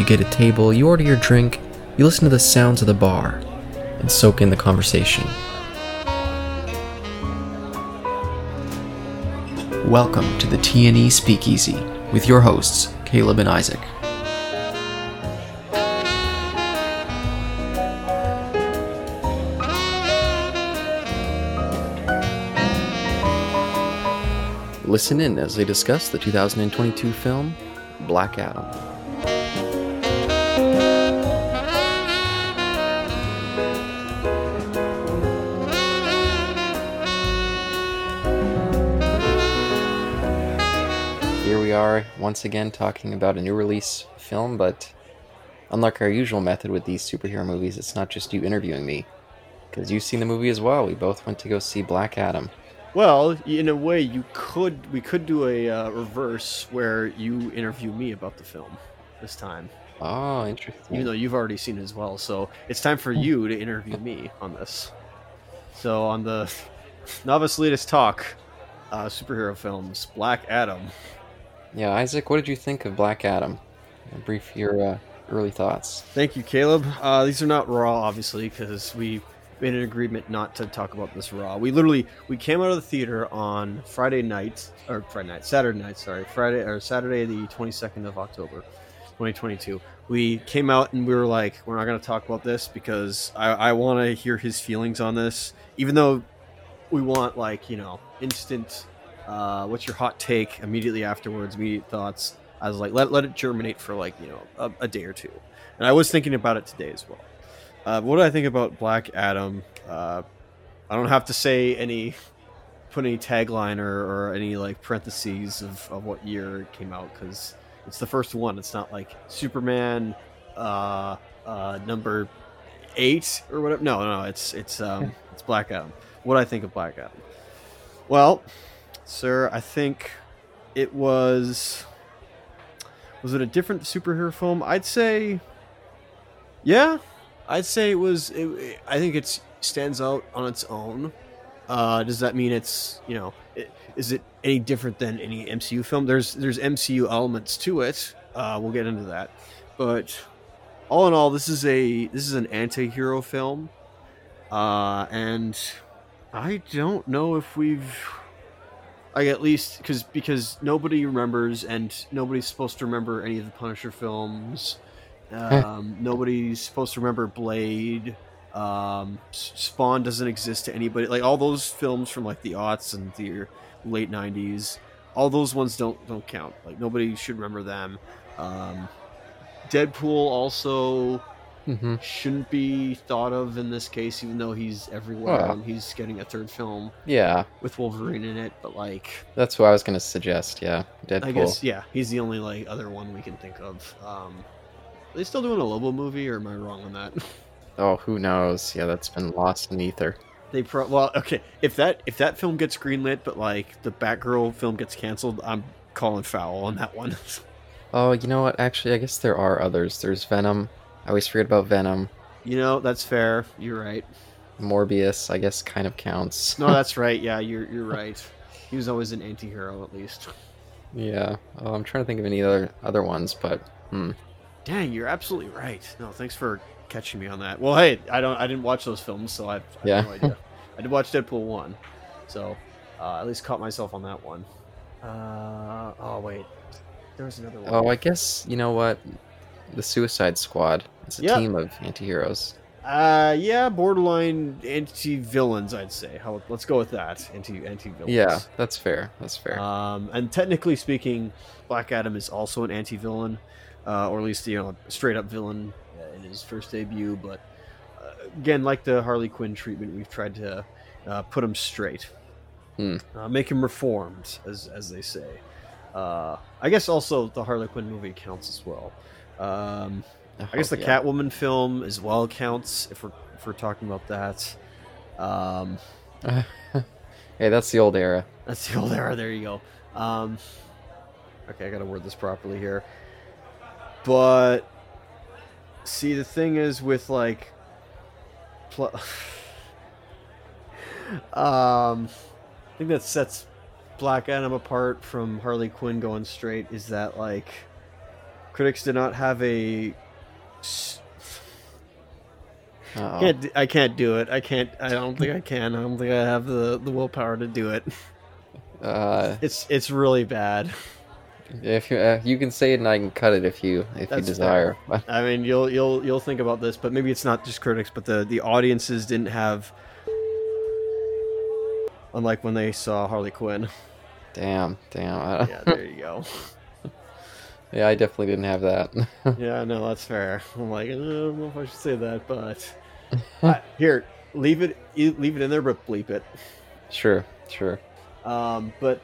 You get a table, you order your drink, you listen to the sounds of the bar, and soak in the conversation. Welcome to the TNE Speakeasy with your hosts, Caleb and Isaac. Listen in as they discuss the 2022 film Black Adam. Here we are once again talking about a new release film, but unlike our usual method with these superhero movies, it's not just you interviewing me. Because you've seen the movie as well. We both went to go see Black Adam. Well, in a way, you could we could do a uh, reverse where you interview me about the film this time, Oh, interesting. even though you've already seen it as well. So it's time for you to interview me on this. So on the Novice Elitists Talk, uh, superhero films, Black Adam. Yeah, Isaac, what did you think of Black Adam? Brief your uh, early thoughts. Thank you, Caleb. Uh, these are not raw, obviously, because we made an agreement not to talk about this raw. We literally we came out of the theater on Friday night or Friday night, Saturday night, sorry, Friday or Saturday the 22nd of October, 2022. We came out and we were like, we're not going to talk about this because I, I want to hear his feelings on this, even though we want like you know instant. Uh, what's your hot take immediately afterwards? Immediate thoughts. I was like, let, let it germinate for like you know a, a day or two, and I was thinking about it today as well. Uh, what do I think about Black Adam? Uh, I don't have to say any, put any tagline or, or any like parentheses of, of what year it came out because it's the first one. It's not like Superman uh, uh, number eight or whatever. No, no, it's it's um, it's Black Adam. What do I think of Black Adam? Well, sir, I think it was. Was it a different superhero film? I'd say. Yeah, I'd say it was. It, I think it stands out on its own. Uh, does that mean it's you know? It, is it any different than any MCU film? There's there's MCU elements to it. Uh, we'll get into that, but all in all, this is a this is an anti-hero film, uh, and I don't know if we've. Like at least because because nobody remembers and nobody's supposed to remember any of the Punisher films. Um, nobody's supposed to remember Blade. Um, Spawn doesn't exist to anybody. Like all those films from like the aughts and the late '90s, all those ones don't don't count. Like nobody should remember them. Um, Deadpool also Mm-hmm. shouldn't be thought of in this case, even though he's everywhere and he's getting a third film Yeah, with Wolverine in it. But like, that's what I was gonna suggest. Yeah, Deadpool. I guess yeah, he's the only like other one we can think of. Um, are they still doing a Lobo movie, or am I wrong on that? Oh, who knows? Yeah, that's been lost in ether. They pro well, okay. If that if that film gets greenlit, but like the Batgirl film gets canceled, I'm calling foul on that one. Oh, you know what? Actually, I guess there are others. There's Venom. I always forget about Venom. you know, that's fair. You're right. Morbius, I guess, kind of counts. No, that's right. Yeah, you're you're right. He was always an anti-hero at least. yeah. Oh, I'm trying to think of any other other ones, but hmm. Dang, you're absolutely right. No, thanks for catching me on that. Well, hey, I don't I didn't watch those films, so I, I Yeah. have no idea. I did watch Deadpool one, so uh, at least caught myself on that one. Uh, oh wait, there was another one. Oh, I guess you know what? The Suicide Squad. It's a Yeah. team of anti-heroes. Uh, yeah, borderline anti-villains, I'd say. How, let's go with that. Anti anti-villains. Yeah, that's fair. That's fair. Um, and technically speaking, Black Adam is also an anti-villain, uh, or at least you know, straight up villain in his first debut. But uh, again, like the Harley Quinn treatment, we've tried to uh, put him straight, Hmm. uh, make him reformed, as as they say. Uh, I guess also the Harley Quinn movie counts as well. Um, I guess Oh, the yeah. Catwoman film as well counts if we're if we're talking about that. Um, hey, that's the old era. that's the old era. There you go. Um, okay, I gotta word this properly here. But see, the thing is with like, pl- um, I think that sets Black Adam apart from Harley Quinn going straight is that like critics did not have a. I can't I can't do it. I can't. I don't think I can. I don't think I have the the willpower to do it. Uh, It's it's really bad. if you uh, you can say it and I can cut it if you if That's you desire. I mean, you'll you'll you'll think about this, but maybe it's not just critics, but the the audiences didn't have. Unlike when they saw Harley Quinn. damn, damn. Yeah, there you go. Yeah, I definitely didn't have that. Yeah, no, that's fair. I'm like, I don't know if I should say that, but Uh, here, leave it leave it in there, but bleep it. sure, sure. Um, but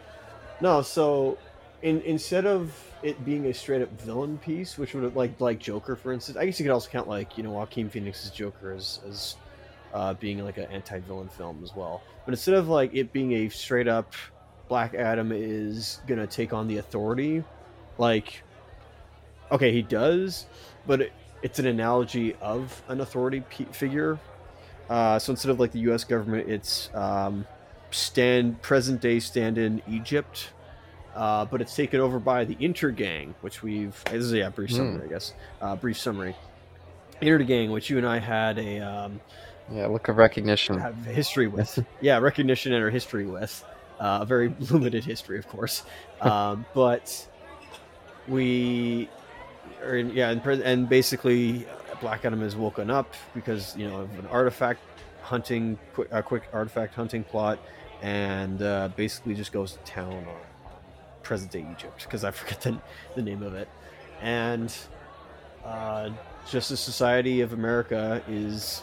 no, so in, instead of it being a straight up villain piece, which would have like like Joker, for instance, I guess you could also count like you know Joaquin Phoenix's Joker as as uh, being like an anti villain film as well. But instead of like it being a straight up Black Adam is gonna take on the authority, like okay, he does, but it, it's an analogy of an authority p- figure. Uh, so instead of like the U.S. government, it's um, stand present day stand in Egypt, uh, but it's taken over by the Intergang, which we've this is yeah brief Hmm. summary I guess uh, brief summary. Intergang, which you and I had a um, Yeah, look of recognition. have history with, yeah, recognition and our history with, uh, a very limited history, of course, um, but we, are in, yeah, and, pres- and basically Black Adam is woken up because you know of an artifact hunting, quick, a quick artifact hunting plot, and uh, basically just goes to town on present day Egypt because I forget the, the name of it, and uh, Justice Society of America is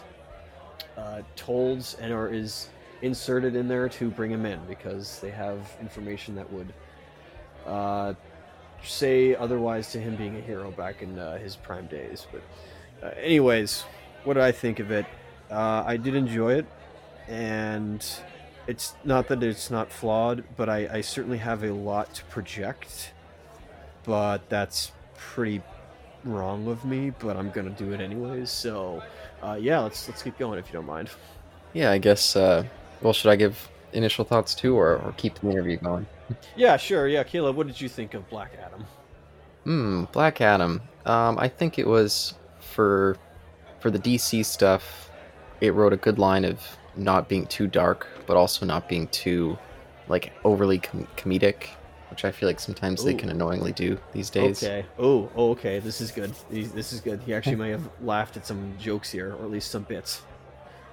uh, told and or is inserted in there to bring him in because they have information that would uh, say otherwise to him being a hero back in uh, his prime days. But, uh, anyways, what did I think of it? Uh, I did enjoy it, and it's not that it's not flawed, but I, I certainly have a lot to project. But that's pretty wrong of me. But I'm gonna do it anyways. So, uh, yeah, let's let's keep going if you don't mind. Yeah, I guess. Uh, well, should I give initial thoughts too, or, or keep the interview going? Yeah, sure. Yeah, Caleb, what did you think of Black Adam? Hmm, Black Adam. Um, I think it was for for the DC stuff. It wrote a good line of not being too dark, but also not being too like overly com- comedic, which I feel like sometimes they can annoyingly do these days. Okay. Oh, okay. This is good. This is good. He actually may have laughed at some jokes here, or at least some bits.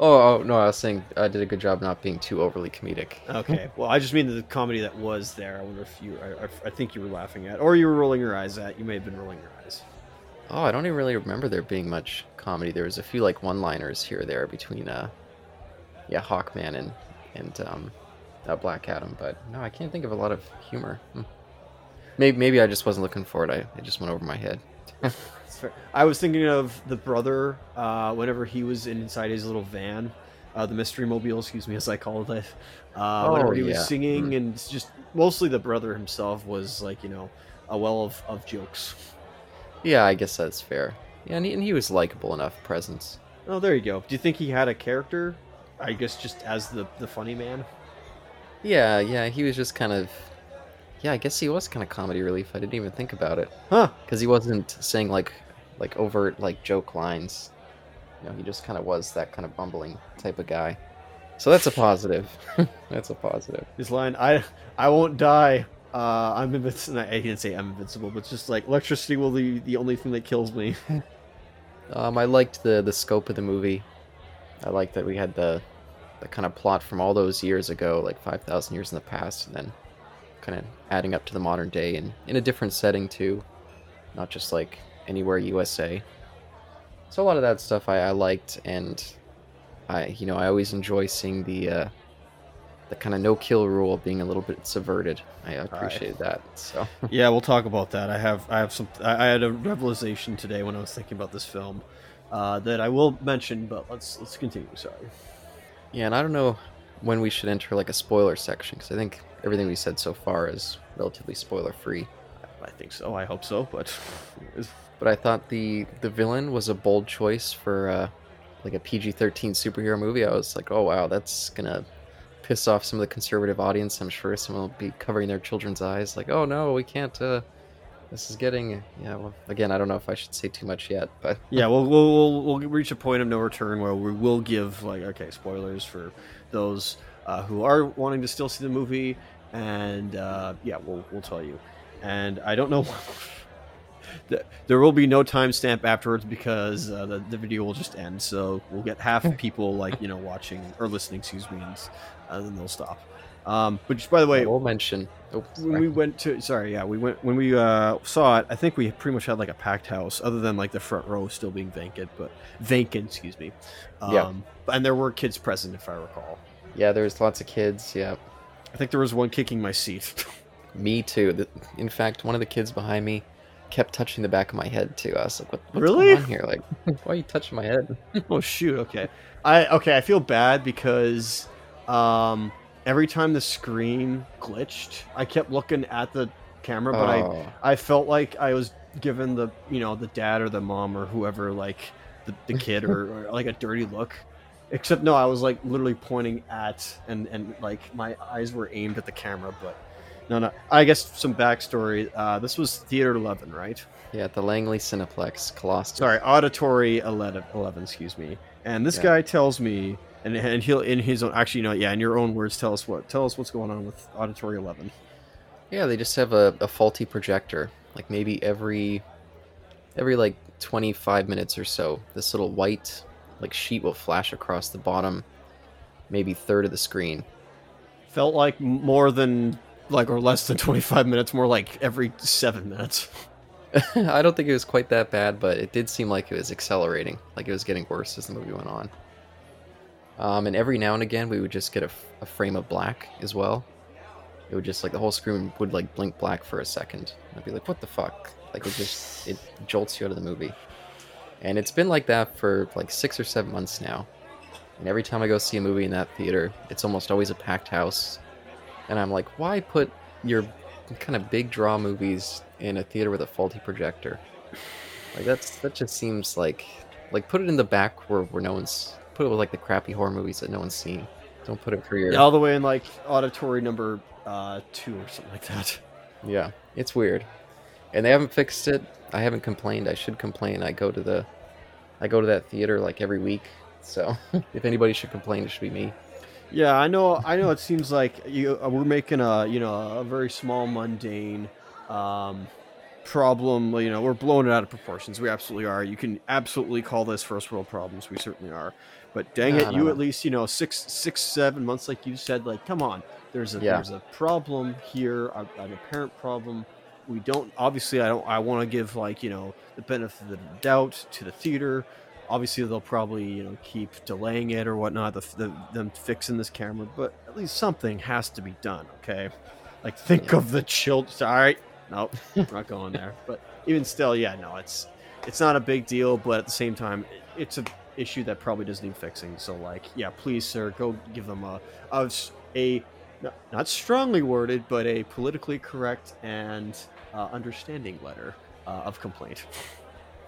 Oh, oh no, I was saying I did a good job not being too overly comedic. Okay. Well, I just mean the comedy that was there. I wonder if you, I, I- think you were laughing at, or you were rolling your eyes at. You may have been rolling your eyes. Oh, I don't even really remember there being much comedy. There was a few like one-liners here or there between uh, yeah, Hawkman and and um, uh, Black Adam, but no, I can't think of a lot of humor. Hmm. Maybe maybe I just wasn't looking for it. I it just went over my head. Fair. I was thinking of the brother uh, whenever he was inside his little van, uh, the mystery mobile, excuse me, as I called it. Uh, Oh, whenever he was yeah. singing, and just mostly the brother himself was like you know a well of, of jokes. Yeah, I guess that's fair. Yeah, and he, and he was likable enough presence. Oh, there you go. Do you think he had a character? I guess just as the the funny man. Yeah, yeah, he was just kind of. Yeah, I guess he was kind of comedy relief. I didn't even think about it Huh. because he wasn't saying like like overt like joke lines. You know, he just kind of was that kind of bumbling type of guy. So that's a positive. that's a positive. His line, "I I won't die. Uh, I'm invincible." He didn't say I'm invincible, but just like electricity will be the only thing that kills me. Um, I liked the the scope of the movie. I liked that we had the the kind of plot from all those years ago, like five thousand years in the past, and then kind of adding up to the modern day and in a different setting too, not just like anywhere USA. So a lot of that stuff I, I liked, and I you know I always enjoy seeing the uh, the kind of no kill rule being a little bit subverted. I appreciate that. So yeah, we'll talk about that. I have I have some I, I had a revelation today when I was thinking about this film uh, that I will mention, but let's let's continue. Sorry. Yeah, and I don't know when we should enter like a spoiler section because I think everything we said so far is relatively spoiler free. I think so. I hope so, but but I thought the the villain was a bold choice for uh, like a PG thirteen superhero movie. I was like, oh wow, that's gonna piss off some of the conservative audience. I'm sure someone will be covering their children's eyes, like, "Oh no, we can't." Uh, this is getting yeah. Well, again, I don't know if I should say too much yet, but yeah, we'll we'll we'll, we'll reach a point of no return where we will give like okay spoilers for those uh, who are wanting to still see the movie, and uh, yeah, we'll we'll tell you. And I don't know. there will be no timestamp afterwards because uh, the, the video will just end. So we'll get half people like you know watching or listening, excuse me, and and then they'll stop. Um, but just by the way, we'll mention when we went to sorry, yeah, we went when we uh, saw it. I think we pretty much had like a packed house, other than like the front row still being vacant, but vacant, excuse me. Um, yeah, and there were kids present, if I recall. Yeah, there was lots of kids. Yeah, I think there was one kicking my seat. me too. In fact, one of the kids behind me kept touching the back of my head too. I was like, what, "What's really? going on here? Like, why are you touching my head?" oh shoot. Okay. I okay. I feel bad because um, every time the screen glitched, I kept looking at the camera, but oh. I I felt like I was given the you know the dad or the mom or whoever like the, the kid or, or like a dirty look. Except no, I was like literally pointing at and and like my eyes were aimed at the camera, but no, no. I guess some backstory. Uh, this was Theater 11, right? Yeah, at the Langley Cineplex, Colossus. Sorry, Auditory 11, 11 excuse me. And this yeah. guy tells me and and he'll in his own actually you know yeah in your own words tell us what tell us what's going on with auditory 11 yeah they just have a, a faulty projector like maybe every every like 25 minutes or so this little white like sheet will flash across the bottom maybe third of the screen felt like more than like or less than 25 minutes more like every seven minutes i don't think it was quite that bad but it did seem like it was accelerating like it was getting worse as the movie went on um, and every now and again, we would just get a, a, frame of black as well. It would just like the whole screen would like blink black for a second. I'd be like, "What the fuck?" Like it just it jolts you out of the movie. And it's been like that for like six or seven months now. And every time I go see a movie in that theater, it's almost always a packed house. And I'm like, why put your kind of big draw movies in a theater with a faulty projector? Like that's that just seems like like put it in the back where, where no one's put it with like the crappy horror movies that no one's seen. Don't put it for your all the way in like auditory number uh, two or something like that. Yeah, it's weird, and they haven't fixed it. I haven't complained. I should complain. I go to the, I go to that theater like every week. So if anybody should complain, it should be me. Yeah, I know. I know. It seems like you uh, we're making a you know a very small mundane um, problem. You know, we're blowing it out of proportions. We absolutely are. You can absolutely call this first world problems. We certainly are. But dang it, you at least you know six, six, seven months, like you said. Like, come on, there's a yeah. there's a problem here, a, an apparent problem. We don't obviously. I don't. I want to give like you know the benefit of the doubt to the theater. Obviously, they'll probably you know keep delaying it or whatnot. The, the them fixing this camera, but at least something has to be done. Okay, like think yeah. of the children. All right, nope, not going there. But even still, yeah, no, it's it's not a big deal. But at the same time, it's a issue that probably doesn't need fixing. So, like, yeah, please, sir, go give them a a, a not strongly worded, but a politically correct and uh, understanding letter uh, of complaint.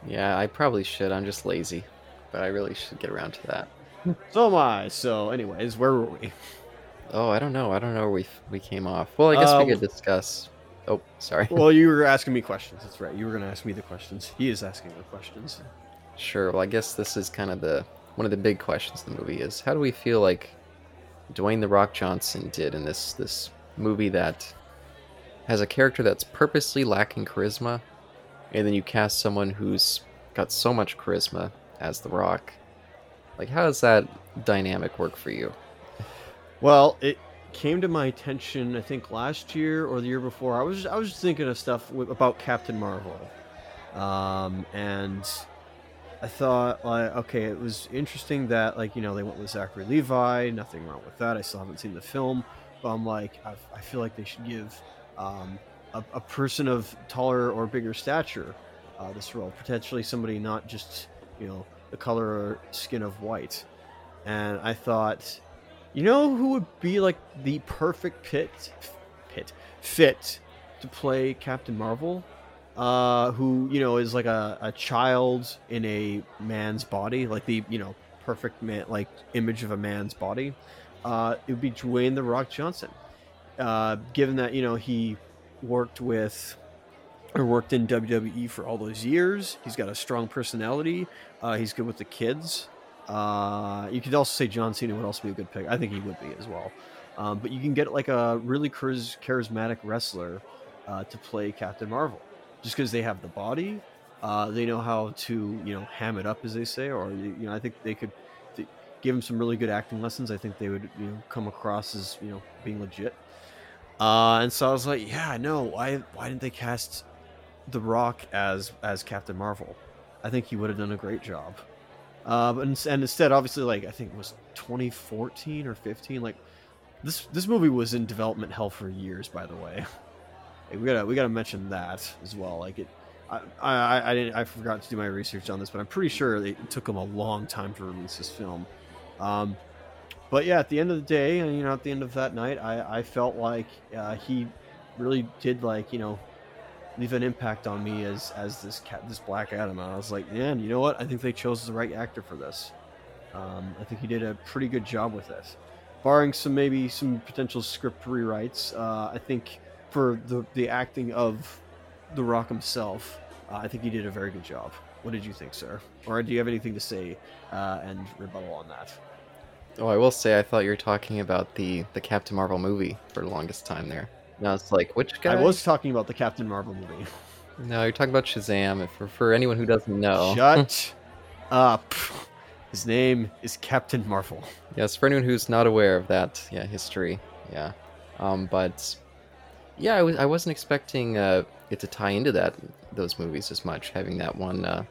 Yeah, I probably should. I'm just lazy, but I really should get around to that. so am I. So, anyways, where were we? Oh, I don't know. I don't know where we we came off. Well, I guess uh, we could discuss. Oh, sorry. Well, you were asking me questions. That's right. You were going to ask me the questions. He is asking the questions. Sure. Well, I guess this is kind of the one of the big questions in the movie is how do we feel like Dwayne the Rock Johnson did in this this movie that has a character that's purposely lacking charisma, and then you cast someone who's got so much charisma as The Rock. Like, how does that dynamic work for you? Well, it came to my attention, I think last year or the year before. I was I was thinking of stuff with, about Captain Marvel, um, and I thought like okay, it was interesting that like you know they went with Zachary Levi. Nothing wrong with that. I still haven't seen the film, but I'm like I, I feel like they should give um, a, a person of taller or bigger stature uh, this role. Potentially somebody not just you know the color or skin of white. And I thought, you know who would be like the perfect pit pit fit to play Captain Marvel? uh, who you know is like a, a child in a man's body, like the you know perfect man, like image of a man's body. Uh, it would be Dwayne the Rock Johnson. Uh, given that you know he worked with or worked in WWE for all those years, he's got a strong personality. Uh, he's good with the kids. Uh, you could also say John Cena would also be a good pick. I think he would be as well. Um, but you can get like a really charismatic wrestler uh, to play Captain Marvel just because they have the body. Uh, they know how to you know ham it up, as they say, or you know I think they could th- give him some really good acting lessons. I think they would you know come across as you know being legit. Uh, and so I was like, yeah, no, why why didn't they cast The Rock as as Captain Marvel? I think he would have done a great job. Uh, and, and instead, obviously, like I think it was 2014 or 15. Like this this movie was in development hell for years, by the way. we gotta we gotta mention that as well. Like it, I, I I didn't I forgot to do my research on this, but I'm pretty sure it took them a long time to release this film. Um, but yeah, at the end of the day, and you know, at the end of that night, I I felt like uh, he really did like you know leave an impact on me as as this cat this Black Adam. And I was like, man, you know what? I think they chose the right actor for this. Um, I think he did a pretty good job with this, barring some maybe some potential script rewrites. Uh, I think for the the acting of The Rock himself, uh, I think he did a very good job. What did you think, sir? Or do you have anything to say uh, and rebuttal on that? Oh, I will say I thought you were talking about the the Captain Marvel movie for the longest time there. Now it's like which guy? I was talking about the Captain Marvel movie. No, you're talking about Shazam. For for anyone who doesn't know, shut up. His name is Captain Marvel. Yes, for anyone who's not aware of that, yeah, history, yeah. Um, but yeah, I was I wasn't expecting uh, it to tie into that those movies as much. Having that one, uh,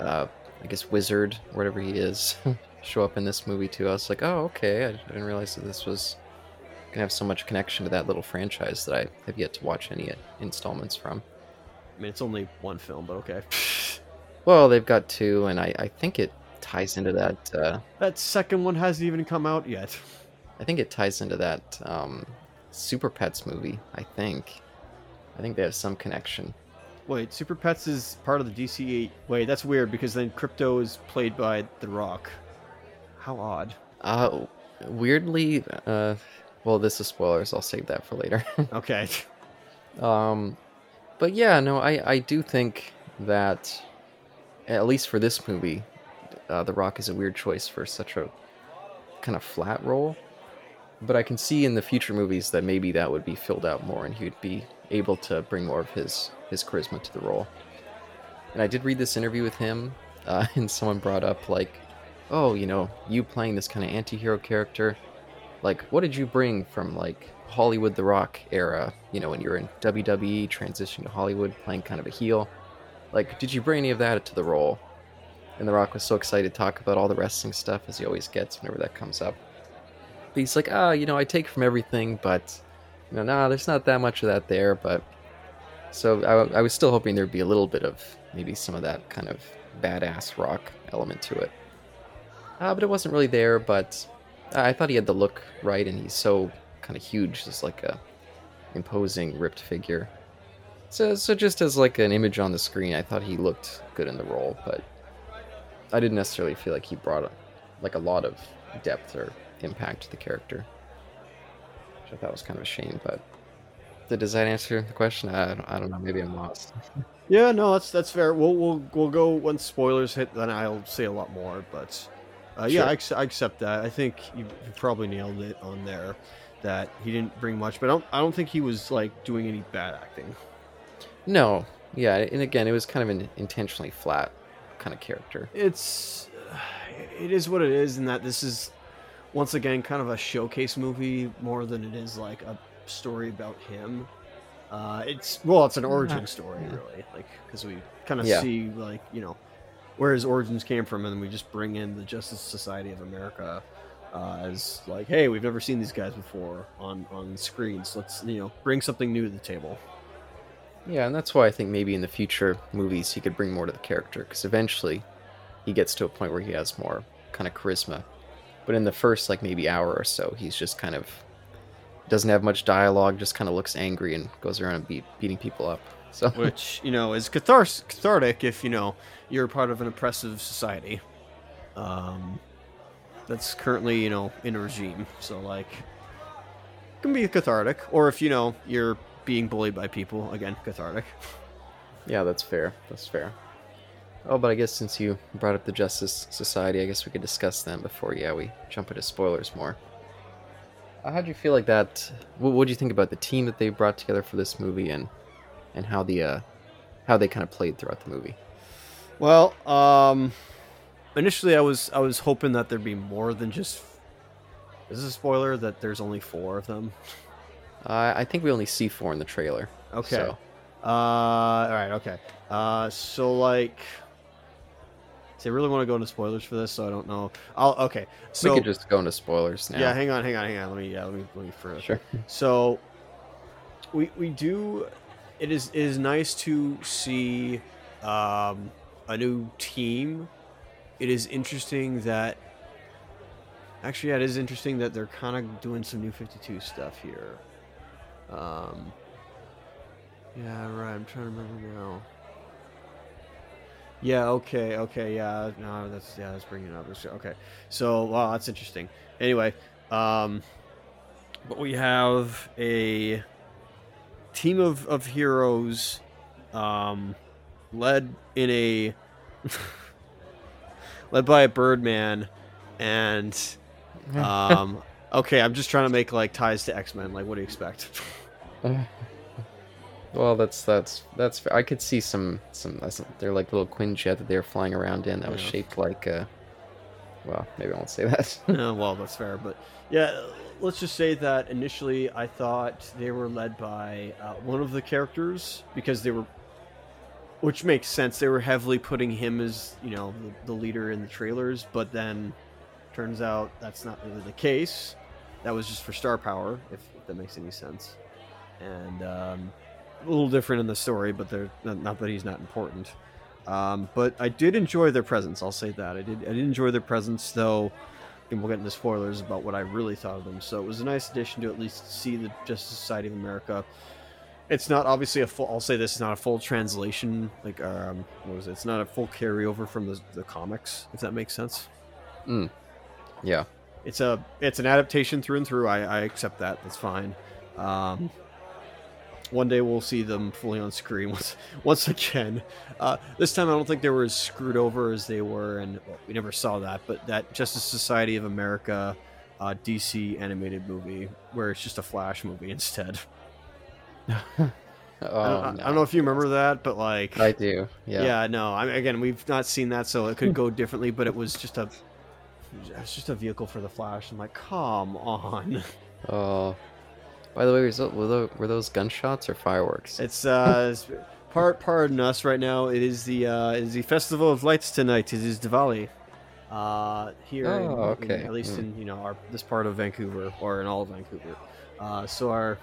uh, I guess wizard, whatever he is, show up in this movie too. I was like, oh okay, I didn't realize that this was gonna have so much connection to that little franchise that I have yet to watch any installments from. I mean, it's only one film, but okay. well, they've got two, and I I think it ties into that. Uh, that second one hasn't even come out yet. I think it ties into that um, Super Pets movie, I think. I think they have some connection. Wait, Super Pets is part of the DCEU. Wait, that's weird because then Krypto is played by The Rock. How odd. Uh, weirdly, uh, well, this is spoilers. I'll save that for later. okay. Um, but yeah, no, I I do think that at least for this movie, uh, The Rock is a weird choice for such a kind of flat role but I can see in the future movies that maybe that would be filled out more, and he'd be able to bring more of his his charisma to the role. And I did read this interview with him, uh, and someone brought up like, "Oh, you know, you playing this kind of anti-hero character, like, what did you bring from like Hollywood The Rock era? You know, when you're in WWE, transition to Hollywood, playing kind of a heel. Like, did you bring any of that to the role?" And The Rock was so excited to talk about all the wrestling stuff as he always gets whenever that comes up. But he's like, ah, oh, you know, I take from everything, but you know, nah, there's not that much of that there. But so I, I was still hoping there'd be a little bit of maybe some of that kind of badass rock element to it. Uh, but it wasn't really there. But I thought he had the look right, and he's so kind of huge, just like a imposing, ripped figure. So, so just as like an image on the screen, I thought he looked good in the role, but I didn't necessarily feel like he brought like a lot of depth or impact to the character. Which I thought was kind of a shame, but does that answer the question? I don't, I don't know. Maybe I'm lost. yeah, no, that's that's fair. We'll we'll we'll go once spoilers hit. Then I'll say a lot more. But uh, yeah, I, I, accept that. I think you, you, probably nailed it on there. That he didn't bring much, but I don't I don't think he was like doing any bad acting. No, yeah, and again, it was kind of an intentionally flat kind of character. It's it is what it is, in that this is once again kind of a showcase movie more than it is like a story about him. Uh, it's well, it's an origin story really, like because we kind of yeah. see like you know where his origins came from, and then we just bring in the Justice Society of America uh, as like, hey, we've never seen these guys before on on screens. Let's you know bring something new to the table. Yeah, and that's why I think maybe in the future movies he could bring more to the character because eventually he gets to a point where he has more kind of charisma. But in the first like maybe hour or so, he's just kind of doesn't have much dialogue, just kind of looks angry and goes around and beat, beating people up. So which you know is cathars- cathartic if you know you're part of an oppressive society. Um, that's currently you know in a regime, so like can be cathartic, or if you know you're being bullied by people, again cathartic. yeah, that's fair. That's fair. Oh, but I guess since you brought up the Justice Society, I guess we could discuss them before, yeah, we jump into spoilers more. How do you feel like that? What do you think about the team that they brought together for this movie, and and how the uh, how they kind of played throughout the movie? Well, um, initially I was I was hoping that there'd be more than just. Is this a spoiler that there's only four of them? Uh, I think we only see four in the trailer. Okay. So. Uh, all right. Okay. Uh, so like, so I really want to go into spoilers for this, so I don't know. I'll okay. So we could just go into spoilers now. Yeah, hang on, hang on, hang on. Let me yeah, let me let me first. Sure. So we we do. It is it is nice to see um, a new team. It is interesting that. Actually, yeah, it is interesting that they're kind of doing some new Fifty Two stuff here. Um. Yeah, right. I'm trying to remember now. Yeah. Okay. Okay. Yeah. No. That's yeah. That's bringing it up. Okay. So wow, that's interesting. Anyway, um, but we have a team of of heroes, um, led in a led by a Birdman, and um. okay, I'm just trying to make like ties to X Men. Like, what do you expect? Well, that's that's that's. I could see some some. They're like little Quinjet that they were flying around in that was shaped like. Uh, well, maybe I won't say that. no, well, that's fair, but yeah, let's just say that initially I thought they were led by uh, one of the characters because they were, which makes sense. They were heavily putting him as you know the, the leader in the trailers, but then turns out that's not really the case. That was just for star power, if, if that makes any sense. And um, a little different in the story, but they're not that he's not important. Um, but I did enjoy their presence. I'll say that I did. I did enjoy their presence, though. And we'll get into spoilers about what I really thought of them. So it was a nice addition to at least see the Justice Society of America. It's not obviously a full. I'll say this is not a full translation. Like, um, what was it? It's not a full carryover from the, the comics. If that makes sense. Mm. Yeah. It's a it's an adaptation through and through. I, I accept that. That's fine. Um, one day we'll see them fully on screen once once again. Uh, this time I don't think they were as screwed over as they were, and well, we never saw that. But that Justice Society of America uh, DC animated movie where it's just a Flash movie instead. oh, I, don't, no. I, don't, know if you remember that, but like I do. Yeah. Yeah. No. I mean, again, we've not seen that, so it could go differently. But it was just a, it's just a vehicle for the Flash. I'm like, come on. Oh. By the way, were those, were those gunshots or fireworks? It's uh, part pardon us right now. It is the uh, it is the festival of lights tonight. It is Diwali. Uh, here, oh, in, okay. in, at least mm. in you know our this part of Vancouver or in all of Vancouver. Uh, so our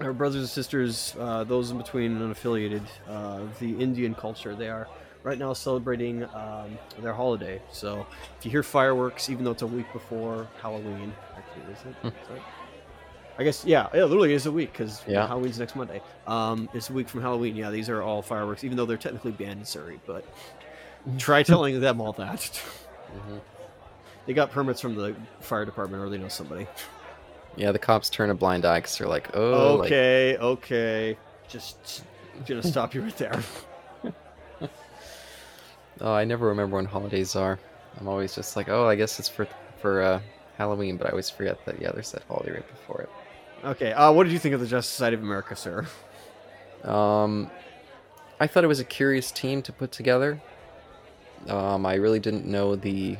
our brothers and sisters, uh, those in between and unaffiliated, uh, the Indian culture, they are right now celebrating um, their holiday. So if you hear fireworks, even though it's a week before Halloween, actually, is it? Hmm. I guess yeah, it literally is a week because yeah. Halloween's next Monday. Um, it's a week from Halloween. Yeah, these are all fireworks, even though they're technically banned in Surrey. But try telling them all that. Mm-hmm. They got permits from the fire department, or they know somebody. Yeah, the cops turn a blind eye because they're like, "Oh, okay, like... okay, just gonna stop you right there." oh, I never remember when holidays are. I'm always just like, "Oh, I guess it's for for uh, Halloween," but I always forget that yeah, there's that holiday right before it. Okay. Uh, what did you think of the Justice Society of America, sir? Um, I thought it was a curious team to put together. Um, I really didn't know the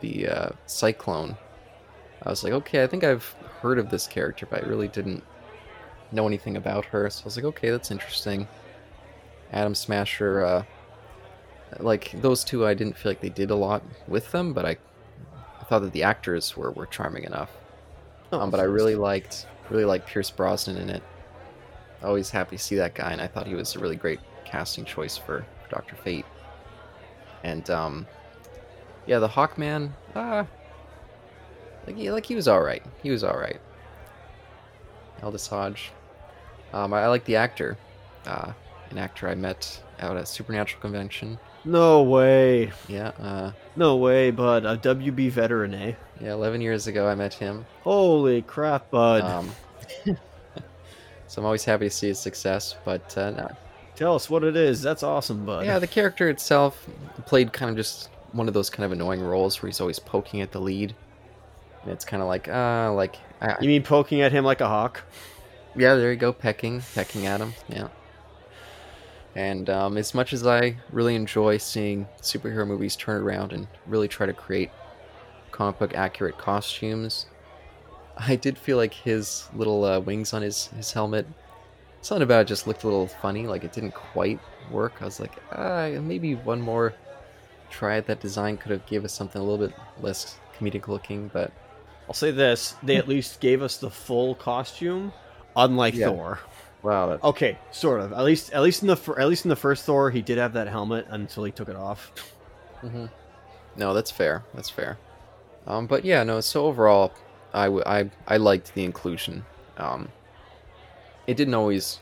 the uh, Cyclone. I was like, okay, I think I've heard of this character, but I really didn't know anything about her. So I was like, okay, that's interesting. Atom Smasher uh, like those two, I didn't feel like they did a lot with them, but I, I thought that the actors were, were charming enough. Oh, Um, but I really liked really like Pierce Brosnan in it. Always happy to see that guy, and I thought he was a really great casting choice for, Doctor Fate. And um, yeah, the Hawkman, uh, like he, like he was all right. He was all right. Aldis Hodge. Um, I, I like the actor, uh, an actor I met out at Supernatural convention. No way. Yeah, uh, No way, bud. A WB veteran, eh? yeah, eleven years ago I met him. Holy crap, bud. Um, so I'm always happy to see his success, but uh, no, Tell us what it is. That's awesome, bud. yeah, the character itself played kind of just one of those kind of annoying roles where he's always poking at the lead, and it's kind of like, uh, like, I, You mean poking at him like a hawk? yeah, there you go, pecking, pecking at him, yeah. And um, as much as I really enjoy seeing superhero movies turn around and really try to create comic book accurate costumes, I did feel like his little uh, wings on his, his helmet, something about it just looked a little funny, like it didn't quite work. I was like, ah, maybe one more try at that design could have gave us something a little bit less comedic looking, but I'll say this: they at least gave us the full costume, unlike Yeah. Thor. Wow, that, Okay, sort of. At least, at least in the fir- at least in the first Thor, he did have that helmet until he took it off. hmm No, that's fair. That's fair. Um, but yeah, no. So overall, I, w- I, I liked the inclusion. Um, it didn't always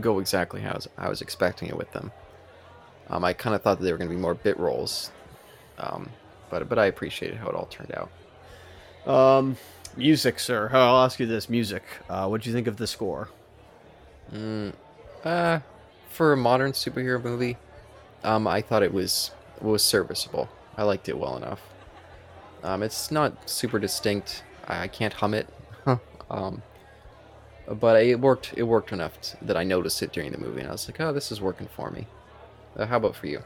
go exactly how I was, I was expecting it with them. Um, I kind of thought that they were going to be more bit roles, um, but but I appreciated how it all turned out. Um, music, sir. I'll ask you this: music. Uh, what do you think of the score? Mm, uh, for a modern superhero movie, um, I thought it was was serviceable. I liked it well enough. Um, it's not super distinct. I, I can't hum it. um, but it worked. It worked enough t- that I noticed it during the movie, and I was like, "Oh, this is working for me." Uh, how about for you?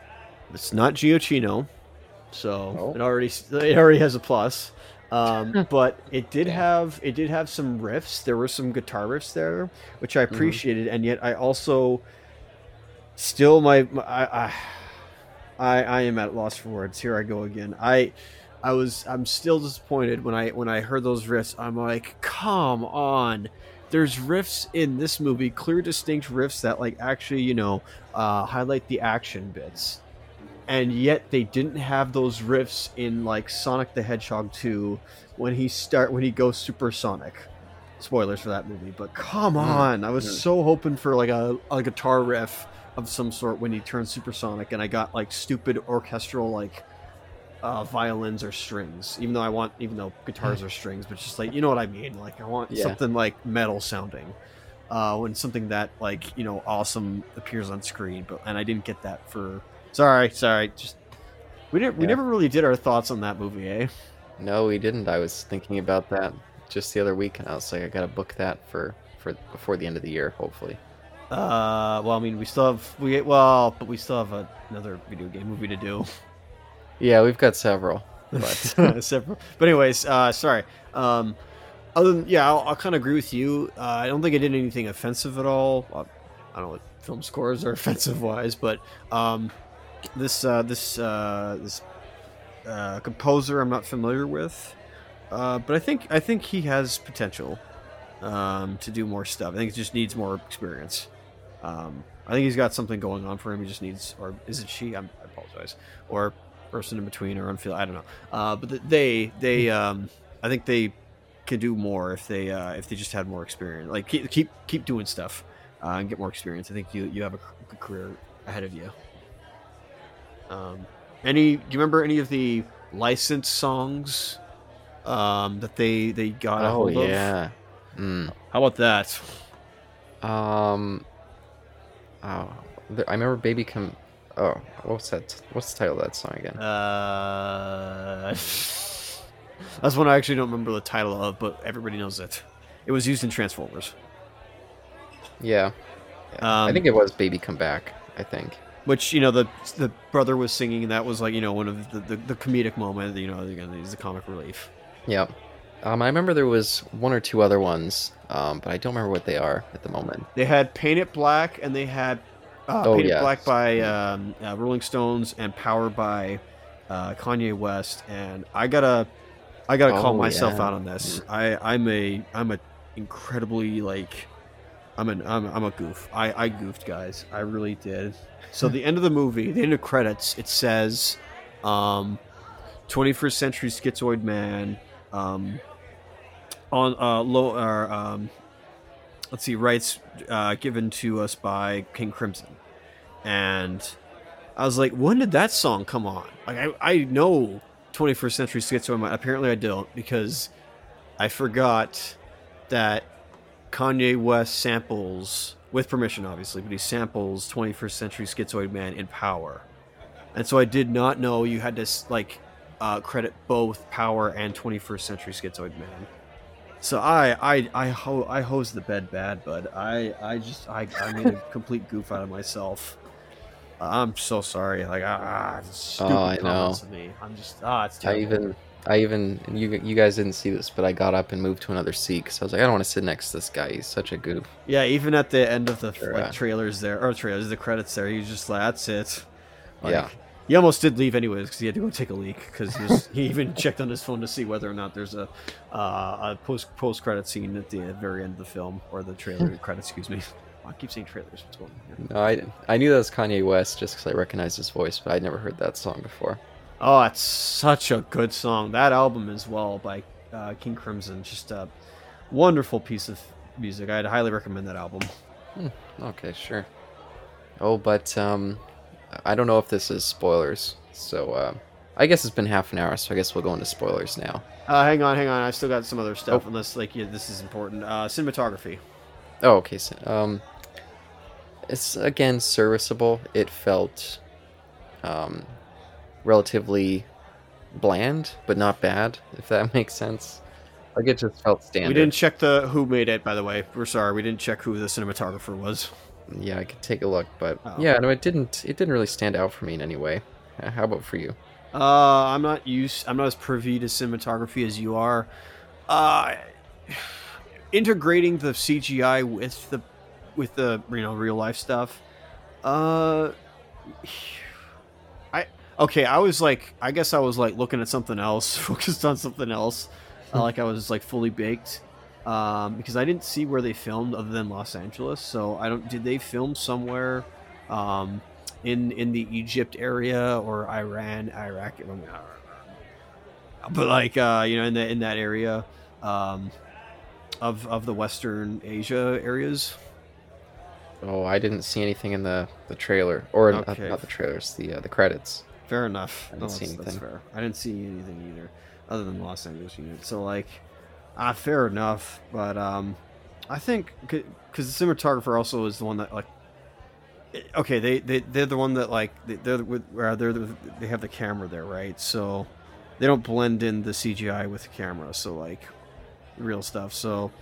It's not Giacchino, so Oh. it already it already has a plus. Um, but it did Yeah. have it did have some riffs. There were some guitar riffs there, which I Mm-hmm. appreciated, and yet I also still my, my I, I I I am at loss for words. Here I go again. I I was I'm still disappointed when I when I heard those riffs. I'm like, come on. There's riffs in this movie, clear, distinct riffs that like actually, you know, uh, highlight the action bits, and yet they didn't have those riffs in like Sonic the Hedgehog 2 when he start when he goes supersonic. Spoilers for that movie, but come Mm. on! I was Mm. so hoping for like a, a guitar riff of some sort when he turns supersonic, and I got like stupid orchestral like uh, violins or strings. Even though I want, even though guitars are strings, but just like you know what I mean. Like I want Yeah. something like metal sounding. Uh, when something that like you know awesome appears on screen, but and I didn't get that for. Sorry, sorry. Just we didn't. We Yeah. never really did our thoughts on that movie, eh? No, we didn't. I was thinking about that just the other week, and I was like, I gotta book that for for before the end of the year, hopefully. Uh, well, I mean, we still have we well, but we still have a, another video game movie to do. Yeah, we've got several. But Several. But anyways, uh, sorry. Um, other than yeah, I'll, I'll kind of agree with you. Uh, I don't think I did anything offensive at all. Uh, I don't know what film scores are offensive wise, but um, this uh, this uh, this uh, composer I'm not familiar with, uh, but I think I think he has potential um, to do more stuff. I think he just needs more experience. Um, I think he's got something going on for him. He just needs, or is it she? I'm, I apologize. Or person in between, or unfeel. I don't know. Uh, but th- they, they, um, I think they could do more if they, uh, if they just had more experience. Like keep, keep, keep doing stuff uh, and get more experience. I think you, you have a career ahead of you. Um, any? Do you remember any of the licensed songs um, that they they got? oh yeah. Mm. How about that? Um. Oh, I remember "Baby Come." Oh, what's that? What's the title of that song again? Uh, that's one I actually don't remember the title of, but everybody knows it. It was used in Transformers. yeah, Um, I think it was "Baby Come Back." I think. Which you know the the brother was singing, and that was like you know one of the, the, the comedic moment. You know, again, he's the comic relief. Yep. Um, I remember there was one or two other ones, um, but I don't remember what they are at the moment. They had Paint It Black, and they had Uh, Oh, Painted yeah. Black by um, uh, Rolling Stones and Power by uh, Kanye West. And I gotta, I gotta call Oh, myself yeah. out on this. I, I'm a, I'm a incredibly like, I'm an, I'm, I'm a goof. I, I goofed, guys. I really did. So the end of the movie, the end of credits, it says, um, 21st century schizoid man, um, on uh, low, or um, let's see, rights uh, given to us by King Crimson, and I was like, when did that song come on? Like, I, I know 21st Century Schizoid. Man. Apparently, I don't because I forgot that Kanye West samples, with permission, obviously, but he samples 21st Century Schizoid Man in Power, and so I did not know you had to like uh, credit both Power and 21st Century Schizoid Man. So I I I ho- I hosed the bed bad, bud. I I just I, I made a complete goof out of myself. I'm so sorry. Like ah, stupid Oh, I know. of me. I'm just ah, it's I even, I even, you you guys didn't see this, but I got up and moved to another seat because I was like, I don't want to sit next to this guy. He's such a goof. yeah. Even at the end of the Sure, like uh, trailers there or trailers, the credits there, he's just like that's it. Like, Yeah. He almost did leave anyways because he had to go take a leak because he even checked on his phone to see whether or not there's a uh, a post post credit scene at the very end of the film or the trailer credit, Excuse me. I keep saying trailers. What's going on here? No, I I knew that was Kanye West just because I recognized his voice, but I'd never heard that song before. Oh, it's such a good song. That album as well by uh, King Crimson, just a wonderful piece of music. I'd highly recommend that album. Okay, sure. Oh, but um, I don't know if this is spoilers, so uh, I guess it's been half an hour, so I guess we'll go into spoilers now. Uh, hang on, hang on. I still got some other stuff. Oh. Unless like yeah, this is important. Uh, cinematography. Oh, okay. So, um, it's again serviceable. It felt um, relatively bland, but not bad, if that makes sense. Like it just felt standard. We didn't check the who made it. By the way, we're sorry. We didn't check who the cinematographer was. Yeah, I could take a look, but Oh. yeah, no, it didn't. It didn't really stand out for me in any way. How about for you? Uh, I'm not used. I'm not as privy to cinematography as you are. Uh, integrating the CGI with the with the you know real life stuff. Uh, okay. I was like, I guess I was like looking at something else, focused on something else. Uh, like I was like fully baked. Um, because I didn't see where they filmed other than Los Angeles, so I don't. Did they film somewhere? Um, in in the Egypt area or Iran, Iraq, I mean, but like uh, you know in the in that area um, of of the Western Asia areas. Oh, I didn't see anything in the the trailer, or not- not, the trailers, the uh, the credits. Fair enough. I didn't see that's, that's anything. fair. I didn't see anything either, other than Los Angeles unit. So like, ah, fair enough. But um, I think because the cinematographer also is the one that like. eh, Okay, they they they're the one that like they- they're with they're the, they have the camera there, right? So they don't blend in the CGI with the camera. So like real stuff. So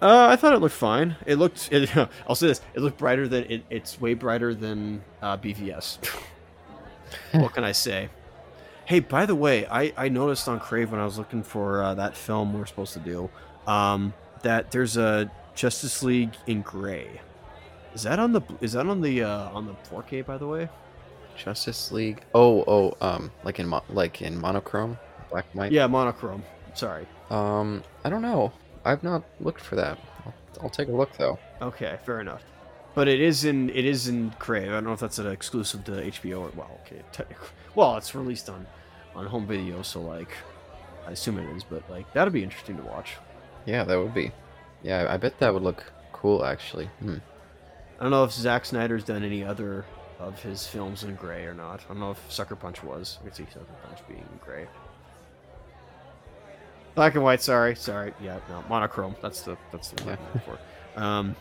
uh, I thought it looked fine. It looked. It, I'll say this: it looked brighter than it, it's way brighter than uh, BVS. what can I say? Hey, by the way, I, I noticed on Crave when I was looking for uh, that film we are supposed to do, um, that there's a Justice League in gray. Is that on the is that on the uh, on the 4K by the way? Justice League. Oh, oh, um, like in mo- like in monochrome, black and white. Yeah, monochrome. Sorry. Um, I don't know. I've not looked for that. I'll, I'll take a look though. Okay, fair enough. But it is in it is in Crave. I don't know if that's an exclusive to HBO or well, okay. Well, it's released on on home video, so like I assume it is. But like that'd be interesting to watch. Yeah, that would be. Yeah, I bet that would look cool actually. Hmm. I don't know if Zack Snyder's done any other of his films in gray or not. I don't know if Sucker Punch was. I could see Sucker Punch being gray. Black and white. Sorry, sorry. Yeah, no monochrome. That's the that's the word I'm looking for. Um,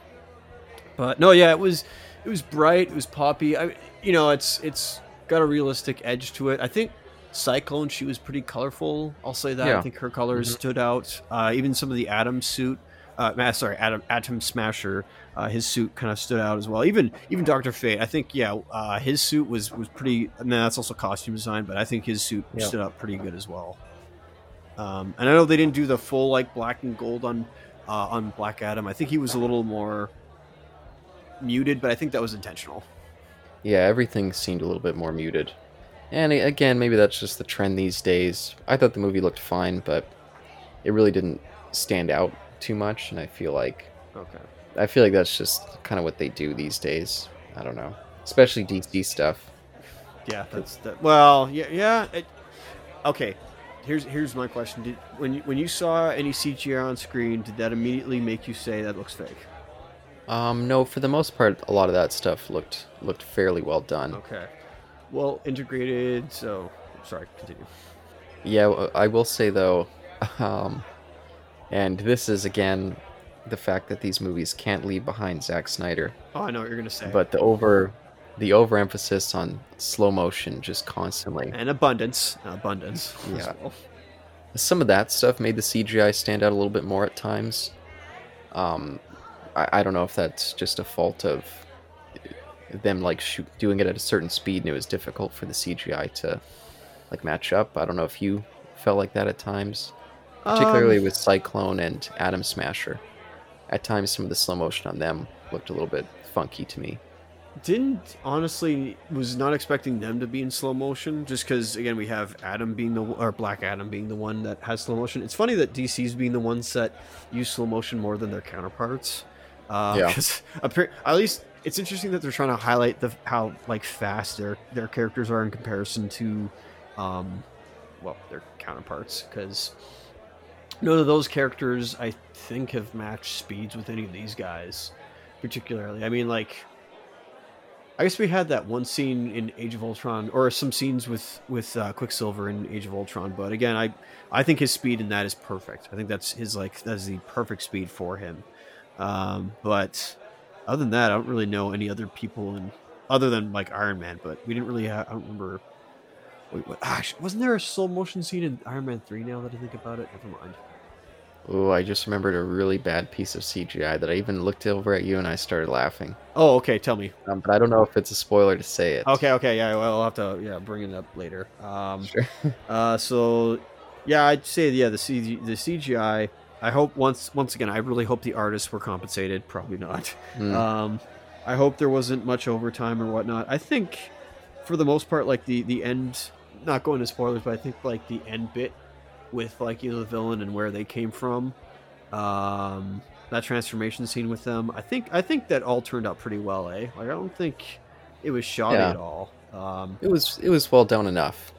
but no, yeah, it was it was bright. It was poppy. I, you know, it's it's got a realistic edge to it. I think Cyclone. She was pretty colorful. I'll say that. I think her colors Mhm. stood out. Uh, even some of the Atom suit. Uh, sorry, Atom Atom Smasher. Uh, his suit kind of stood out as well. Even even Doctor Fate. I think yeah, uh, his suit was was pretty. I mean, that's also costume design, but I think his suit Yeah. stood out pretty good as well. Um, and I know they didn't do the full like black and gold on uh, on Black Adam. I think he was a little more muted, but I think that was intentional. Yeah, everything seemed a little bit more muted. And again, maybe that's just the trend these days. I thought the movie looked fine, but it really didn't stand out too much, and I feel like Okay. I feel like that's just kind of what they do these days. I don't know, especially DC stuff. Yeah, that's that. Well, yeah, yeah. It, okay, here's here's my question: Did when you when you saw any CGI on screen, did that immediately make you say that looks fake? Um, no, for the most part, a lot of that stuff looked looked fairly well done. Okay. Well, integrated. So, sorry. Continue. Yeah, I will say though, um, and this is again the fact that these movies can't leave behind Zack Snyder, Oh, I know what you're gonna say. but the over the overemphasis on slow motion just constantly. and abundance, abundance. Yeah. well. Some of that stuff made the CGI stand out a little bit more at times. Um, I, I don't know if that's just a fault of them like shoot, doing it at a certain speed and it was difficult for the CGI to like match up. I don't know if you felt like that at times, particularly Um, with Cyclone and Atom Smasher. At times, some of the slow motion on them looked a little bit funky to me. Didn't honestly was not expecting them to be in slow motion just because again we have Adam being the or Black Adam being the one that has slow motion. It's funny that DC's being the ones that use slow motion more than their counterparts. Uh, Yeah. At least it's interesting that they're trying to highlight the how like fast their their characters are in comparison to, um, well their counterparts. Because none of those characters I think have matched speeds with any of these guys, particularly. I mean like. I guess we had that one scene in Age of Ultron, or some scenes with with uh, Quicksilver in Age of Ultron. But again, I I think his speed in that is perfect. I think that's his like that's the perfect speed for him. Um, but other than that, I don't really know any other people in other than like Iron Man. But we didn't really. Have, I don't remember. Wait, what? Gosh, wasn't there a slow motion scene in Iron Man three? Now that I think about it, never mind. Oh, I just remembered a really bad piece of CGI that I even looked over at you and I started laughing. Oh, okay. Tell me. Um, but I don't know if it's a spoiler to say it. Okay, okay, yeah, well, I'll have to yeah bring it up later. Um, Sure. uh, so yeah, I'd say yeah the CG, the CGI. I hope once once again, I really hope the artists were compensated. Probably not. Mm. Um, I hope there wasn't much overtime or whatnot. I think for the most part, like the the end, not going to spoilers, but I think like the end bit with like you know the villain and where they came from, um, that transformation scene with them. I think I think that all turned out pretty well. Eh, like I don't think it was shoddy Yeah. at all. Um, It was it was well done enough.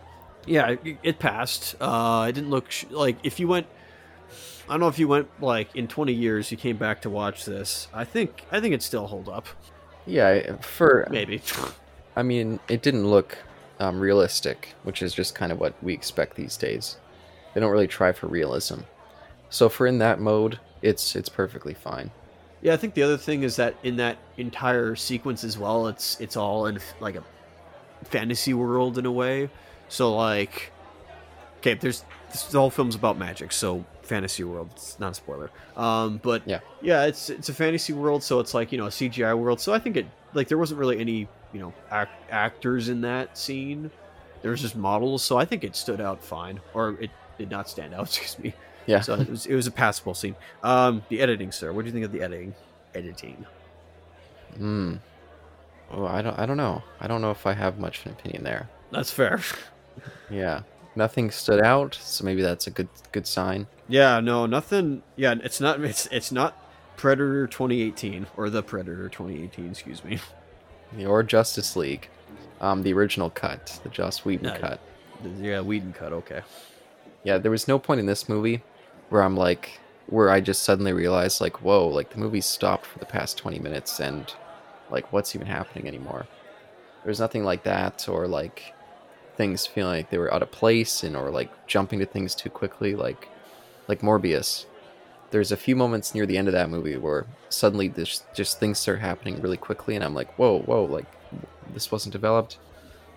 yeah, it, it passed. Uh, it didn't look sh- like if you went. I don't know if you went like in 20 years you came back to watch this. I think I think it still hold up. Yeah, for Maybe. I mean, it didn't look um, realistic, which is just kind of what we expect these days. They don't really try for realism. So for in that mode, it's it's perfectly fine. Yeah, I think the other thing is that in that entire sequence as well, it's it's all in like a fantasy world in a way. So like, okay, there's this the whole film's about magic, so fantasy world. It's not a spoiler. Um, but Yeah. yeah, it's it's a fantasy world, so it's like you know a CGI world. So I think it like there wasn't really any you know act, actors in that scene. There was just models, so I think it stood out fine, or it did not stand out. Excuse me. Yeah. So it was, it was a passable scene. Um, the editing, sir. What do you think of the editing? Editing. Hmm. Oh, I don't I don't know. I don't know if I have much of an opinion there. That's fair. Yeah. Nothing stood out, so maybe that's a good good sign. yeah, no, nothing. Yeah, it's not. It's it's not Predator 2018 or the Predator 2018. Excuse me. Or Justice League. Um, the original cut, the Joss Whedon No. cut. Yeah, Whedon cut. Okay. Yeah, there was no point in this movie where I'm like, where I just suddenly realized, like, whoa, like the movie stopped for the past 20 minutes and, like, what's even happening anymore? There's nothing like that, or like things feeling like they were out of place and, or like jumping to things too quickly, like, like Morbius. There's a few moments near the end of that movie where suddenly this just things start happening really quickly, and I'm like, whoa, whoa, like this wasn't developed.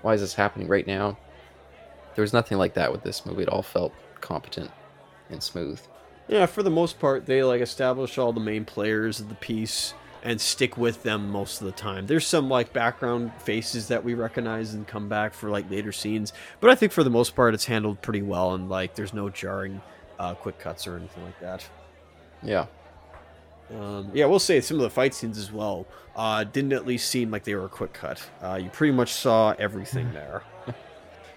Why is this happening right now? There was nothing like that with this movie. It all felt competent and smooth. Yeah, for the most part, they like establish all the main players of the piece and stick with them most of the time. There's some like background faces that we recognize and come back for like later scenes, but I think for the most part, it's handled pretty well and like there's no jarring uh, quick cuts or anything like that. Yeah. Um, yeah, we'll say some of the fight scenes as well uh, didn't at least seem like they were a quick cut. Uh, you pretty much saw everything there.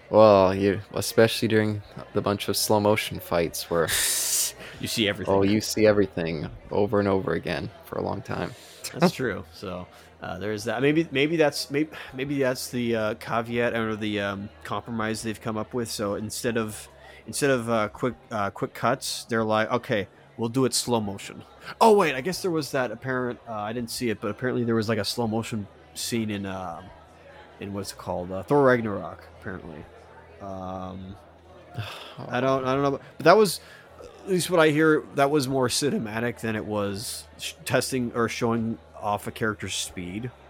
Well, you especially during the bunch of slow motion fights where you see everything. oh, you see everything over and over again for a long time. That's true. So uh, there's that. Maybe maybe that's maybe maybe that's the uh, caveat or the um, compromise they've come up with. So instead of instead of uh, quick uh, quick cuts, they're like, okay, we'll do it slow motion. Oh wait, I guess there was that apparent. Uh, I didn't see it, but apparently there was like a slow motion scene in um in what's it called uh, Thor Ragnarok. Apparently, um, I don't I don't know, but that was at least what I hear. That was more cinematic than it was testing or showing off a character's speed.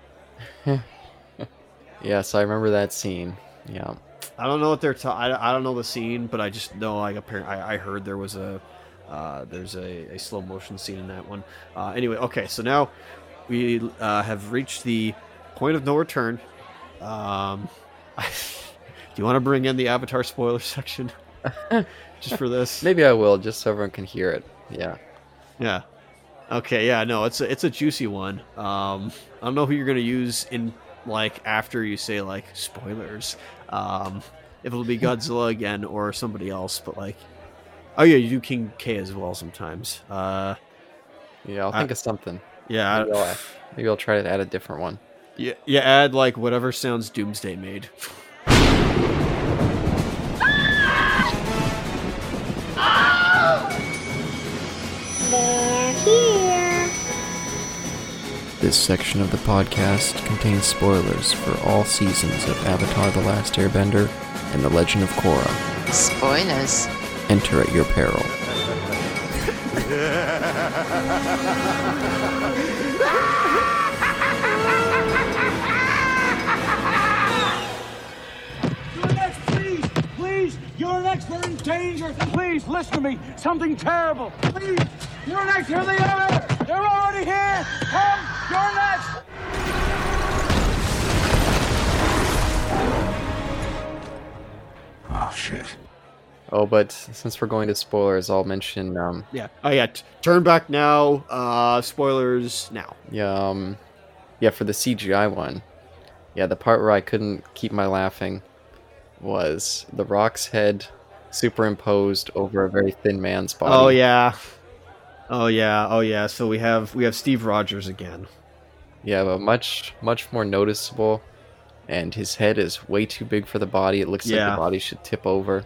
Yes, I remember that scene. Yeah. I don't know what they're. Ta- I, I don't know the scene, but I just know like apparently I, I heard there was a uh, there's a, a slow motion scene in that one. Uh, anyway, okay, so now we uh, have reached the point of no return. Um, do you want to bring in the Avatar spoiler section just for this? Maybe I will, just so everyone can hear it. Yeah. Yeah. Okay. Yeah. No, it's a, it's a juicy one. Um, I don't know who you're gonna use in like after you say like spoilers. Um, if it'll be Godzilla again or somebody else, but like, oh yeah, you do King K as well sometimes. Uh, Yeah, I'll I- think of something. yeah, Maybe I'll, maybe I'll try to add a different one. yeah, yeah. Add like whatever sounds Doomsday made. This section of the podcast contains spoilers for all seasons of Avatar The Last Airbender and The Legend of Korra. Spoilers. Enter at your peril. You're next, please! Please! You're next! They're in danger! Please, listen to me! Something terrible! Please! You're next! Here they are! They're already here! Come! You're next! Oh, shit. Oh, but since we're going to spoilers, I'll mention um, Yeah. Oh yeah. T- turn back now. Uh, spoilers now. yeah, um, yeah, for the CGI one. Yeah, the part where I couldn't keep my laughing was the rock's head superimposed over a very thin man's body. Oh yeah. Oh yeah. Oh yeah. So we have we have Steve Rogers again. Yeah, but much much more noticeable, and his head is way too big for the body. It looks like the body should tip over.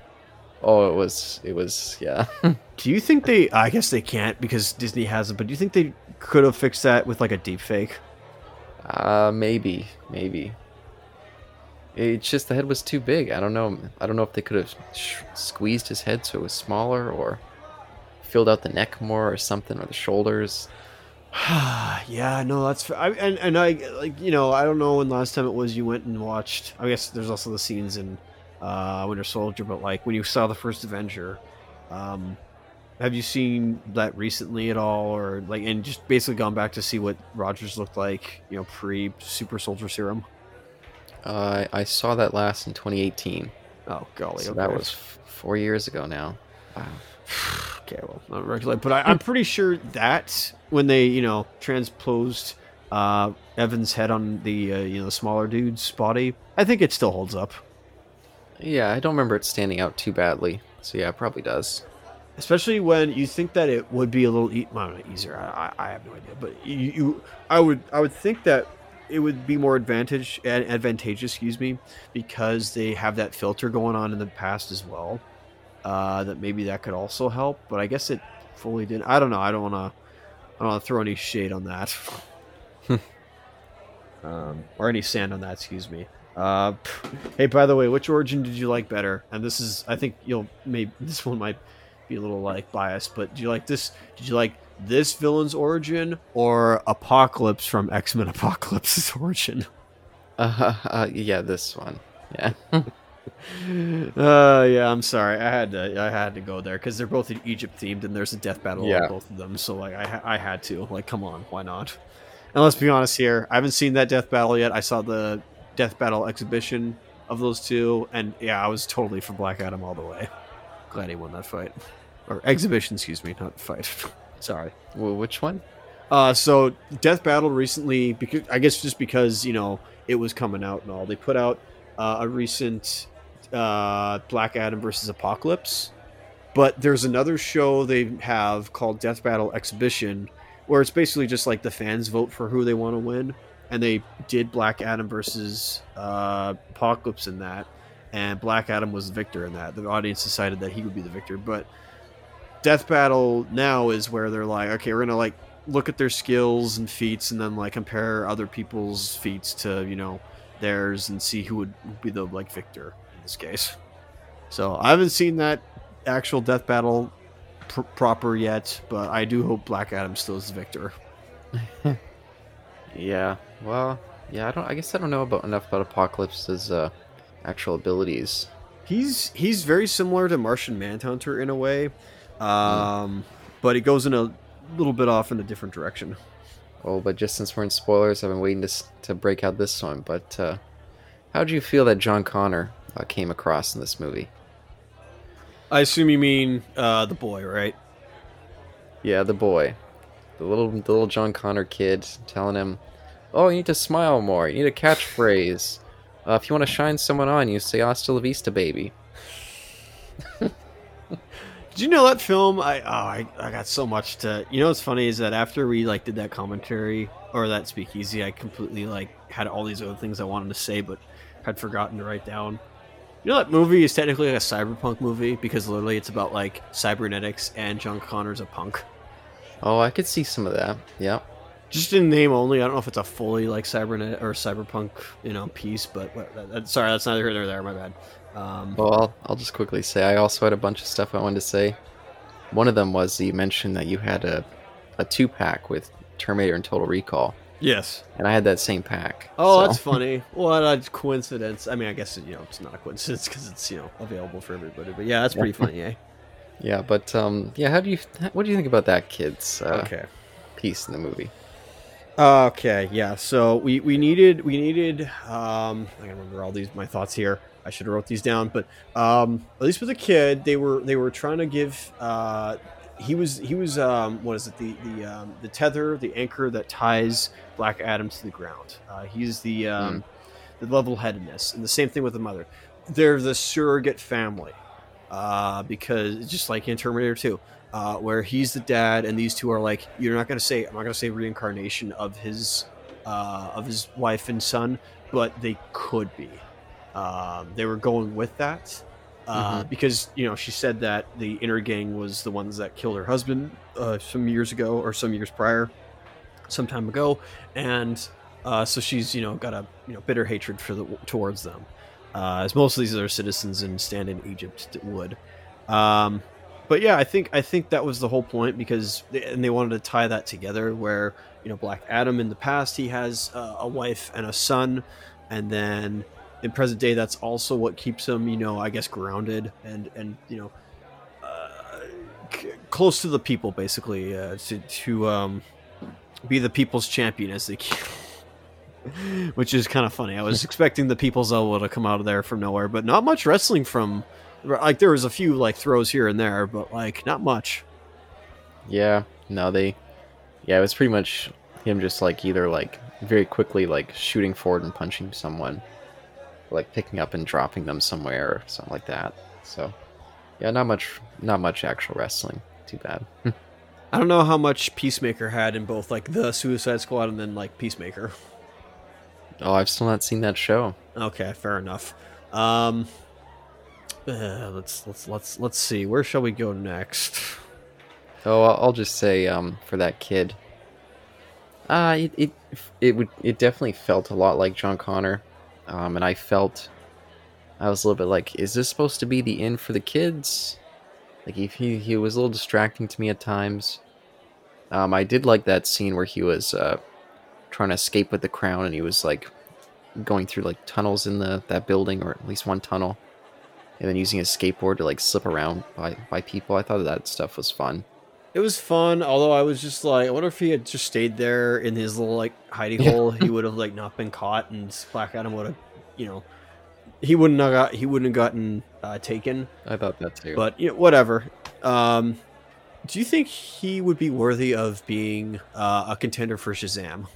Oh, it was it was yeah. Do you think they? I guess they can't because Disney has it. But do you think they could have fixed that with like a deep fake? uh, maybe maybe. It's just the head was too big. I don't know. I don't know if they could have sh- squeezed his head so it was smaller, or filled out the neck more, or something, or the shoulders. yeah, no, that's I, and and I like you know I don't know when last time it was you went and watched. I guess there's also the scenes in uh, Winter Soldier, but like when you saw the first Avenger, um, have you seen that recently at all, or like and just basically gone back to see what Rogers looked like, you know, pre Super Soldier Serum? Uh, I saw that last in 2018. Oh golly, So okay. that was f- four years ago now. Wow. Okay, well, not recollect, but I, I'm pretty sure that when they, you know, transposed uh, Evans' head on the, uh, you know, the smaller dude's body, I think it still holds up. Yeah, I don't remember it standing out too badly. So yeah, it probably does. Especially when you think that it would be a little e- well, easier. I, I, I have no idea, but you, you, I would, I would think that it would be more advantage, ad- advantageous, excuse me, because they have that filter going on in the past as well. Uh, that maybe that could also help, but I guess it fully didn't. I don't know. I don't want to. I don't want to throw any shade on that. um, or any sand on that. Excuse me. Uh, hey, by the way, which origin did you like better? And this is, I think you'll maybe this one might be a little like biased, but do you like this? Did you like this villain's origin or Apocalypse from X Men Apocalypse's origin? Uh, uh, yeah, this one. Yeah. Uh, yeah, I'm sorry. I had to, I had to go there because they're both Egypt themed, and there's a death battle Yeah. on both of them. So like, I, I had to. Like, come on, why not? And let's be honest here. I haven't seen that death battle yet. I saw the death battle exhibition of those two, and yeah, I was totally for Black Adam all the way. Glad he won that fight, or exhibition, excuse me, not fight. sorry. Well, which one? Uh, so Death Battle recently, because I guess just because you know it was coming out and all, they put out uh, a recent uh, Black Adam versus Apocalypse. But there's another show they have called Death Battle Exhibition, where it's basically just like the fans vote for who they want to win, and they did Black Adam versus uh, Apocalypse in that, and Black Adam was the victor in that. The audience decided that he would be the victor, but Death Battle now is where they're like, okay, we're gonna like look at their skills and feats, and then like compare other people's feats to you know theirs, and see who would be the like victor this case. So I haven't seen that actual Death Battle pr- proper yet, but I do hope Black Adam still is the victor. Yeah. Well, yeah. I don't. I guess I don't know about enough about Apocalypse's uh, actual abilities. He's he's very similar to Martian Manhunter in a way, um, but he goes in a little bit off in a different direction. Oh, but just since we're in spoilers, I've been waiting to to break out this one. But uh, how do you feel that John Connor uh, came across in this movie? I assume you mean uh, the boy, right? Yeah, the boy, the little the little John Connor kid, telling him, "Oh, you need to smile more. You need a catchphrase. Uh, if you want to shine someone on, you say "Hasta la vista, baby." Did you know that film? I oh, I, I got so much to. You know what's funny is that after we like did that commentary or that speakeasy, I completely like had all these other things I wanted to say, but had forgotten to write down. You know that movie is technically like a cyberpunk movie because literally it's about like cybernetics and John Connor's a punk. Oh, I could see some of that. Yeah. Just in name only. I don't know if it's a fully like cybernet or cyberpunk you know piece, but what- that- sorry, that's neither here nor there. My bad. Um, Well, I'll, I'll just quickly say I also had a bunch of stuff I wanted to say. One of them was you mentioned that you had a, a two pack with Terminator and Total Recall, yes. and I had that same pack. Oh, so- that's funny. What a coincidence. I mean, I guess you know it's not a coincidence because it's you know available for everybody. But yeah, that's pretty funny, eh? Yeah, but um, yeah. How do you what do you think about that kid's uh, Okay. piece in the movie? Okay. Yeah. So we we needed we needed. Um, I gotta remember all these my thoughts here. I should have wrote these down, but um, at least with the kid, they were they were trying to give. Uh, he was he was um, what is it the the um, the tether the anchor that ties Black Adam to the ground. Uh, he's the um, the level headedness, and the same thing with the mother. They're the surrogate family uh, because just like in Terminator 2, uh, where he's the dad and these two are like, you're not gonna say, I'm not gonna say reincarnation of his uh, of his wife and son, but they could be. Um, they were going with that uh, because you know she said that the Intergang was the ones that killed her husband uh, some years ago or some years prior, some time ago, and uh, so she's you know got a you know bitter hatred for the towards them, uh, as most of these other citizens in stand in Egypt would. Um, but yeah, I think I think that was the whole point because they, and they wanted to tie that together where you know Black Adam in the past he has uh, a wife and a son, and then in present day that's also what keeps him you know I guess grounded and and you know uh, c- close to the people basically uh, to to um, be the people's champion as they. Which is kind of funny. I was expecting the people's elbow to come out of there from nowhere, but not much wrestling from. Like there was a few like throws here and there, but like not much. Yeah, no, they, yeah, it was pretty much him just like either like very quickly like shooting forward and punching someone, like picking up and dropping them somewhere or something like that. So, yeah, not much, not much actual wrestling. Too bad. I don't know how much Peacemaker had in both like the Suicide Squad and then like Peacemaker. oh, I've still not seen that show. Okay, fair enough. Um, uh, let's let's let's let's see. Where shall we go next? Oh, I'll I'll just say um, for that kid, uh, it, it it would it definitely felt a lot like John Connor, um, and I felt I was a little bit like, is this supposed to be the end for the kids? Like he he, was a little distracting to me at times. Um, I did like that scene where he was uh, trying to escape with the crown, and he was like going through like tunnels in the that building, or at least one tunnel, and then using his skateboard to like slip around by by people. I thought that stuff was fun. It was fun, although I was just like, I wonder if he had just stayed there in his little like hiding Yeah. hole, he would have like not been caught, and Black Adam would have, you know, he wouldn't have got he wouldn't have gotten uh, taken. I thought that too. but you know, whatever. Um, Do you think he would be worthy of being uh, a contender for Shazam?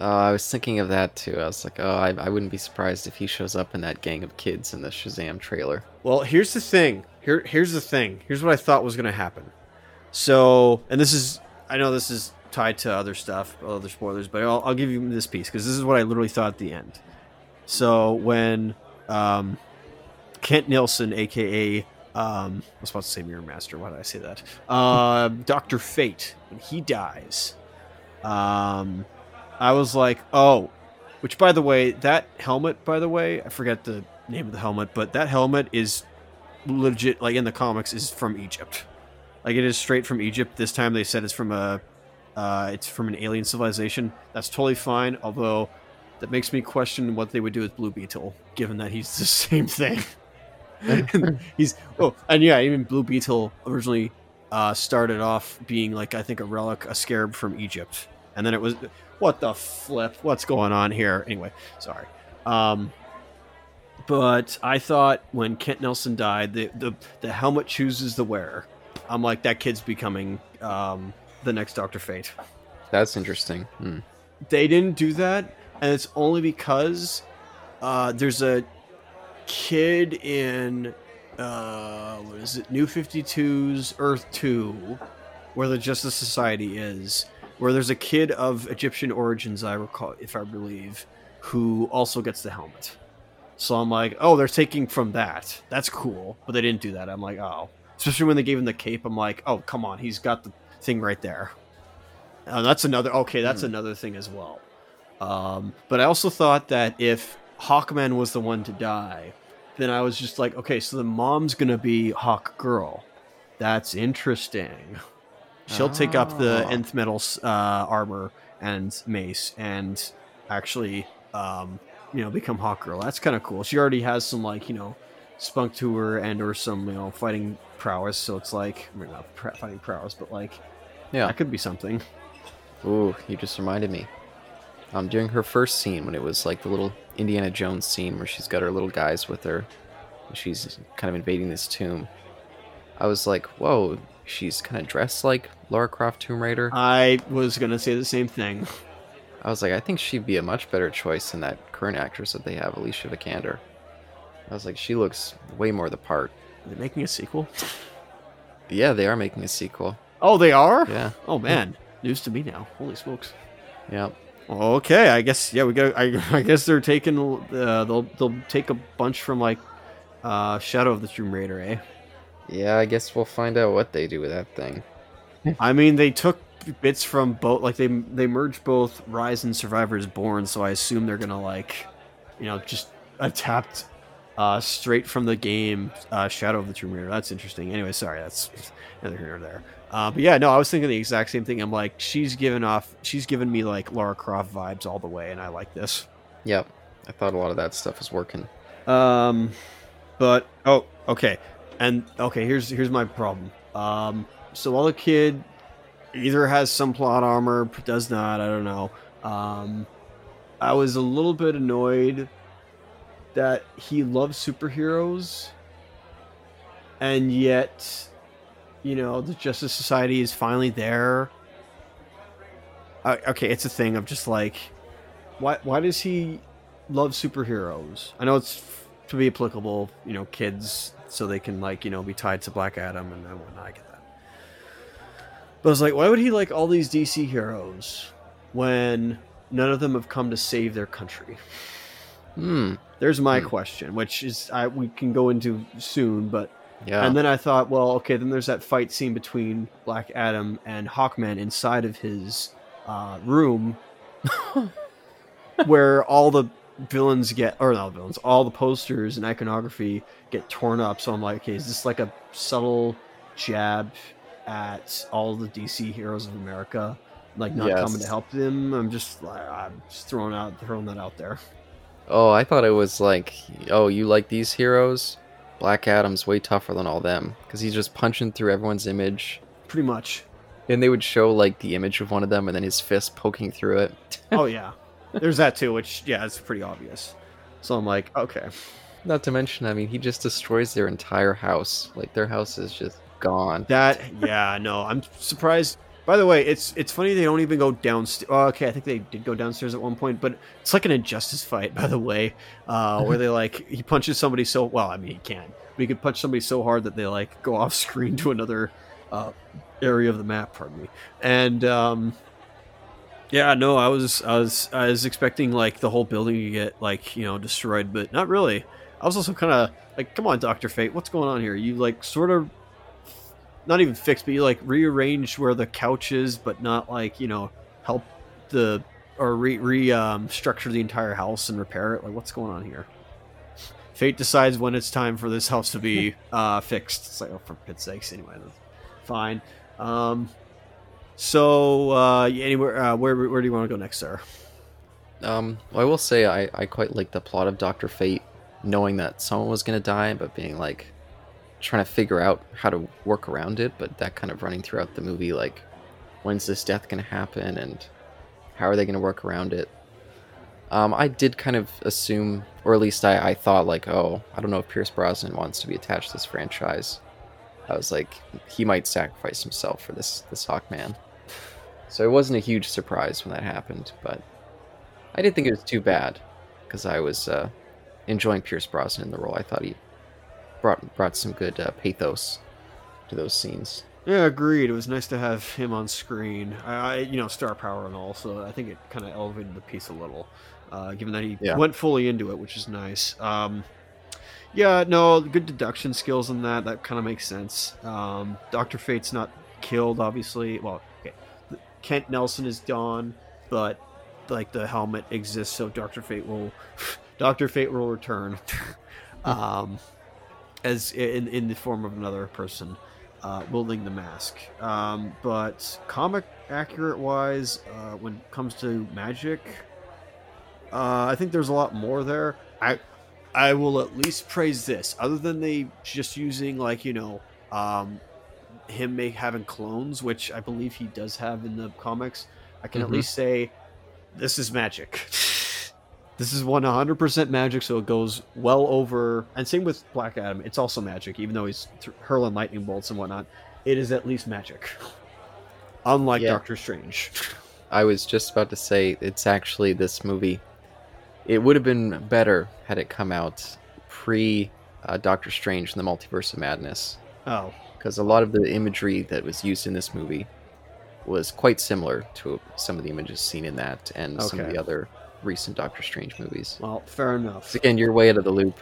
Uh, I was thinking of that too. I was like, oh, I, I wouldn't be surprised if he shows up in that gang of kids in the Shazam trailer. Well, here's the thing. Here, here's the thing. Here's what I thought was going to happen. So, and this is, I know this is tied to other stuff, other spoilers, but I'll, I'll give you this piece because this is what I literally thought at the end. So when um, Kent Nelson, aka um, I was about to say Mirror Master. Why did I say that? Uh, Doctor Fate, when he dies, um, I was like, oh, which by the way, that helmet, by the way, I forget the name of the helmet, but that helmet is legit, like in the comics, is from Egypt. Like it is straight from Egypt. This time they said it's from a, uh, it's from an alien civilization. That's totally fine. Although that makes me question what they would do with Blue Beetle, given that he's the same thing. he's oh, and yeah, even Blue Beetle originally uh, started off being like I think a relic, a scarab from Egypt, and then it was what the flip? What's going on here? Anyway, sorry. Um, but I thought when Kent Nelson died, the the, the helmet chooses the wearer. I'm like that kid's becoming um, the next Doctor Fate. That's interesting. Hmm. They didn't do that, and it's only because uh, there's a kid in uh, what is it? New 52's Earth 2, where the Justice Society is, where there's a kid of Egyptian origins, I recall, if I believe, who also gets the helmet. So I'm like, oh, they're taking from that. That's cool. But they didn't do that. I'm like, oh. Especially when they gave him the cape, I'm like, oh, come on, he's got the thing right there. Uh, that's another, okay, that's Hmm. another thing as well. Um, but I also thought that if Hawkman was the one to die, then I was just like, okay, so the mom's gonna be Hawk Girl. That's interesting. She'll take up the Oh. nth metal uh, armor and mace and actually, um, you know, become Hawk Girl. That's kind of cool. She already has some like you know, spunk to her and or some you know fighting prowess. So it's like, I mean, not pr- fighting prowess, but like Yeah. that could be something. Ooh, you just reminded me. Um, during her first scene, when it was like the little Indiana Jones scene where she's got her little guys with her, and she's kind of invading this tomb, I was like, whoa, she's kind of dressed like Lara Croft Tomb Raider. I was gonna say the same thing. I was like, I think she'd be a much better choice than that current actress that they have, Alicia Vikander. I was like, she looks way more the part. Are they making a sequel? Yeah, they are making a sequel. Oh, they are. Yeah, Oh man, news to me now. Holy smokes. yeah. Okay, I guess yeah, we got. I, I guess they're taking. Uh, they'll they'll take a bunch from like uh, Shadow of the Tomb Raider, eh? Yeah, I guess we'll find out what they do with that thing. I mean, they took bits from both. Like they they merged both Rise and Survivors Born, so I assume they're gonna like, you know, just adapt uh, straight from the game uh, Shadow of the Tomb Raider. That's interesting. Anyway, sorry, that's neither here nor there. Uh, but yeah, no, I was thinking the exact same thing. I'm like, she's given off, she's given me like Lara Croft vibes all the way, and I like this. Yep, I thought a lot of that stuff was working. Um, but oh, okay, and okay. Here's here's my problem. Um, so while the kid either has some plot armor, does not, I don't know. Um, I was a little bit annoyed that he loves superheroes, and yet, you know, the Justice Society is finally there. Uh, okay, it's a thing of just like, why why does he love superheroes. I know it's f- to be applicable, you know, kids, so they can like you know be tied to Black Adam and, and whatnot. I get that. But I was like, why would he like all these DC heroes when none of them have come to save their country? Hmm. There's my Hmm. question, which is I we can go into soon, but Yeah. and then I thought, well, okay, then there's that fight scene between Black Adam and Hawkman inside of his uh, room, where all the villains get, or not villains, all the posters and iconography get torn up. So I'm like, okay, is this like a subtle jab at all the DC heroes of America, like not Yes. coming to help them? I'm just, I'm just throwing out, throwing that out there. Oh, I thought it was like, oh, you like these heroes? Black Adam's way tougher than all them because he's just punching through everyone's image, Pretty much. and they would show like the image of one of them and then his fist poking through it. oh yeah, there's that too, which yeah, it's pretty obvious. So I'm like, okay, Not to mention, I mean, he just destroys their entire house. Like their house is just gone. That yeah, no, I'm surprised. By the way, it's it's funny they don't even go downstairs. Oh, okay, I think they did go downstairs at one point, but it's like an injustice fight. By the way, uh, where they like he punches somebody so well. I mean, he can, but he could punch somebody so hard that they like go off screen to another uh, area of the map. Pardon me. And um, yeah, no, I was I was I was expecting like the whole building to get like you know destroyed, but not really. I was also kind of like, come on, Doctor Fate, what's going on here? You like sort of not even fixed, but you like rearranged where the couch is, but not like you know help the or re, re um, structure the entire house and repair it. Like, what's going on here? Fate decides when it's time for this house to be uh, fixed. It's like, oh, for pit's sakes, anyway, that's fine. Um, so, uh, anywhere, uh, where where do you want to go next, sir? Um, well, I will say I, I quite like the plot of Doctor Fate, knowing that someone was gonna die, but being like trying to figure out how to work around it. But that kind of running throughout the movie, like when's this death gonna happen, and how are they gonna work around it? Um, I did kind of assume, or at least I, I thought, like, oh, I don't know if Pierce Brosnan wants to be attached to this franchise. I was like, he might sacrifice himself for this this Hawkman. So it wasn't a huge surprise when that happened, but I didn't think it was too bad because I was uh, enjoying Pierce Brosnan in the role. I thought he brought brought some good uh, pathos to those scenes. Yeah, agreed. It was nice to have him on screen. I, I you know, star power and all, so I think it kind of elevated the piece a little, uh, given that he Yeah. went fully into it, which is nice. Um, yeah, no, good deduction skills in that. That kind of makes sense. Um, Doctor Fate's not killed, obviously. Well, okay, Kent Nelson is gone, but like the helmet exists, so Doctor Fate will, Doctor Fate will return, um, as in in the form of another person uh, wielding the mask. Um, but comic accurate wise, uh, when it comes to magic, uh, I think there's a lot more there. I I will at least praise this, other than they just using like you know um, him make having clones, which I believe he does have in the comics. I can Mhm. at least say this is magic. This is 100% magic, so it goes well over. And same with Black Adam, it's also magic, even though he's th- hurling lightning bolts and whatnot. It is at least magic, unlike Yeah. Doctor Strange. I was just about to say it's actually this movie. It would have been better had it come out pre uh, Doctor Strange and the Multiverse of Madness, Oh, because a lot of the imagery that was used in this movie was quite similar to some of the images seen in that and some of the other recent Doctor Strange movies. well, fair enough. So again, you're way out of the loop.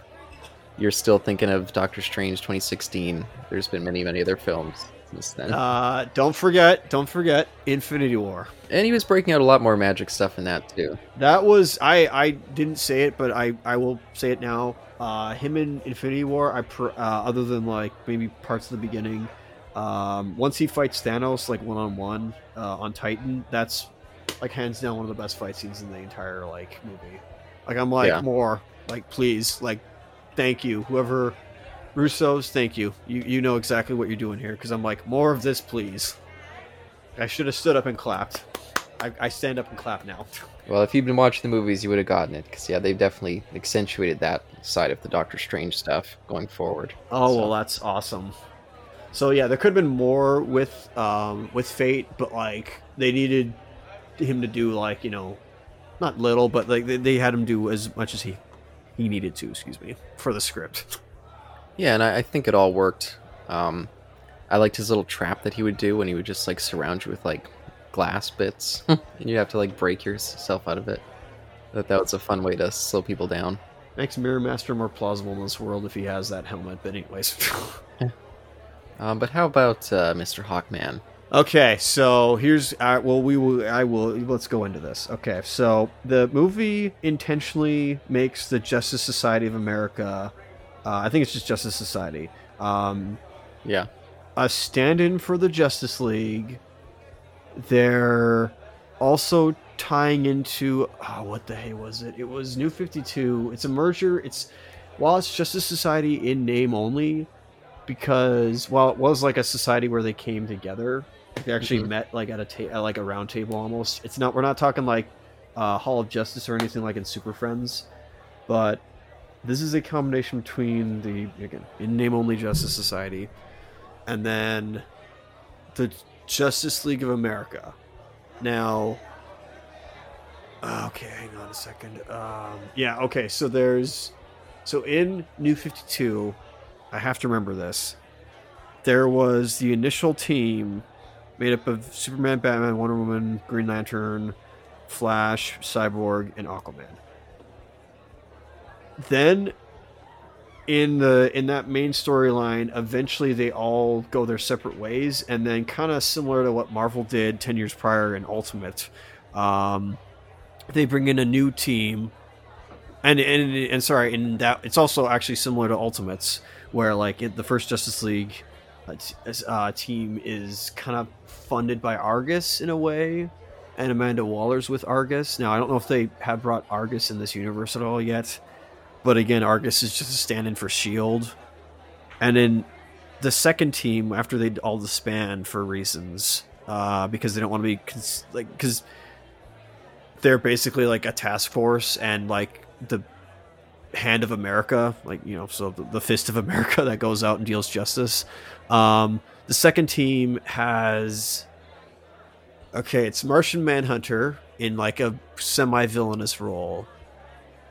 You're still thinking of Doctor Strange 2016. There's been many, many other films since then. Uh, don't forget, don't forget Infinity War. and he was breaking out a lot more magic stuff in that too. That was I. I didn't say it, but I. I will say it now. Uh, him in Infinity War. I. Pr- uh, other than like maybe parts of the beginning. Um, once he fights Thanos like one on one on Titan, that's like hands down one of the best fight scenes in the entire like movie. Like I'm like Yeah. more like please like thank you whoever Russo's thank you you you know exactly what you're doing here because I'm like more of this please. I should have stood up and clapped. I, I stand up and clap now. Well, if you've been watching the movies, you would have gotten it. Because, yeah, they've definitely accentuated that side of the Doctor Strange stuff going forward. Oh So- well, that's awesome. So yeah, there could have been more with um, with Fate, but like they needed him to do like you know, not little, but like they, they had him do as much as he he needed to. Excuse me for the script. Yeah, and I, I think it all worked. Um, I liked his little trap that he would do when he would just, like, surround you with, like, glass bits. and you have to, like, break yourself out of it. That that was a fun way to slow people down. Makes Mirror Master more plausible in this world if he has that helmet. But anyways. Um, but how about uh, Mr. Hawkman? Okay, so here's uh, well, we will. I will. Let's go into this. Okay, so the movie intentionally makes the Justice Society of America. Uh, I think it's just Justice Society. Um, Yeah. a stand-in for the Justice League. They're also tying into oh, what the hey was it? It was New Fifty Two. It's a merger. It's while it's Justice Society in name only, because while it was like a society where they came together, they actually Mhm. met like at a ta- at like a round table almost. It's not. We're not talking like uh, Hall of Justice or anything like in Super Friends, but this is a combination between the again in name only Justice Society, and then the Justice League of America. Now, uh, okay, hang on a second. Um, yeah, okay. So there's so in New Fifty Two, I have to remember this. There was the initial team made up of Superman, Batman, Wonder Woman, Green Lantern, Flash, Cyborg, and Aquaman. Then in the in that main storyline, eventually they all go their separate ways, and then kind of similar to what Marvel did ten years prior in Ultimate, um, they bring in a new team, and and and sorry, and that it's also actually similar to Ultimates, where like it, the first Justice League uh, team is kind of funded by Argus in a way, and Amanda Waller's with Argus. Now I don't know if they have brought Argus in this universe at all yet, but again, Argus is just a stand-in for Shield, and then the second team after they all disband for reasons uh, because they don't want to be cons- like because they're basically like a task force and like the hand of America, like you know, so the, the fist of America that goes out and deals justice. Um, the second team has okay, it's Martian Manhunter in like a semi-villainous role.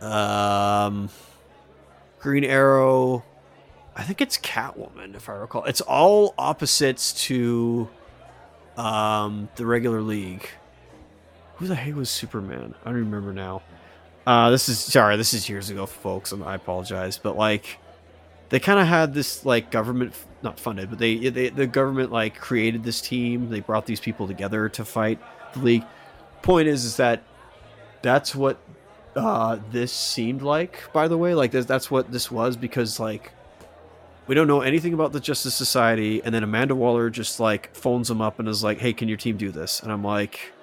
Um, Green Arrow. I think it's Catwoman, if I recall. It's all opposites to um, the regular league. Who the heck was Superman? I don't remember now. Uh, this is sorry, this is years ago, folks, and I apologize. But like, they kind of had this like government, not funded, but they, they the government like created this team. They brought these people together to fight the league. Point is, is that that's what uh, this seemed like. By the way, like that's, that's what this was because like we don't know anything about the Justice Society, and then Amanda Waller just like phones them up and is like, "Hey, can your team do this?" And I'm like,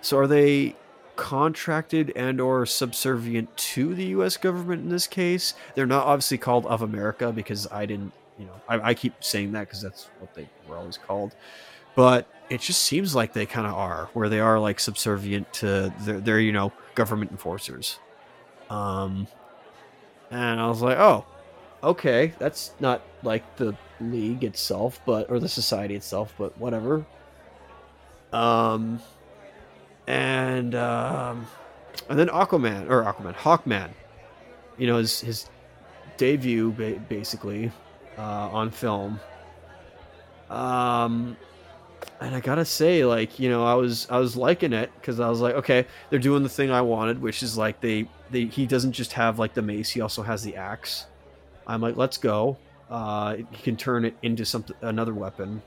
"So are they contracted and or subservient to the U.S. government in this case? They're not obviously called of America because I didn't, you know, I, I keep saying that because that's what they were always called, but it just seems like they kind of are, where they are like subservient to their, their you know, government enforcers. Um, and I was like, oh, okay, that's not like the league itself, but or the society itself, but whatever. Um, and um, and then Aquaman or Aquaman, Hawkman, you know his his debut ba- basically uh, on film. Um, and I gotta say, like you know, I was I was liking it because I was like, okay, they're doing the thing I wanted, which is like they they he doesn't just have like the mace, he also has the axe. I'm like, let's go. Uh, he can turn it into something another weapon.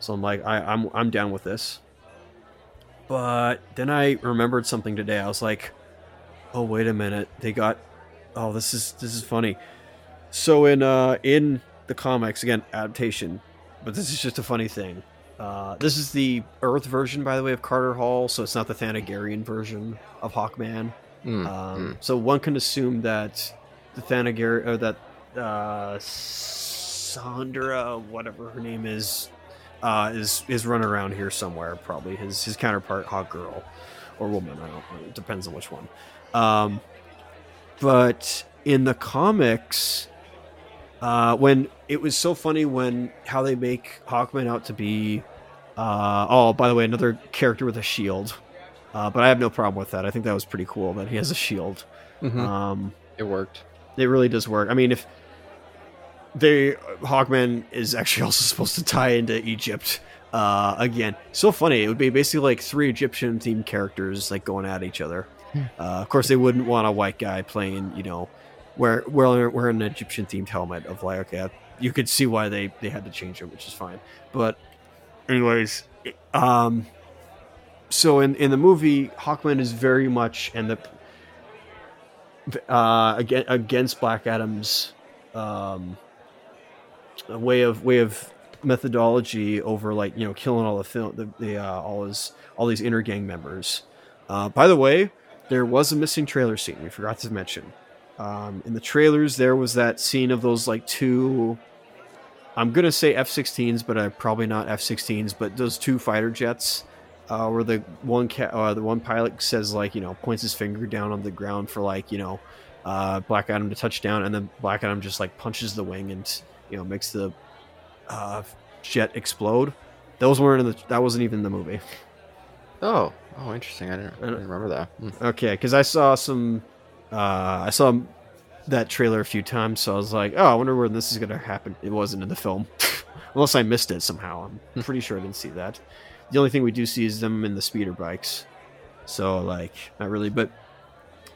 So I'm like, I, I'm I'm down with this. But then I remembered something today. I was like, oh wait a minute, they got. Oh, this is this is funny. So in uh in the comics again adaptation, but this is just a funny thing. Uh, this is the Earth version, by the way, of Carter Hall, so it's not the Thanagarian version of Hawkman. Mm, Um, mm. So one can assume that the Thanagar or that uh, Sandra, whatever her name is, uh, is is running around here somewhere. Probably his his counterpart, Hawk Girl, or woman. I don't. know. It depends on which one. Um, but in the comics, uh, when it was so funny when how they make Hawkman out to be. Uh, oh, by the way, another character with a shield. Uh, but I have no problem with that. I think that was pretty cool that he has a shield. Mhm. Um, it worked. it really does work. I mean, if they Hawkman is actually also supposed to tie into Egypt. Uh, again, so funny. It would be basically like three Egyptian themed characters like going at each other. Uh, of course, they wouldn't want a white guy playing, you know, where wearing wearing an Egyptian themed helmet. Of like, okay, you could see why they they had to change it, which is fine. But, anyways, um, so in in the movie, Hawkman is very much and the uh, again against Black Adam's um, way of way of methodology over like you know killing all the film the, the uh, all his all these Intergang members. Uh, by the way, there was a missing trailer scene we forgot to mention. Um, in the trailers, there was that scene of those like two. I'm gonna say F-16s, but uh, probably not F-16s. But those two fighter jets, uh, where the one ca- uh, the one pilot says like you know points his finger down on the ground for like you know uh, Black Adam to touch down, and then Black Adam just like punches the wing and you know makes the uh, jet explode. Those weren't in the. That wasn't even in the movie. Oh, oh, interesting. I didn't, I didn't remember that. Hmm. Okay, because I saw some. Uh, I saw that trailer a few times, so I was like, "Oh, I wonder where this is gonna happen." It wasn't in the film, unless I missed it somehow. I'm pretty sure I didn't see that. The only thing we do see is them in the speeder bikes, so like not really. But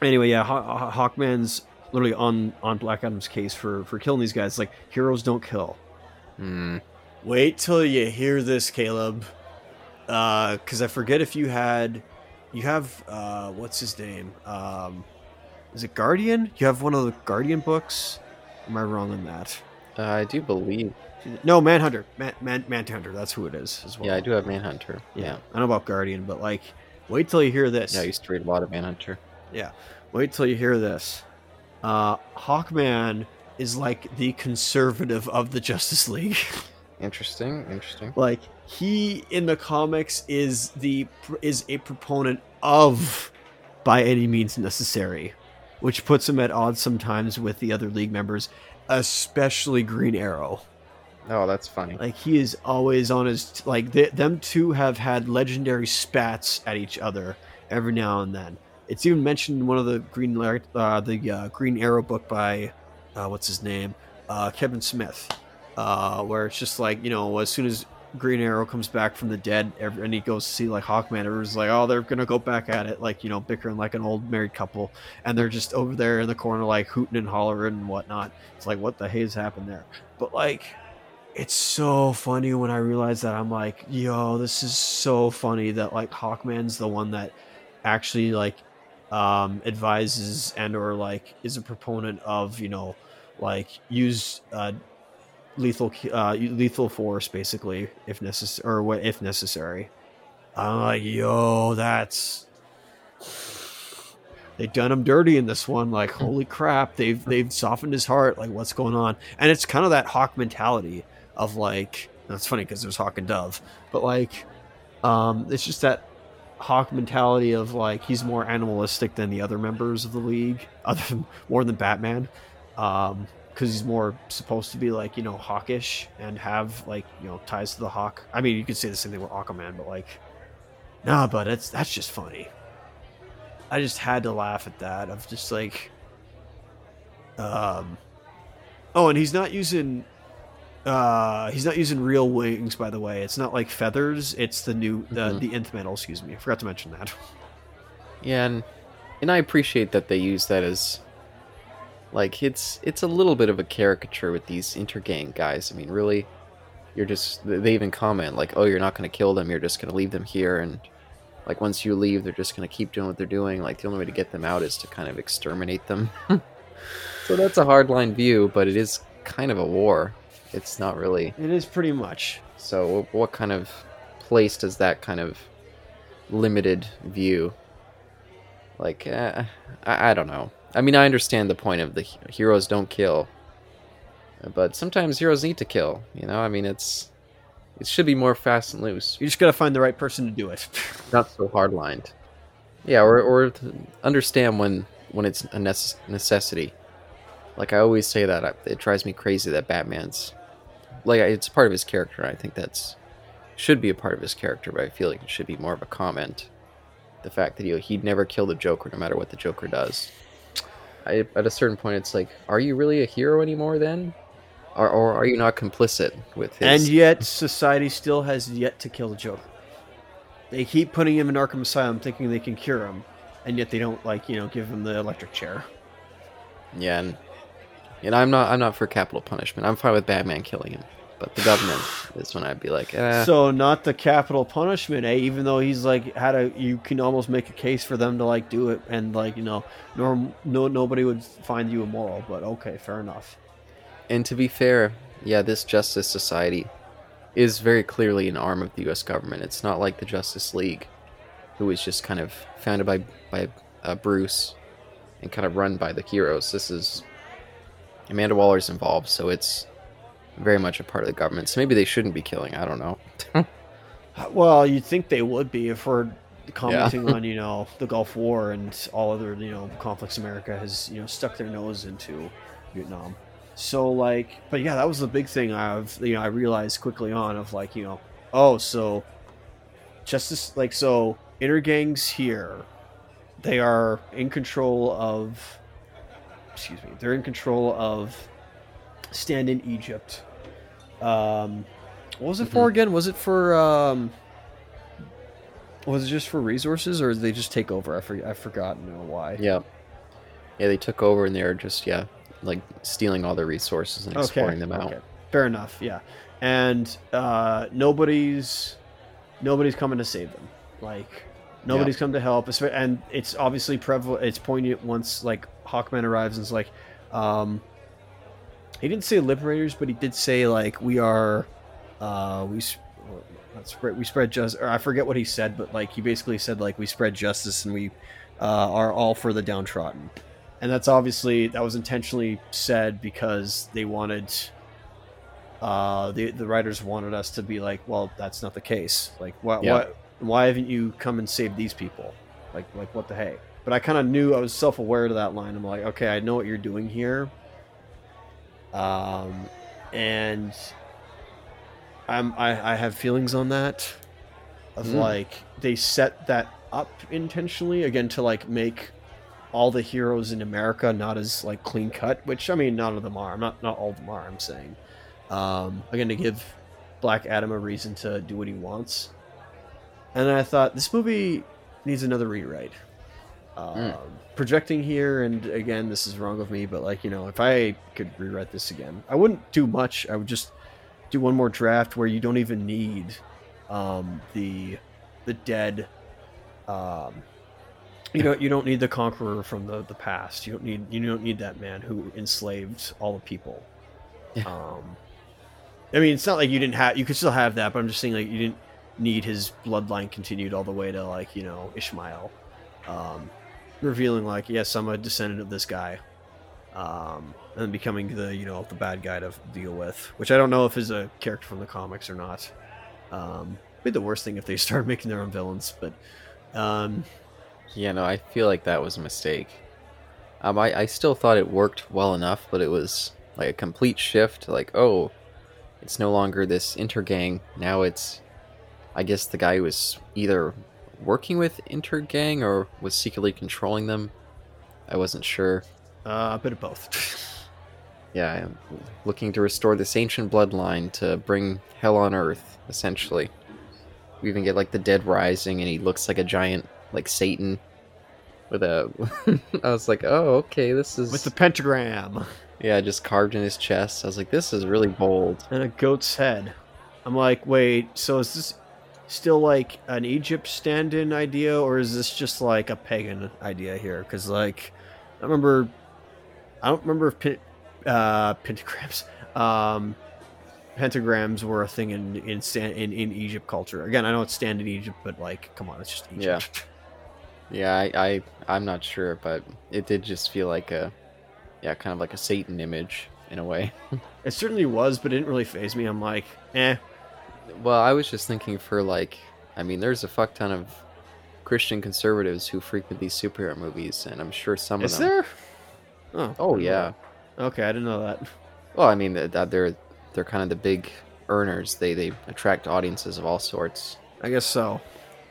anyway, yeah, Haw- Hawkman's literally on on Black Adam's case for for killing these guys. Like heroes don't kill. Hmm. Wait till you hear this, Caleb. Because I forget if you had, you have uh, what's his name? Um, is it Guardian? You have one of the Guardian books. Am I wrong on that? Uh, I do believe. No, Manhunter. Man, Man, Manhunter. That's who it is as well. Yeah, I do have Manhunter. Yeah. Yeah. I don't know about Guardian, but like, wait till you hear this. Yeah, I used to read a lot of Manhunter. Yeah. Wait till you hear this. Uh, Hawkman is like the conservative of the Justice League. Interesting. Interesting. like he in the comics is the is a proponent of by any means necessary which puts him at odds sometimes with the other league members especially green arrow Oh, that's funny. like he is always on his like they, them two have had legendary spats at each other every now and then it's even mentioned in one of the green uh, the uh, green arrow book by uh, what's his name? Uh, kevin smith. Uh, where it's just like you know as soon as green arrow comes back from the dead every, and he goes to see like hawkman everyone's like oh they're gonna go back at it like you know bickering like an old married couple. And they're just over there in the corner like hooting and hollering and whatnot. It's like what the haze happened there? But like it's so funny when I realize that I'm like, yo, this is so funny that like Hawkman's the one that actually like um advises and or like is a proponent of, you know, like use uh lethal uh lethal force basically if necessary or what if necessary. I'm like, yo, that's they done him dirty in this one. Like, holy crap, they've they've softened his heart. Like, what's going on? And it's kind of that hawk mentality of like, that's funny because there's hawk and dove, but like, um, it's just that hawk mentality of like he's more animalistic than the other members of the league, other than, more than Batman, um, because he's more supposed to be like you know hawkish and have like you know ties to the hawk. I mean, you could say the same thing with Aquaman, but like, nah, but it's that's just funny. I just had to laugh at that of just like um Oh, and he's not using uh he's not using real wings by the way. It's not like feathers, it's the new the Mhm. the nth metal, excuse me. I forgot to mention that. Yeah, and and I appreciate that they use that as like it's it's a little bit of a caricature with these intergang guys. I mean, really, you're just they even comment like, "Oh, you're not going to kill them. You're just going to leave them here." And like once you leave, they're just going to keep doing what they're doing. Like the only way to get them out is to kind of exterminate them. so that's a hardline view, but it is kind of a war. It's not really. It is pretty much. So what kind of place does that kind of limited view? Like, uh, I, I don't know. I mean, I understand the point of the heroes don't kill, but sometimes heroes need to kill. You know, I mean, it's it should be more fast and loose, You just got to find the right person to do it. not so hard lined. Yeah, or or understand when when it's a necess- necessity. Like I always say that it drives me crazy that Batman's like it's part of his character. I think that's should be a part of his character, but I feel like it should be more of a comment. The fact that he he'd never kill the Joker, no matter what the Joker does. I, at a certain point, it's like, are you really a hero anymore then, or, or are you not complicit with his? and yet society still has yet to kill the Joker. They keep putting him in Arkham Asylum thinking they can cure him, and yet they don't like, you know, give him the electric chair. Yeah, and, and I'm not I'm not for capital punishment. I'm fine with Batman killing him, but the government is when I'd be like, eh. So not the capital punishment, eh? Even though he's like had a, you can almost make a case for them to like do it, and like you know, norm, no nobody would find you immoral. But okay, fair enough. and to be fair, yeah, this Justice Society is very clearly an arm of the U.S. government. It's not like the Justice League, who was just kind of founded by by uh, Bruce and kind of run by the heroes. This is Amanda Waller's involved, so it's very much a part of the government. So maybe they shouldn't be killing. I don't know. Well, you'd think they would be if we're commenting on you know the Gulf War and all other you know conflicts America has you know stuck their nose into Vietnam. So like, but yeah, that was the big thing. I've you know I realized quickly on of like you know oh so justice like so Intergangs here they are in control of excuse me they're in control of stand in egypt. Um what was it for again? Was it for um was it just for resources or did they just take over? I forget i've forgotten you know why. Yeah. Yeah, they took over and they're just yeah, like stealing all their resources and exploring them out. okay. fair enough yeah. And uh nobody's nobody's coming to save them. Like nobody's come to help and it's obviously prevalent it's poignant once like hawkman arrives and it's like um he didn't say liberators but he did say like we are uh we not spread we spread just or i forget what he said but like he basically said like we spread justice and we uh, are all for the downtrodden. And that's obviously that was intentionally said because they wanted uh the the writers wanted us to be like well that's not the case. Like what Yeah. what why haven't you come and saved these people? Like like what the hey? But i kind of knew i was self-aware to that line. I'm like okay i know what you're doing here um and i'm i, I have feelings on that of Mm. like they set that up intentionally again to like make all the heroes in America not as like clean cut, which I mean, none of them are. I'm not not all of them are. I'm saying, um, again, to give Black Adam a reason to do what he wants. And then I thought this movie needs another rewrite. Um, Projecting here, and again, this is wrong of me, but like you know, if I could rewrite this again, I wouldn't do much. I would just do one more draft where you don't even need um, the the dead. Um, you know, you don't need the conqueror from the, the past. You don't need you don't need that man who enslaved all the people. Yeah. Um, I mean, it's not like you didn't have. You could still have that, but I'm just saying like you didn't need his bloodline continued all the way to like you know Ishmael, um, revealing like yes, I'm a descendant of this guy, um, and becoming the you know the bad guy to deal with, which I don't know if is a character from the comics or not. Um, be the worst thing if they start making their own villains, but um, Yeah, no, I feel like that was a mistake. Um, I, I still thought it worked well enough, but it was like a complete shift. Like, oh, it's no longer this intergang. Now it's, I guess, the guy who was either working with intergang or was secretly controlling them. I wasn't sure. uh, a bit of both. Yeah, I'm looking to restore this ancient bloodline to bring hell on earth, essentially. We even get like the dead rising, and he looks like a giant, like Satan, with a. I was like, oh, okay, this is with the pentagram yeah, just carved in his chest. I was like, this is really bold. and a goat's head. I'm like, wait, so is this still like an Egypt stand-in idea, or is this just like a pagan idea here? Because like, I remember, I don't remember if pin, uh, pentagrams, um, pentagrams were a thing in in, in in Egypt culture. Again, I know it's stand in Egypt, but like, come on, it's just Egypt. Yeah, I, I I'm not sure, but it did just feel like a, yeah, kind of like a Satan image in a way. It certainly was, but it didn't really phase me. I'm like, eh. Well, I was just thinking for like, I mean, there's a fuck ton of Christian conservatives who frequent these superhero movies, and I'm sure some Is of them. Is there? Oh, Oh yeah. Okay, I didn't know that. Well, I mean, that they're they're kind of the big earners. They they attract audiences of all sorts. I guess so.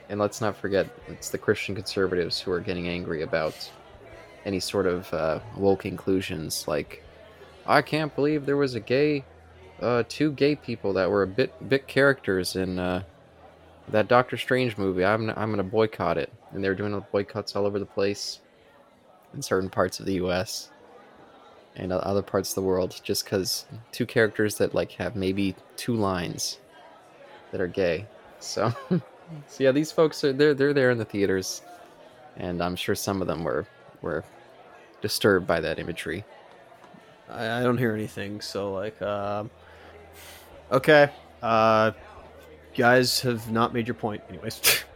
And let's not forget, it's the Christian conservatives who are getting angry about any sort of uh, woke inclusions. Like, I can't believe there was a gay, uh, two gay people that were a bit bit characters in uh, that Doctor Strange movie. I'm I'm gonna boycott it, and they're doing boycotts all over the place in certain parts of the U.S. and other parts of the world, just because two characters that like have maybe two lines that are gay. So. So yeah, these folks are they're they're there in the theaters, and I'm sure some of them were were disturbed by that imagery. I, don't hear anything. So like, um, okay, uh, guys have not made your point, anyways.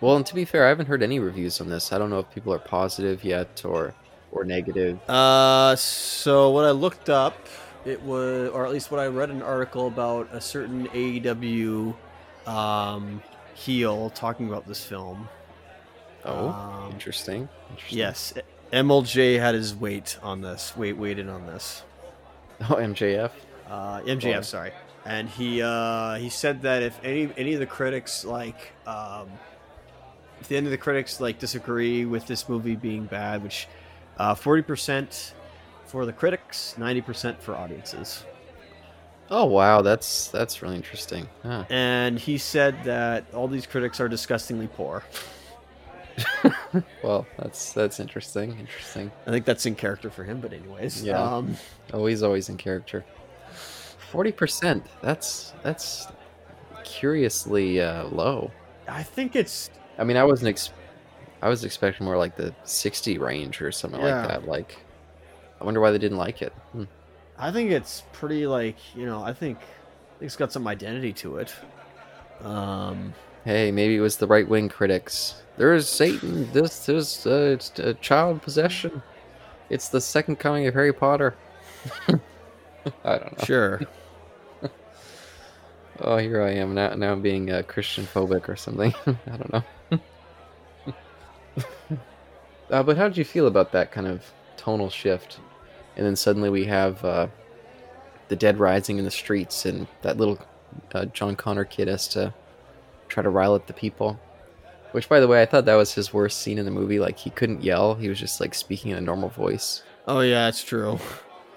Well, and to be fair, I haven't heard any reviews on this. I don't know if people are positive yet or or negative. uh, so what I looked up, it was, or at least what I read an article about a certain AEW, um, heel talking about this film. Oh, Um, interesting. Interesting. Yes, MLJ had his weight on this. Weight weighted on this. Oh, MJF. Uh, MJF, sorry. And he uh, he said that if any any of the critics like um, if the end of the critics like disagree with this movie being bad, which uh, forty percent for the critics, ninety percent for audiences. Oh wow, that's that's really interesting. Huh. And he said that all these critics are disgustingly poor. Well, that's that's interesting. Interesting. I think that's in character for him, but anyways. Yeah. Um, Oh, he's always in character. Forty percent. That's that's curiously uh, low. I think it's I mean, I wasn't. Ex- I was expecting more like the sixty range or something Yeah. like that. Like, I wonder why they didn't like it. Hmm. I think it's pretty like you know I think, I think it's got some identity to it. Um, Hey, maybe it was the right wing critics. There is Satan. This is uh, it's uh, child possession. It's the second coming of Harry Potter. I don't know. sure. Oh, here I am now. Now being uh, Christian phobic or something. I don't know. uh, but how did you feel about that kind of tonal shift? And then suddenly we have uh, the dead rising in the streets, and that little uh, John Connor kid has to try to rile up the people. Which, by the way, I thought that was his worst scene in the movie. Like he couldn't yell; he was just like speaking in a normal voice. Oh yeah, it's true.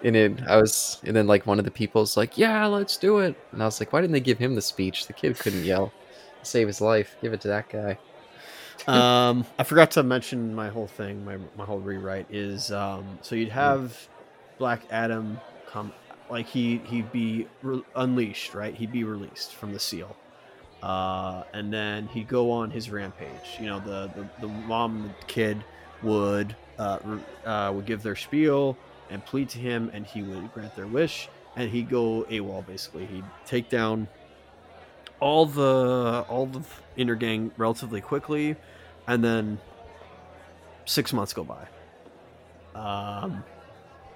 And it, I was, and then like one of the people's like, "Yeah, let's do it," and I was like, "Why didn't they give him the speech? The kid couldn't yell, save his life. Give it to that guy." Um, I forgot to mention my whole thing. My my whole rewrite is um, so you'd have Black Adam come like he he'd be re- unleashed, right? He'd be released from the seal, uh, and then he'd go on his rampage. You know, the the, the mom and the kid would uh, uh, would give their spiel and plead to him, and he would grant their wish, and he'd go AWOL. Basically, he'd take down all the all the Intergang relatively quickly, and then six months go by. Um,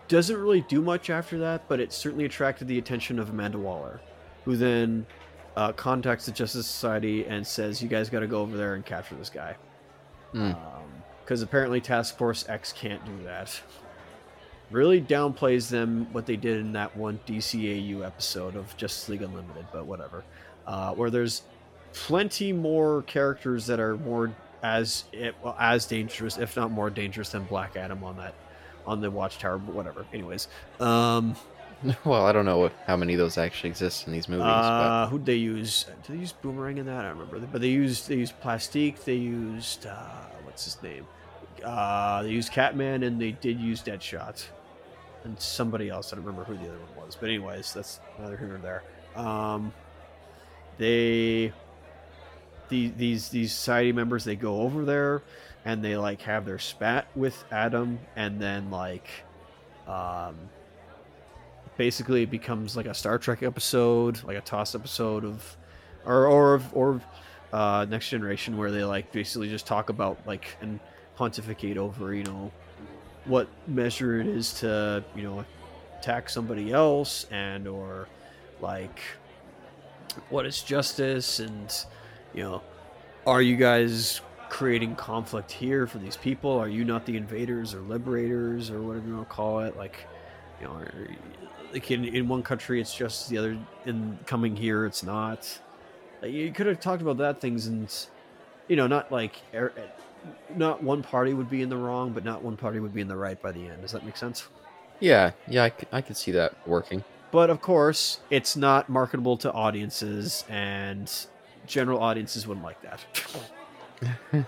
doesn't really do much after that, but it certainly attracted the attention of Amanda Waller, who then uh, contacts the Justice Society and says, "You guys got to go over there and capture this guy." Because apparently Task Force X can't do that. Really downplays them what they did in that one DCAU episode of Justice League Unlimited, but whatever. Uh, where there's plenty more characters that are more as eh, as dangerous, if not more dangerous, than Black Adam on that on the Watchtower. But whatever. Anyways, um, Well, I don't know how many of those actually exist in these movies, uh, who'd they use? Did they use Boomerang in that? I don't remember. But they used they used Plastique. They used uh, what's his name? Uh, they used Catman, and they did use Deadshot, and somebody else. I don't remember who the other one was. But anyways, that's neither here nor there. Um, they the, these these society members they go over there and they like have their spat with Adam, and then like um basically it becomes like a Star Trek episode, like a TOS episode of, or or or uh, Next Generation, where they like basically just talk about like and pontificate over you know what measure it is to you know attack somebody else and or like what is justice and you know are you guys creating conflict here for these people? Are you not the invaders or liberators or whatever you want to call it? Like you know are, like in, in one country it's just the other in coming here it's not. Like, you could have talked about that things and you know not like not one party would be in the wrong but not one party would be in the right by the end. Does that make sense? Yeah, yeah, I, c- I could see that working. but of course it's not marketable to audiences and general audiences wouldn't like that.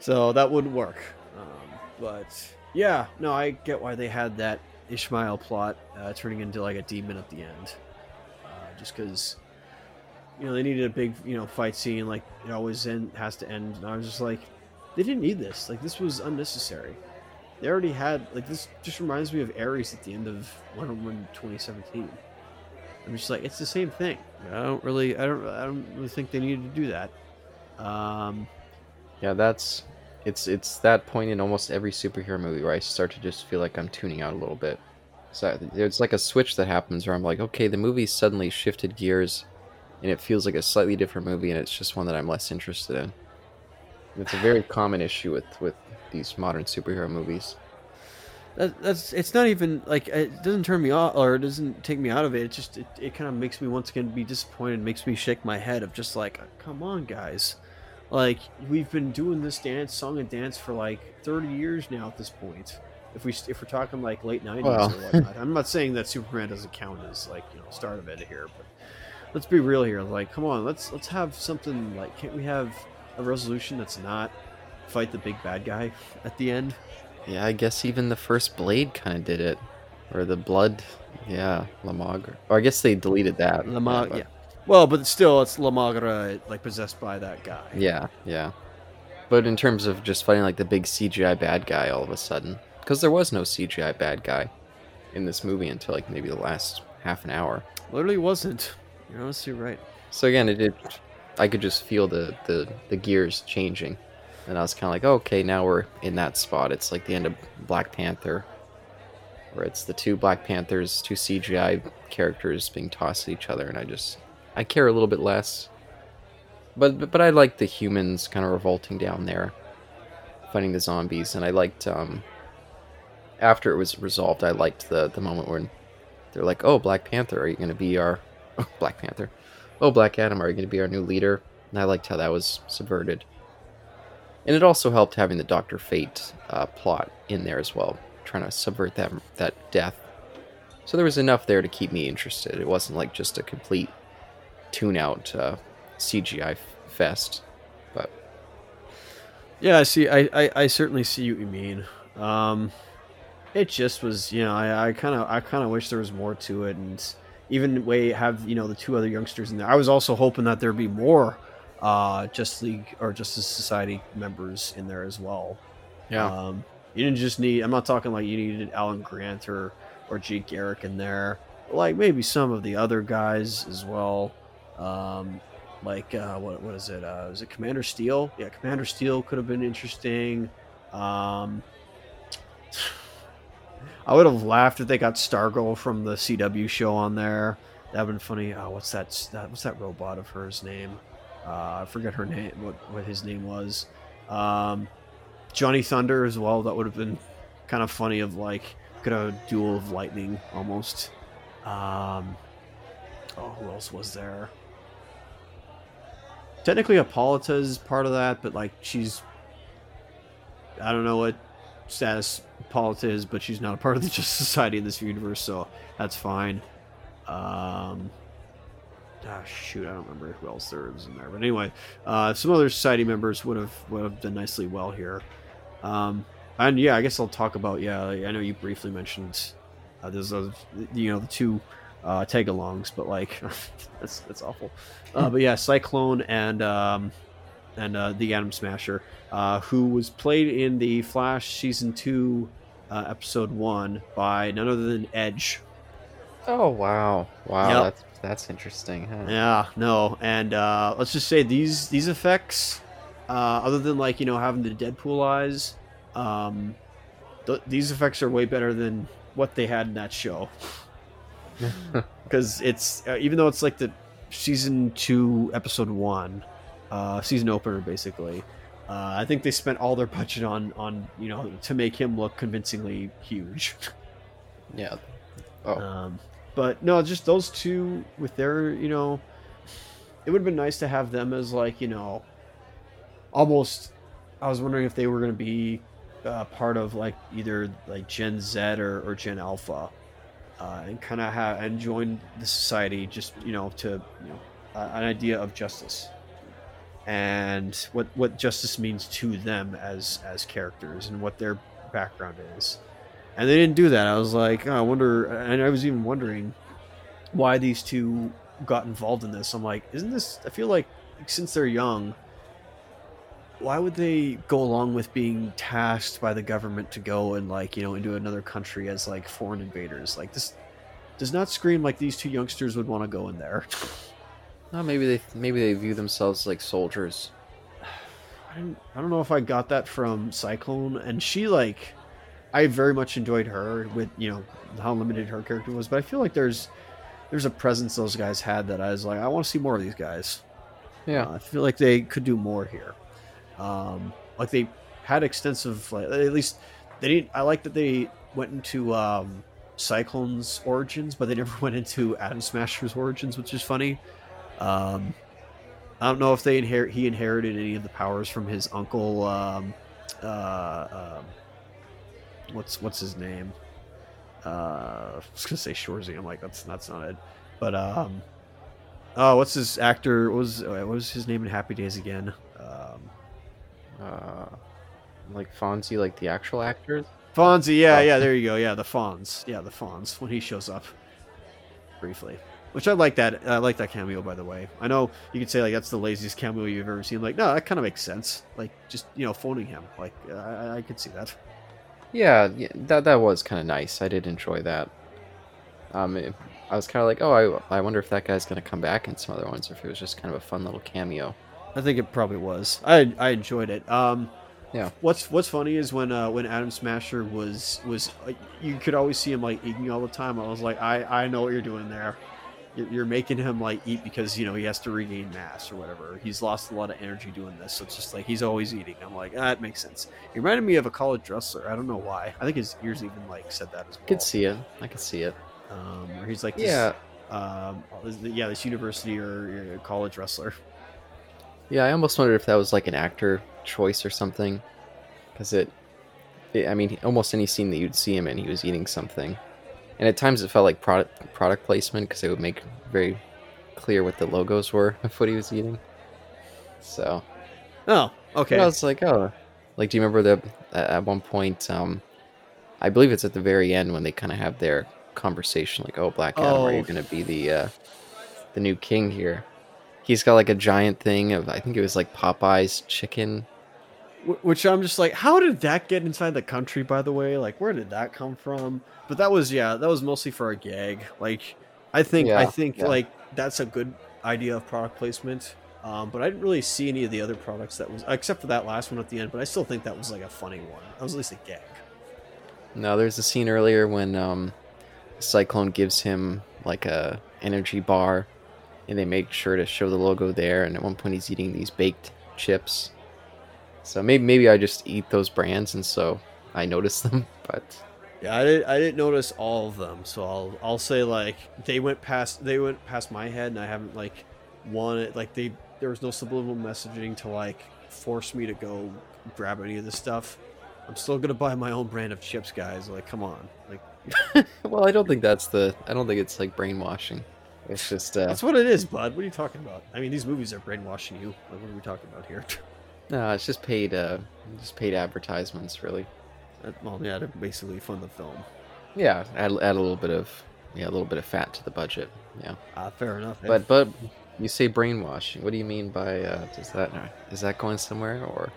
So that wouldn't work. Um, but yeah no i get why they had that ishmael plot uh, turning into like a demon at the end. Uh, just because you know they needed a big you know fight scene like it always end, has to end. And i was just like they didn't need this. Like this was unnecessary. They already had like this just reminds me of ares at the end of wonder woman 2017 i'm just like it's the same thing. I don't really i don't i don't really think they needed to do that. Um Yeah, that's it's it's that point in almost every superhero movie where I start to just feel like I'm tuning out a little bit. So it's like a switch that happens where I'm like, okay, the movie suddenly shifted gears and it feels like a slightly different movie, and it's just one that I'm less interested in. It's a very common issue with with these modern superhero movies. That, that's it's not even like it doesn't turn me off or it doesn't take me out of it. It just it, it kind of makes me once again be disappointed. Makes me shake my head of just like, come on, guys. Like we've been doing this dance, song and dance for like thirty years now at this point. If we if we're talking like late nineties Well. or whatnot, I'm not saying that Superman doesn't count as like you know start of it here, but let's be real here. Like, come on, let's let's have something like can't we have a resolution that's not fight the big bad guy at the end? Yeah, I guess even the first Blade kind of did it, or the Blood. Yeah, Lamagre. Or I guess they deleted that. Lamag, but- yeah. Well, but still, it's La Magra like possessed by that guy. Yeah, yeah. But in terms of just fighting like the big CGI bad guy all of a sudden, because there was no CGI bad guy in this movie until like maybe the last half an hour. Literally wasn't. You're honestly right. So again, it did. I could just feel the the the gears changing, and I was kind of like, oh, okay, now we're in that spot. It's like the end of Black Panther, where it's the two Black Panthers, two CGI characters being tossed at each other, and I just I care a little bit less. But but, but I like the humans kind of revolting down there, fighting the zombies, and I liked um. After it was resolved, I liked the the moment when they're like, "Oh, Black Panther, are you going to be our Black Panther? Oh, Black Adam, are you going to be our new leader?" And I liked how that was subverted. And it also helped having the Doctor Fate uh, plot in there as well, trying to subvert that that death. So there was enough there to keep me interested. It wasn't like just a complete tune-out uh, CGI f- fest. But Yeah, I see. I, I, I certainly see what you mean. Um, it just was, you know, I, I kind of I kind of wish there was more to it, and even way have you know the two other youngsters in there. I was also hoping that there'd be more uh, Justice League or Justice Society members in there as well. Um, you didn't just need. I'm not talking like you needed Alan Grant or or Jay Garrick in there. Like maybe some of the other guys as well. Um, like uh, what what is it? Uh, is it Commander Steel? Yeah, Commander Steel could have been interesting. Um, I would have laughed if they got Stargirl from the CW show on there. That'd been funny. Oh, what's that? that what's that robot of hers name? Uh, I forget her name. What what his name was? Um, Johnny Thunder as well. That would have been kind of funny. Of like have a duel of lightning almost. Um, oh, who else was there? Technically, Hippolyta is part of that, but like she's, I don't know what status Is, but she's not a part of the Justice Society in this universe, so that's fine. Um, ah, shoot, I don't remember who else there is in there, but anyway, uh, some other society members would have would have done nicely well here. Um, and yeah, I guess I'll talk about yeah. I know you briefly mentioned uh, there's those, you know the two uh, tag-alongs, but like that's that's awful. Uh, but yeah, Cyclone and um, and uh, the Atom Smasher, uh, who was played in the Flash season two, uh, episode one by none other than Edge. oh wow, wow, Yep. that's that's interesting. Huh? Yeah, no, and uh, let's just say these these effects, uh, other than like you know having the Deadpool eyes, um, th- these effects are way better than what they had in that show. Because it's uh, even though it's like the season two episode one, uh, season opener basically. Uh, I think they spent all their budget on on you know to make him look convincingly huge. Yeah. Oh, Um, but no, just those two with their, you know, it would have been nice to have them as like, you know, almost. I was wondering if they were going to be uh, part of like either like Gen Z or, or Gen Alpha, uh, and kind of have and join the society just you know to you know uh, an idea of justice and what what justice means to them as as characters and what their background is and they didn't do that. I was like, oh, I wonder, and I was even wondering why these two got involved in this. I'm like, isn't this? I feel like since they're young, why would they go along with being tasked by the government to go and like you know into another country as like foreign invaders? Like this does not scream like these two youngsters would want to go in there. no, maybe they maybe they view themselves like soldiers. I don't, I don't know if I got that from Cyclone, and she like, I very much enjoyed her with you know how limited her character was, but I feel like there's there's a presence those guys had that I was like, I want to see more of these guys. Yeah. Uh, I feel like they could do more here. Um, like they had extensive, like at least they didn't. I like that they went into um, Cyclone's origins, but they never went into Atom Smasher's origins, which is funny. Um, I don't know if they inherit he inherited any of the powers from his uncle. Um, uh, um, what's what's his name? Uh, I was gonna say Shorzy. I'm like that's that's not it. But um, oh, what's his actor? What was what was his name in Happy Days again? Um, Uh, like Fonzie, like the actual actors. Fonzie. Yeah, Oh. yeah. There you go. Yeah, the Fonz. Yeah, the Fonz when he shows up briefly. Which I like that. I like that cameo, by the way. I know you could say like that's the laziest cameo you've ever seen. Like, no, that kind of makes sense. Like, just you know, phoning him. Like, I, I- could see that. Yeah, yeah that that was kind of nice. I did enjoy that. Um, it- I was kind of like, oh, I, I wonder if that guy's gonna come back in some other ones, or if it was just kind of a fun little cameo. I think it probably was. I I enjoyed it. Um, Yeah. What's What's funny is when uh, when Atom Smasher was was uh, you could always see him like eating all the time. I was like, I I know what you're doing there. You're, making him like eat because you know he has to regain mass or whatever. He's lost a lot of energy doing this, so it's just like he's always eating. I'm like, ah, it makes sense. He reminded me of a college wrestler. I don't know why. I think his ears even like said that as well. I could see it. I could see it. Um, where he's like, this, Yeah, um, yeah, this university or, or college wrestler. yeah. I almost wondered if that was like an actor choice or something, because it, it. I mean, almost any scene that you'd see him in, he was eating something, and at times it felt like product product placement because it would make very clear what the logos were of what he was eating. So Oh, okay. I was like, oh, like, do you remember the at one point? Um, I believe it's at the very end when they kind of have their conversation, like, oh, Black Adam, are you Oh. gonna be the uh, the new king here? He's got like a giant thing of I think it was like Popeye's chicken. Wh- Which I'm just like, how did that get inside the country? By the way, like, where did that come from? But that was, yeah, that was mostly for a gag. Like, I think, I think, yeah. like, that's a good idea of product placement. Um, but I didn't really see any of the other products that was, except for that last one at the end. But I still think that was like a funny one. That was at least a gag. No, there's a scene earlier when um, Cyclone gives him like a energy bar, and they make sure to show the logo there. And at one point, he's eating these baked chips. So maybe maybe I just eat those brands, and so I notice them. But Yeah, I didn't, I didn't notice all of them, so I'll I'll say like they went past they went past my head, and I haven't like wanted like they there was no subliminal messaging to like force me to go grab any of this stuff. I'm still gonna buy my own brand of chips, guys. Like, come on, like well, I don't think that's the. I don't think it's like brainwashing. It's just uh, that's what it is, bud. What are you talking about? I mean, these movies are brainwashing you. Like, what are we talking about here? no, it's just paid. Uh, just paid advertisements, really. Well, yeah, to basically fund the film. Yeah, add, add a little bit of yeah, a little bit of fat to the budget. Yeah, Ah, fair enough. but but you say brainwashing. What do you mean by uh, does that is that going somewhere or?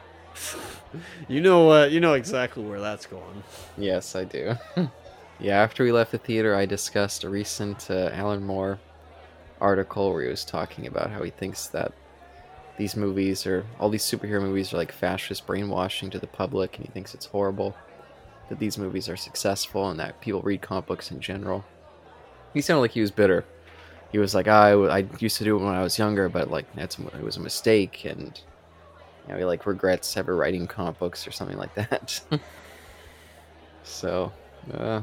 you know, uh, you know exactly where that's going. Yes, I do. yeah, after we left the theater, I discussed a recent uh, Alan Moore article where he was talking about how he thinks that these movies or all these superhero movies are like fascist brainwashing to the public, and he thinks it's horrible that these movies are successful and that people read comic books in general. He sounded like he was bitter. He was like, I, I used to do it when I was younger, but like that's it was a mistake, and you know, he like regrets ever writing comic books or something like that. so, uh,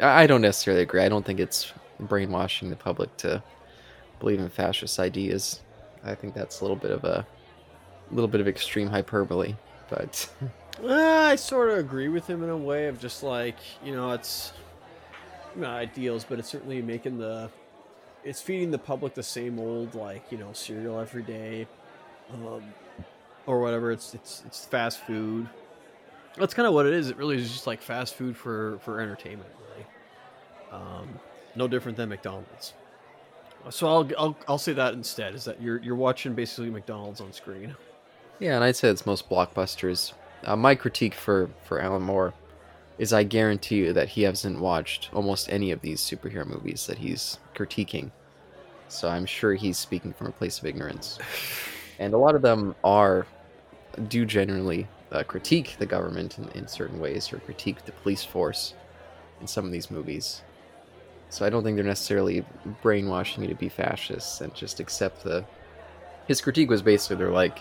I don't necessarily agree. I don't think it's brainwashing the public to believe in fascist ideas. I think that's a little bit of a little bit of extreme hyperbole, but Uh, I sort of agree with him in a way of just like you know it's not ideals, but it's certainly making the it's feeding the public the same old like you know cereal every day, um, or whatever. It's it's it's fast food. That's kind of what it is. It really is just like fast food for for entertainment, really. Um, no different than McDonald's. So I'll, I'll I'll say that instead is that you're you're watching basically McDonald's on screen. yeah, and I'd say it's most blockbusters. Uh, my critique for for Alan Moore is I guarantee you that he hasn't watched almost any of these superhero movies that he's critiquing. So I'm sure he's speaking from a place of ignorance. And a lot of them are do generally uh, critique the government in, in certain ways or critique the police force in some of these movies. So I don't think they're necessarily brainwashing you to be fascists and just accept the. His critique was basically they're like,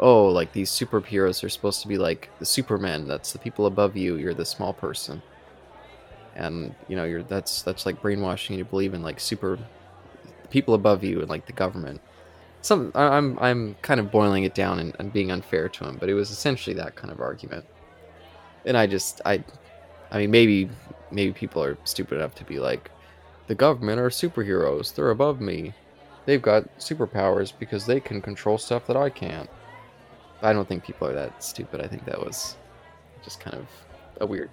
oh, like these superheroes are supposed to be like the Superman. That's the people above you. You're the small person. And you know, you're that's that's like brainwashing you to believe in like super people above you and like the government. Some I'm I'm kind of boiling it down and, and being unfair to him, but it was essentially that kind of argument. And I just I, I mean maybe maybe people are stupid enough to be like, the government are superheroes. They're above me. They've got superpowers because they can control stuff that I can't. I don't think people are that stupid. I think that was just kind of a weird,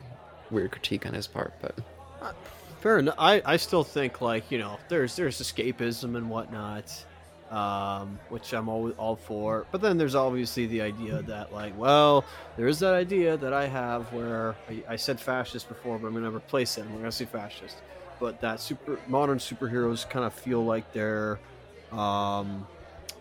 weird critique on his part. But uh, Fair enough. I, I still think like you know there's there's escapism and whatnot, um, which I'm all all for. But then there's obviously the idea that like well there is that idea that I have where I, I said fascist before, but I'm gonna replace it. and We're gonna say fascist. But that super modern superheroes kind of feel like they're, um,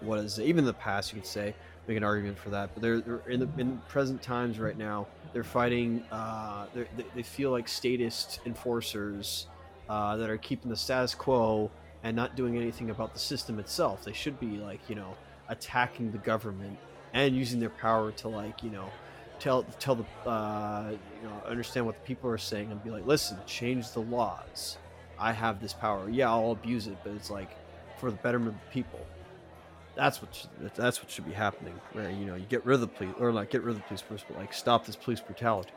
what is it? Even in the past, you could say make an argument for that. But they're, they're in the in present times right now. They're fighting. Uh, they're, they they feel like statist enforcers uh, that are keeping the status quo and not doing anything about the system itself. They should be like you know attacking the government and using their power to like you know tell tell the uh, you know understand what the people are saying and be like, listen, change the laws. I have this power. Yeah, I'll abuse it, but it's like for the betterment of the people. That's what should, that's what should be happening. Where you know you get rid of the police, or like get rid of the police first, but like stop this police brutality.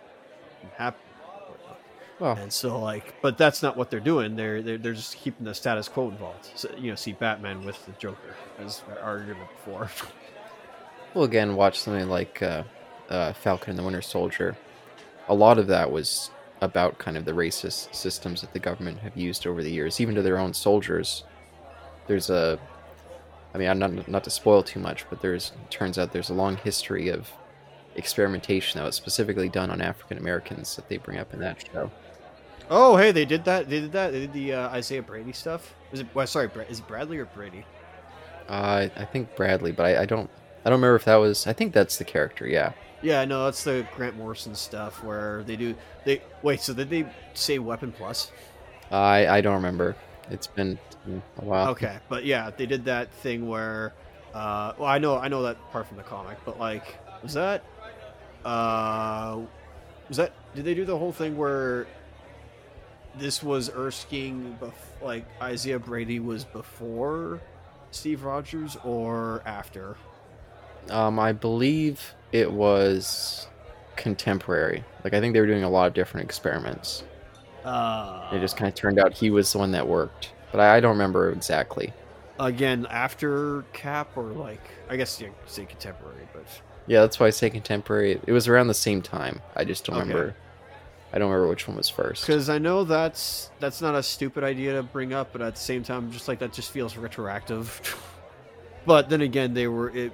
Well, And so like, but that's not what they're doing. They're they're, they're just keeping the status quo involved. So, you know, see Batman with the Joker as I argued before. well, again, watch something like uh, uh, Falcon and the Winter Soldier. A lot of that was about kind of the racist systems that the government have used over the years, even to their own soldiers. There's a, I mean, I'm not not to spoil too much, but there's turns out there's a long history of experimentation that was specifically done on African Americans that they bring up in that show. Oh, hey, they did that. They did that. They did the uh, Isaiah Brady stuff. Is it? Well, sorry, Bra- is it Bradley or Brady? Uh, I think Bradley, but I, I don't I don't remember if that was. I think that's the character. Yeah. Yeah, no, that's the Grant Morrison stuff where they do. They wait. So did they say Weapon Plus? I I don't remember. It's been a while. Okay, but yeah, they did that thing where. Uh, well, I know, I know that part from the comic, but like, was that? Uh, was that? Did they do the whole thing where? This was Erskine, bef- like Isaiah Brady was before Steve Rogers or after? Um, I believe it was contemporary. Like I think they were doing a lot of different experiments. Uh, It just kind of turned out he was the one that worked, but I, I don't remember exactly. again after Cap or like I guess you say contemporary, but Yeah, that's why I say contemporary. It was around the same time. I just don't Okay. remember. I don't remember which one was first. because I know that's that's not a stupid idea to bring up, but at the same time, just like that just feels retroactive. but then again, they were it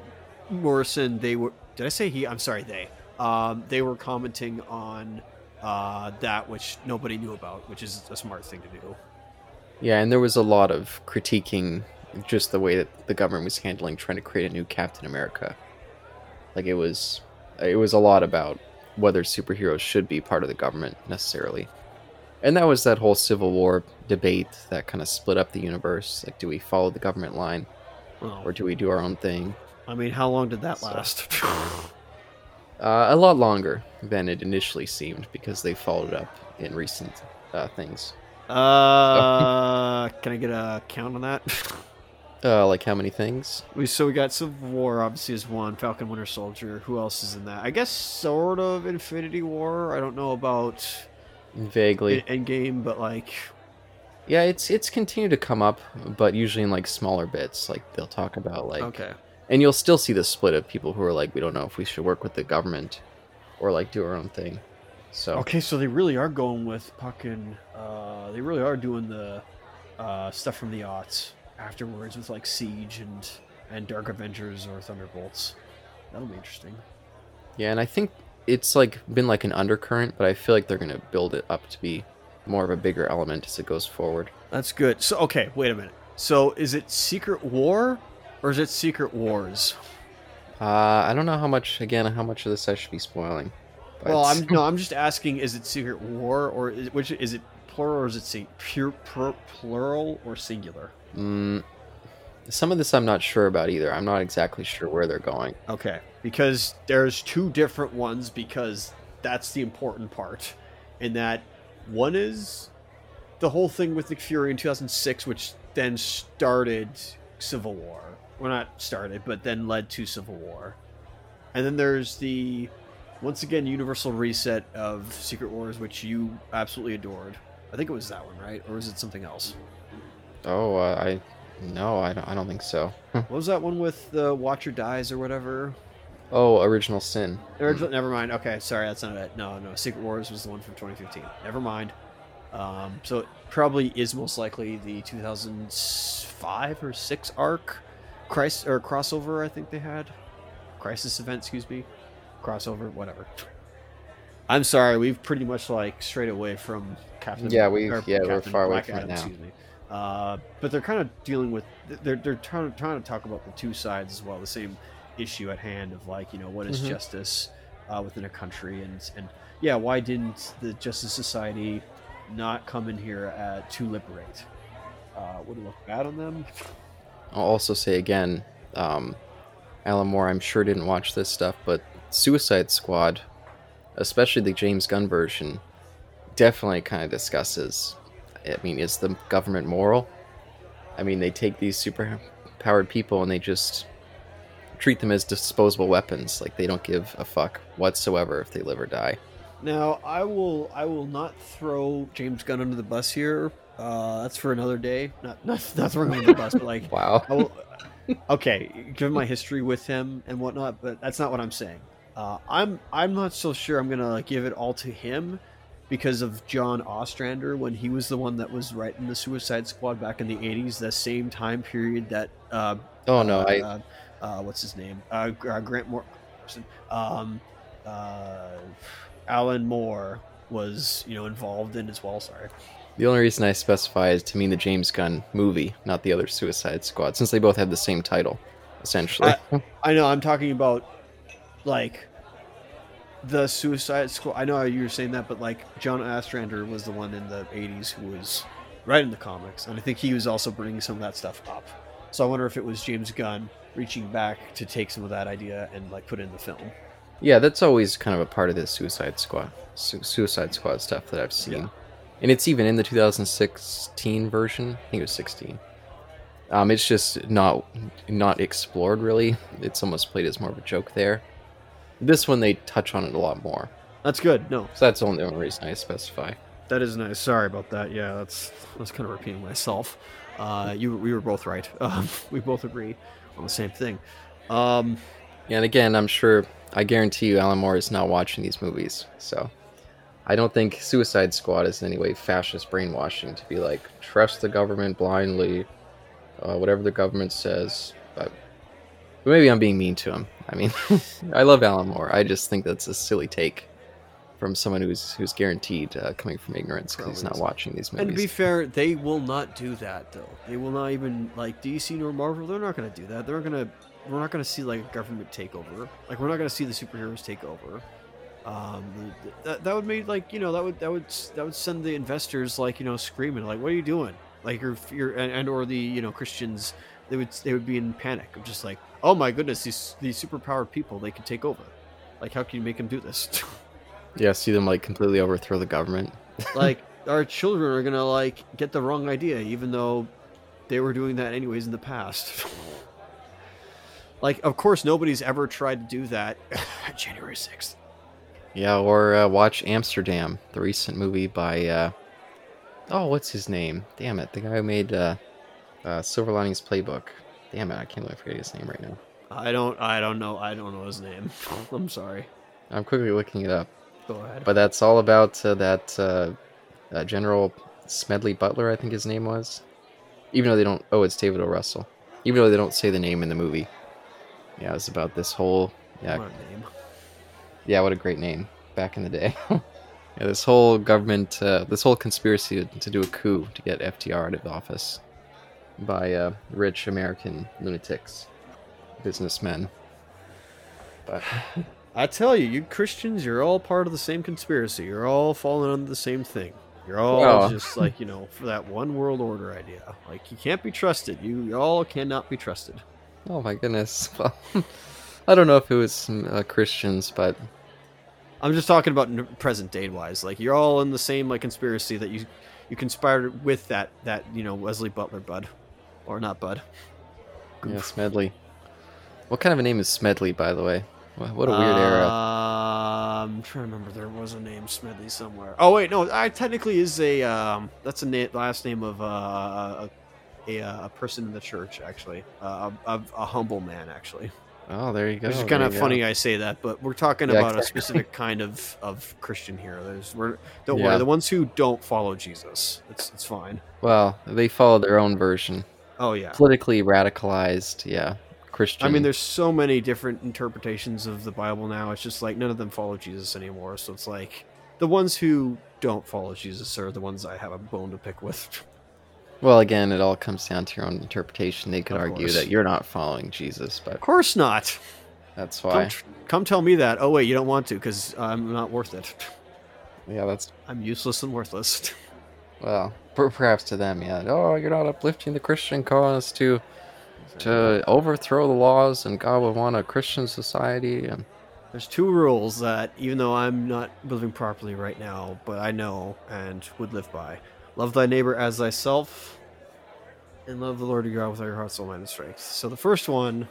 Morrison. They were. Did I say he? I'm sorry, they. Um, they were commenting on uh, that which nobody knew about, which is a smart thing to do. Yeah, and there was a lot of critiquing just the way that the government was handling trying to create a new Captain America. Like it was it was a lot about whether superheroes should be part of the government necessarily. And that was that whole Civil War debate that kind of split up the universe. Like do we follow the government line Well, or do we do our own thing? I mean, how long did that So- last? Uh, a lot longer than it initially seemed because they followed up in recent uh, things. uh, can I get a count on that? Uh, like how many things? We so we got Civil War obviously is one, Falcon Winter Soldier. Who else is in that? I guess sort of Infinity War. I don't know about Vaguely. En- Endgame, but like Yeah, it's it's continued to come up, but usually in like smaller bits. Like they'll talk about like, okay. and you'll still see the split of people who are like, we don't know if we should work with the government or like do our own thing. So Okay, so they really are going with fucking. Uh, they really are doing the uh, stuff from the aughts afterwards with like Siege and and Dark Avengers or Thunderbolts. That'll be interesting. yeah, and I think it's like been like an undercurrent, but I feel like they're gonna build it up to be more of a bigger element as it goes forward. That's good. So okay, wait a minute. So is it Secret War or is it Secret Wars? Uh, I don't know how much again how much of this I should be spoiling. but Well, I'm no, I'm just asking: is it Secret War or is, which is it plural or is it say pure pur- plural or singular? Mm, some of this I'm not sure about either. I'm not exactly sure where they're going. Okay, because there's two different ones because that's the important part. In that one is the whole thing with Nick Fury in 2006, which then started Civil War. Well, not started, but then led to Civil War. And then there's the once again universal reset of Secret Wars, which you absolutely adored. I think it was that one, right? Or was it something else? Oh, uh, I no, I don't, I don't think so. What was that one with the Watcher dies or whatever? oh, Original Sin. Original, never mind. Okay, sorry, that's not it. No, no. Secret Wars was the one from 2015. Never mind. Um, so it probably is most likely the 2005 or six arc, Christ or crossover. I think they had crisis event. Excuse me, crossover. Whatever. I'm sorry. We've pretty much like strayed away from Captain. Yeah, we- yeah, we're Captain far away Black from it Adam, now. Uh, but they're kind of dealing with they're they're trying to trying to talk about the two sides as well. The same issue at hand of like you know what is Mhm. justice uh, within a country and and yeah why didn't the Justice Society not come in here uh, to liberate? Uh, would it look bad on them? I'll also say again, um, Alan Moore, I'm sure didn't watch this stuff, but Suicide Squad, especially the James Gunn version, definitely kind of discusses. I mean, is the government moral? I mean, they take these super powered people and they just treat them as disposable weapons. Like they don't give a fuck whatsoever if they live or die. Now I will I will not throw James Gunn under the bus here. Uh, that's for another day. Not not, not throwing him under the bus, but like Wow. I will, okay, given my history with him and whatnot, but that's not what I'm saying. Uh, I'm I'm not so sure I'm gonna give it all to him because of John Ostrander when he was the one that was writing the Suicide Squad back in the '80s, the same time period that uh, Oh no, I uh, uh, what's his name? Uh, uh, Grant Morrison. Um, uh, Alan Moore was, you know, involved in as well. Sorry. The only reason I specify is to mean the James Gunn movie, not the other Suicide Squad, since they both have the same title, essentially. I know. I'm talking about like the Suicide Squad. I know you were saying that, but like John Ostrander was the one in the '80s who was writing the comics, and I think he was also bringing some of that stuff up. So I wonder if it was James Gunn reaching back to take some of that idea and like put it in the film. yeah, that's always kind of a part of the Suicide Squad, Su- Suicide Squad stuff that I've seen, Yeah. and it's even in the 2016 version. I think it was 16. Um, it's just not not explored really. It's almost played as more of a joke there. This one they touch on it a lot more, That's good. No, so that's the only reason I specify. That is nice. Sorry about that. Yeah, that's that's kind of repeating myself. Uh, you we were both right. Um, we both agree on the same thing. Um, Yeah, and again, I'm sure, I guarantee you, Alan Moore is not watching these movies. So, I don't think Suicide Squad is in any way fascist brainwashing to be like trust the government blindly, uh, whatever the government says. But, but maybe I'm being mean to him. I mean, I love Alan Moore. I just think that's a silly take from someone who's who's guaranteed uh, coming from ignorance because he's not watching these movies. and to be fair, they will not do that though. They will not even like DC nor Marvel. They're not going to do that. They're not going to. We're not going to see like a government takeover. Like we're not going to see the superheroes take over. Um, that, that would make like you know that would that would that would send the investors like you know screaming like what are you doing like you're, you're and, and or the you know Christians they would they would be in panic of just like oh my goodness these these superpowered people they could take over like how can you make them do this yeah, see them like completely overthrow the government. like our children are gonna like get the wrong idea even though they were doing that anyways in the past like of course nobody's ever tried to do that january 6th Yeah, or uh, watch Amsterdam, the recent movie by uh, oh, what's his name? Damn it, the guy who made uh, uh, Silver Linings Playbook. Damn it, I can't believe I forget his name right now. i don't i don't know i don't know his name i'm sorry I'm quickly looking it up, go ahead but that's all about uh, that uh, uh, General Smedley Butler, I think his name was. Even though they don't, oh, it's David O. Russell. Even though they don't say the name in the movie. Yeah, it's about this whole yeah What a name. Yeah, what a great name back in the day. yeah, this whole government, uh, this whole conspiracy to, to do a coup to get FDR out of office by uh, rich American lunatics, businessmen. But I tell you, you Christians, you're all part of the same conspiracy. You're all falling under the same thing. You're all Well. just like you know for that one world order idea. Like you can't be trusted. You, you all cannot be trusted. Oh my goodness. Well, I don't know if it was uh, Christians, but I'm just talking about n- present day wise. Like you're all in the same like conspiracy that you you conspired with that that you know Wesley Butler Bud, or not Bud. yeah, Smedley. What kind of a name is Smedley, by the way? What a weird era. Um, I'm trying to remember. There was a name Smedley somewhere. Oh wait, no. I technically is a um. That's a na- last name of uh, a a, a person in the church actually. Uh, a, a, humble man actually. Oh, there you go. Which is kind of go. funny I say that, but we're talking Yeah, about a specific kind of of Christian here. There's we're don't Yeah. worry. The ones who don't follow Jesus, it's it's fine. Well, they follow their own version. Oh yeah. Politically radicalized, yeah. Christian. I mean, there's so many different interpretations of the Bible now. It's just like none of them follow Jesus anymore. So it's like the ones who don't follow Jesus are the ones I have a bone to pick with. Well, again, it all comes down to your own interpretation. They could Of argue course. that you're not following Jesus, but Of course not. that's Come, why. tr- come tell me that. Oh wait, you don't want to because I'm not worth it. Yeah, that's I'm useless and worthless. well, perhaps to them, yeah. Oh, you're not uplifting the Christian cause to to overthrow the laws, and God would want a Christian society. And There's two rules that, even though I'm not living properly right now, but I know and would live by: love thy neighbor as thyself, and love the Lord your God with all your heart, soul, mind, and strength. So the first one,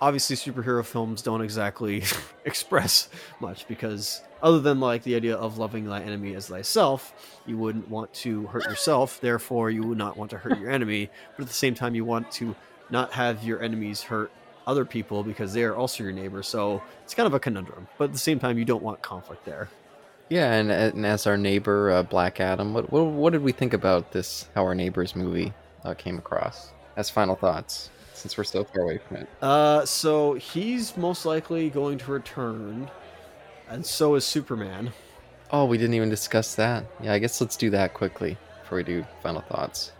obviously, superhero films don't exactly express much because, other than like the idea of loving thy enemy as thyself, you wouldn't want to hurt yourself. Therefore, you would not want to hurt your enemy. But at the same time, you want to not have your enemies hurt other people because they are also your neighbor. So it's kind of a conundrum. But at the same time, you don't want conflict there. yeah, and, and as our neighbor uh, Black Adam, what, what what did we think about this? How our neighbors movie uh, came across? As final thoughts, since we're so far away from it. Uh, so he's most likely going to return, and so is Superman. Oh, we didn't even discuss that. Yeah, I guess let's do that quickly before we do final thoughts.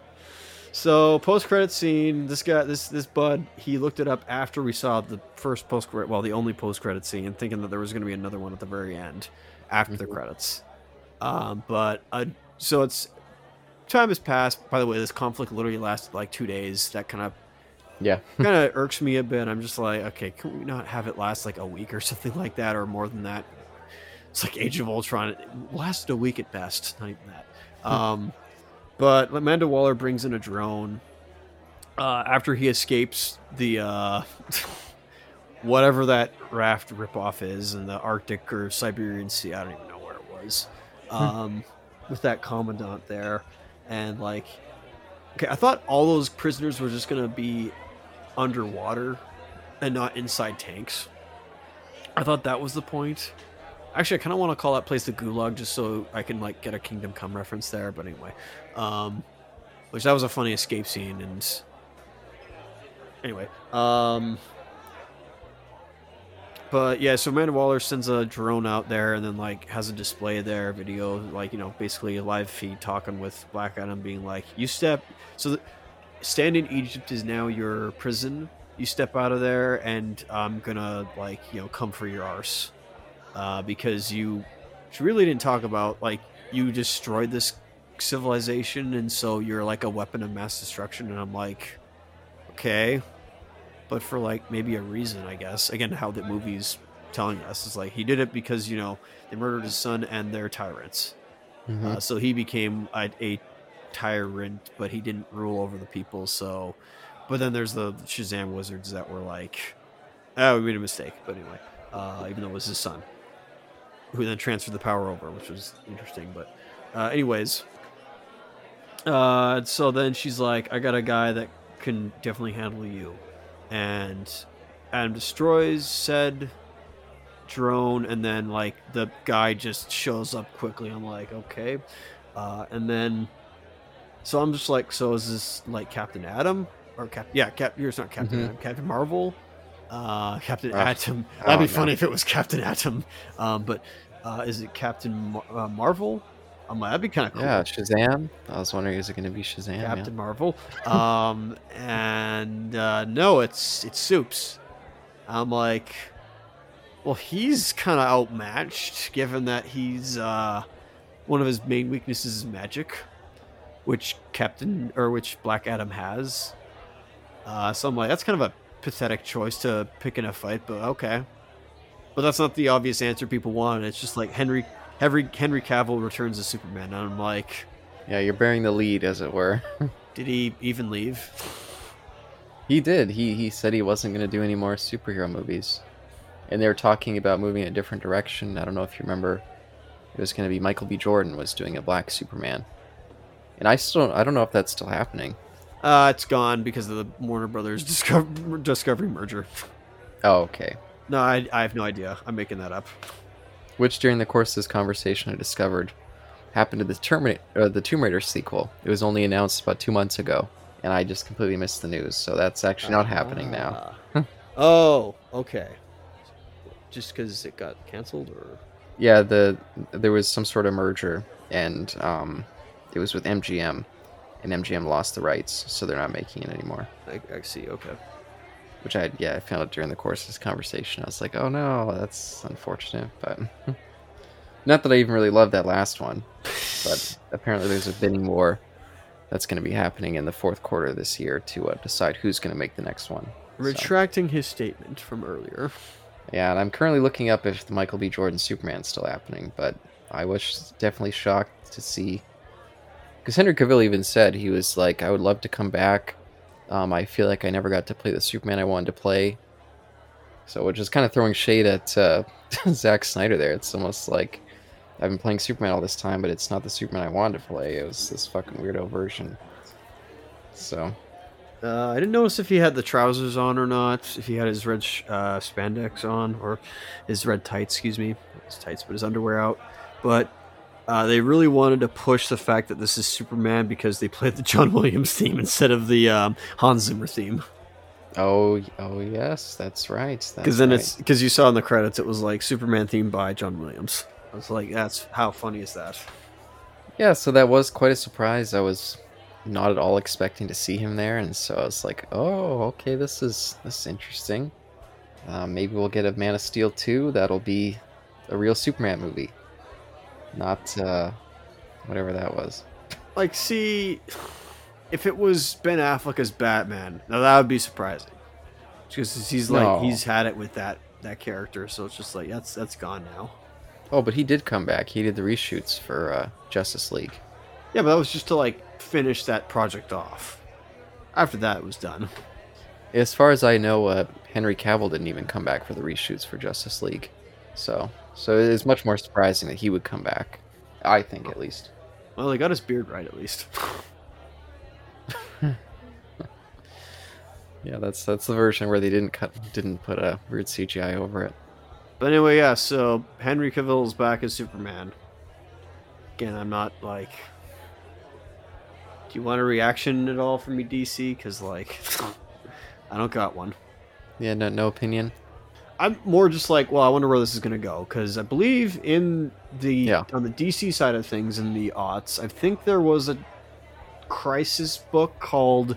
So post credit scene, this guy, this this bud, he looked it up after we saw the first post credit, well, the only post credit scene, thinking that there was going to be another one at the very end after the Mhm. credits. Um, but uh, so it's time has passed. By the way, this conflict literally lasted like two days. That kind of Yeah, kind of irks me a bit. I'm just like, okay, can we not have it last like a week or something like that, or more than that? It's like Age of Ultron. It lasted a week at best, not even that. Um, but Amanda Waller brings in a drone uh, after he escapes the uh, whatever that raft ripoff is in the Arctic or Siberian Sea. I don't even know where it was. Um, with that commandant there, and like, okay, I thought all those prisoners were just gonna be underwater and not inside tanks. I thought that was the point. Actually, I kind of want to call that place the Gulag just so I can like get a Kingdom Come reference there. But anyway, um, which that was a funny escape scene and anyway, um, but yeah, so Amanda Waller sends a drone out there and then like has a display there, video like you know basically a live feed talking with Black Adam, being like, "You step so." The, stand in Egypt is now your prison. You step out of there, and I'm gonna like you know come for your arse, uh, because you really didn't talk about like you destroyed this civilization, and so you're like a weapon of mass destruction. And I'm like, okay, but for like maybe a reason, I guess. Again, how the movie's telling us is like he did it because you know they murdered his son and they're tyrants. Mhm. Uh, so he became a, a tyrant, but he didn't rule over the people. So, but then there's the Shazam wizards that were like, "Oh, we made a mistake." But anyway, uh, even though it was his son, who then transferred the power over, which was interesting. But, uh, anyways, uh, so then she's like, "I got a guy that can definitely handle you," and Adam destroys said drone and then like the guy just shows up quickly i'm like okay uh, and then so i'm just like so is this like captain adam or cap yeah cap yours not captain Mhm. adam captain marvel uh captain Oh. atom Oh, that'd be no. funny if it was captain atom um but uh is it captain Mar- uh, marvel i'm like that'd be kind of cool Yeah, Shazam. I was wondering, is it going to be Shazam? Yeah. Captain Marvel. Um, and uh, no, it's it's Soups. I'm like, well, he's kind of outmatched, given that he's uh, one of his main weaknesses is magic, which Captain or which Black Adam has. Uh, so I'm like, that's kind of a pathetic choice to pick in a fight, but okay. But that's not the obvious answer people want. It's just like Henry Henry Henry Cavill returns as Superman, and I'm like, Yeah, you're bearing the lead, as it were. did he even leave? he did. He he said he wasn't going to do any more superhero movies, and they were talking about moving in a different direction. I don't know if you remember. It was going to be Michael B. Jordan was doing a Black Superman, and I still I don't know if that's still happening. Uh, it's gone because of the Warner Brothers Discovery, Discovery merger. Oh, okay. No, I, I have no idea. I'm making that up. Which during the course of this conversation I discovered happened to the Terminator, uh, the Tomb Raider sequel. It was only announced about two months ago, and I just completely missed the news. So that's actually not happening now. Ah. oh, okay. Just because it got canceled, or Yeah, the there was some sort of merger, and um, it was with MGM, and MGM lost the rights, so they're not making it anymore. I, I see. Okay. Which I yeah I found out during the course of this conversation. I was like, oh no, that's unfortunate, but not that I even really loved that last one. But apparently, there's a bidding war that's going to be happening in the fourth quarter of this year to uh, decide who's going to make the next one. So, Retracting his statement from earlier. yeah, and I'm currently looking up if the Michael B. Jordan Superman's still happening, but I was definitely shocked to see because Henry Cavill even said he was like, I would love to come back. Um, I feel like I never got to play the Superman I wanted to play. So, which is kind of throwing shade at uh, Zack Snyder there. It's almost like I've been playing Superman all this time, but it's not the Superman I wanted to play. It was this fucking weirdo version. So, Uh, I didn't notice if he had the trousers on or not. If he had his red sh- uh, spandex on or his red tights, excuse me, his tights, but his underwear out. But uh, they really wanted to push the fact that this is Superman because they played the John Williams theme instead of the um, Hans Zimmer theme. oh, oh yes, that's right. Because then it's because you saw in the credits it was like Superman theme by John Williams. I was like, that's how funny is that? Yeah, so that was quite a surprise. I was not at all expecting to see him there, and so I was like, "Oh, okay, this is this is interesting. Uh, maybe we'll get a Man of Steel 2. That'll be a real Superman movie, not uh, whatever that was." Like, see, if it was Ben Affleck as Batman, now that would be surprising. Because he's like No. he's had it with that that character, so it's just like that's that's gone now. Oh, but he did come back. He did the reshoots for uh, Justice League. Yeah, but that was just to like finish that project off. After that, it was done. As far as I know, uh, Henry Cavill didn't even come back for the reshoots for Justice League. So, so it is much more surprising that he would come back. I think, at least. Well, he got his beard right at least. Yeah, that's that's the version where they didn't cut, didn't put a weird CGI over it. But anyway, yeah. So Henry Cavill's back as Superman. Again, I'm not like. Do you want a reaction at all from me, DC? Because like, I don't got one. Yeah, no, no opinion. I'm more just like, well, I wonder where this is gonna go because I believe in the Yeah. on the DC side of things in the aughts, I think there was a crisis book called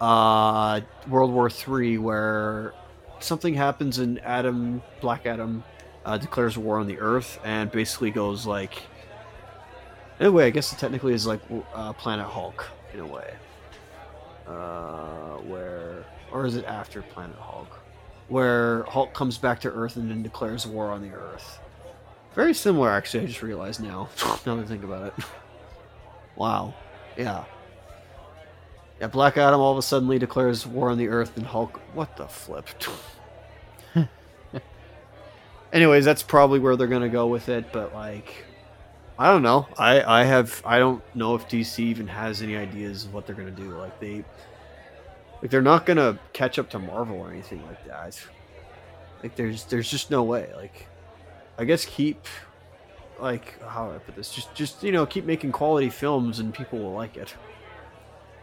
uh, World War Three where something happens and Adam Black Adam uh, declares war on the Earth and basically goes like. In a way, I guess it technically is like uh, Planet Hulk in a way. Uh, where or is it after Planet Hulk? Where Hulk comes back to Earth and then declares war on the Earth. Very similar, actually. I just realized now. now that I think about it. Wow. Yeah. Yeah, Black Adam all of a sudden declares war on the Earth, and Hulk. What the flip? Anyways, that's probably where they're gonna go with it. But like, I don't know. I I have I don't know if DC even has any ideas of what they're gonna do. Like they like they're not gonna catch up to Marvel or anything like that. Like there's there's just no way. Like I guess keep like how do I put this? Just just you know keep making quality films and people will like it.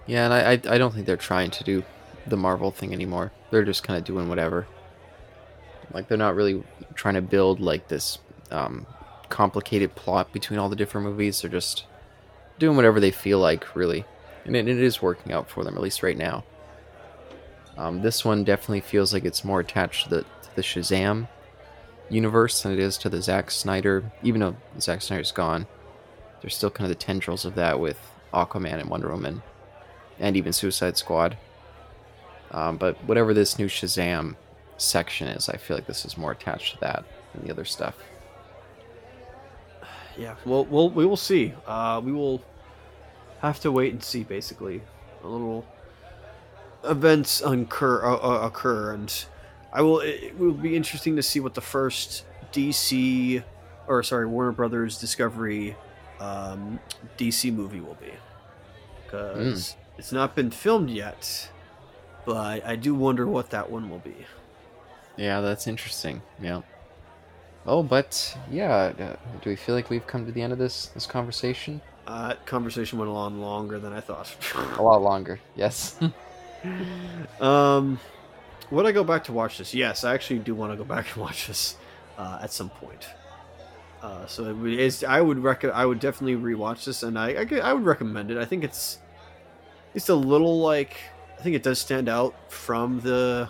Yeah, and I, I, I don't think they're trying to do the Marvel thing anymore. They're just kind of doing whatever. Like they're not really trying to build like this um, complicated plot between all the different movies. They're just doing whatever they feel like, really, and it, it is working out for them at least right now. Um, this one definitely feels like it's more attached to the, to the Shazam universe than it is to the Zack Snyder. Even though Zack Snyder's gone, there's still kind of the tendrils of that with Aquaman and Wonder Woman, and even Suicide Squad. Um, but whatever this new Shazam section is, I feel like this is more attached to that than the other stuff. Yeah, well, we'll we will see. Uh, we will have to wait and see. Basically, a little events occur uh, uh, occur, and I will. It will be interesting to see what the first DC or sorry Warner Brothers Discovery um, DC movie will be, because it's not been filmed yet. But I do wonder what that one will be. Yeah, that's interesting. Yeah. Oh, but yeah, uh, do we feel like we've come to the end of this this conversation? Uh, conversation went on longer than I thought. A lot longer. Yes. Um, would I go back to watch this? Yes, I actually do want to go back and watch this uh, at some point. Uh, so it's, I would rec- I would definitely rewatch this, and I, I I would recommend it. I think it's it's a little like I think it does stand out from the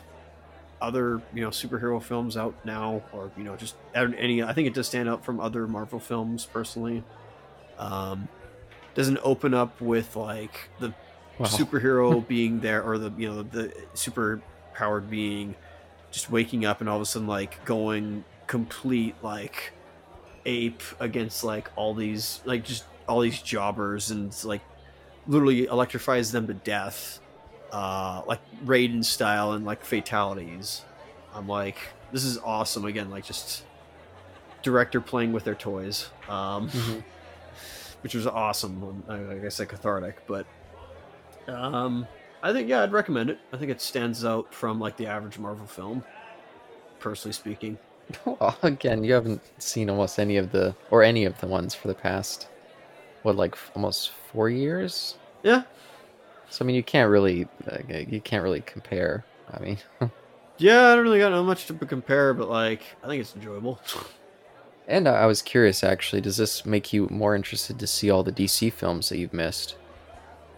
other you know superhero films out now, or you know just any. I think it does stand out from other Marvel films personally. Um, doesn't open up with like the Wow. superhero being there or the you know the super powered being just waking up and all of a sudden like going complete like ape against like all these like just all these jobbers and like literally electrifies them to death uh like raiden style and like fatalities i'm like this is awesome again like just director playing with their toys um Mhm. which was awesome like i said cathartic but um, I think yeah, I'd recommend it. I think it stands out from like the average Marvel film, personally speaking. Well, again, you haven't seen almost any of the or any of the ones for the past what like f- almost four years. Yeah, So I mean, you can't really uh, you can't really compare. I mean, yeah, I don't really got no much to compare, but like I think it's enjoyable. and I I was curious actually. Does this make you more interested to see all the DC films that you've missed?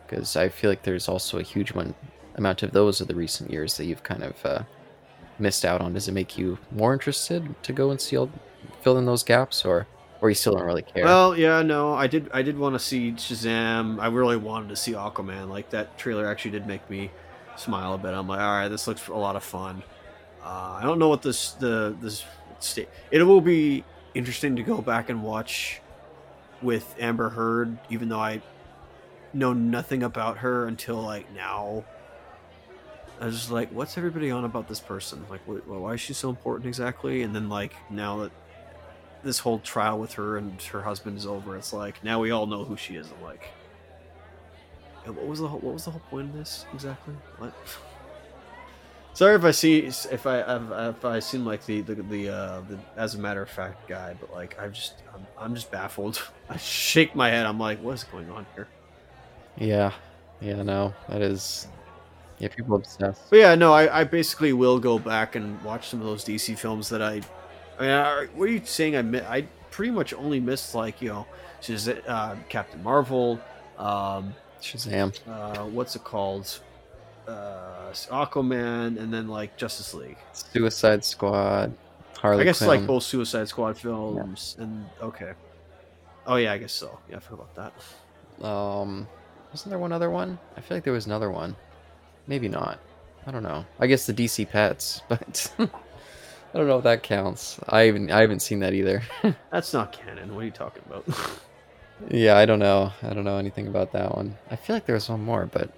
Because I feel like there's also a huge one amount of those of the recent years that you've kind of uh, missed out on. Does it make you more interested to go and see all fill in those gaps, or or you still don't really care? Well, yeah, no, I did. I did want to see Shazam. I really wanted to see Aquaman. Like that trailer actually did make me smile a bit. I'm like, all right, this looks a lot of fun. Uh, I don't know what this the this state. It will be interesting to go back and watch with Amber Heard, even though I know nothing about her until like now. I was just like, what's everybody on about this person? Like, wh- why is she so important exactly? And then like now that this whole trial with her and her husband is over, it's like now we all know who she is. Like, and what was the whole, what was the whole point of this exactly? What? Sorry if I see if I if, I seem like the the the, uh, the as a matter of fact guy, but like I'm just I'm, I'm just baffled. I shake my head. I'm like, what is going on here? Yeah, yeah, no, that is. Yeah, people obsessed. But yeah, no, I, I basically will go back and watch some of those DC films that I. I mean, I, what are you saying? I mi- I pretty much only missed like you know, just uh, Captain Marvel, um, Shazam. uh, what's it called, uh, Aquaman, and then like Justice League. Suicide Squad. Harley I guess Quinn. like both Suicide Squad films and okay. Oh yeah, I guess so. Yeah, I forgot about that. Um, wasn't there one other one? I feel like there was another one. Maybe not. I don't know. I guess the DC Pets, but I don't know if that counts. I even I haven't seen that either. That's not canon. What are you talking about? yeah, I don't know. I don't know anything about that one. I feel like there was one more, but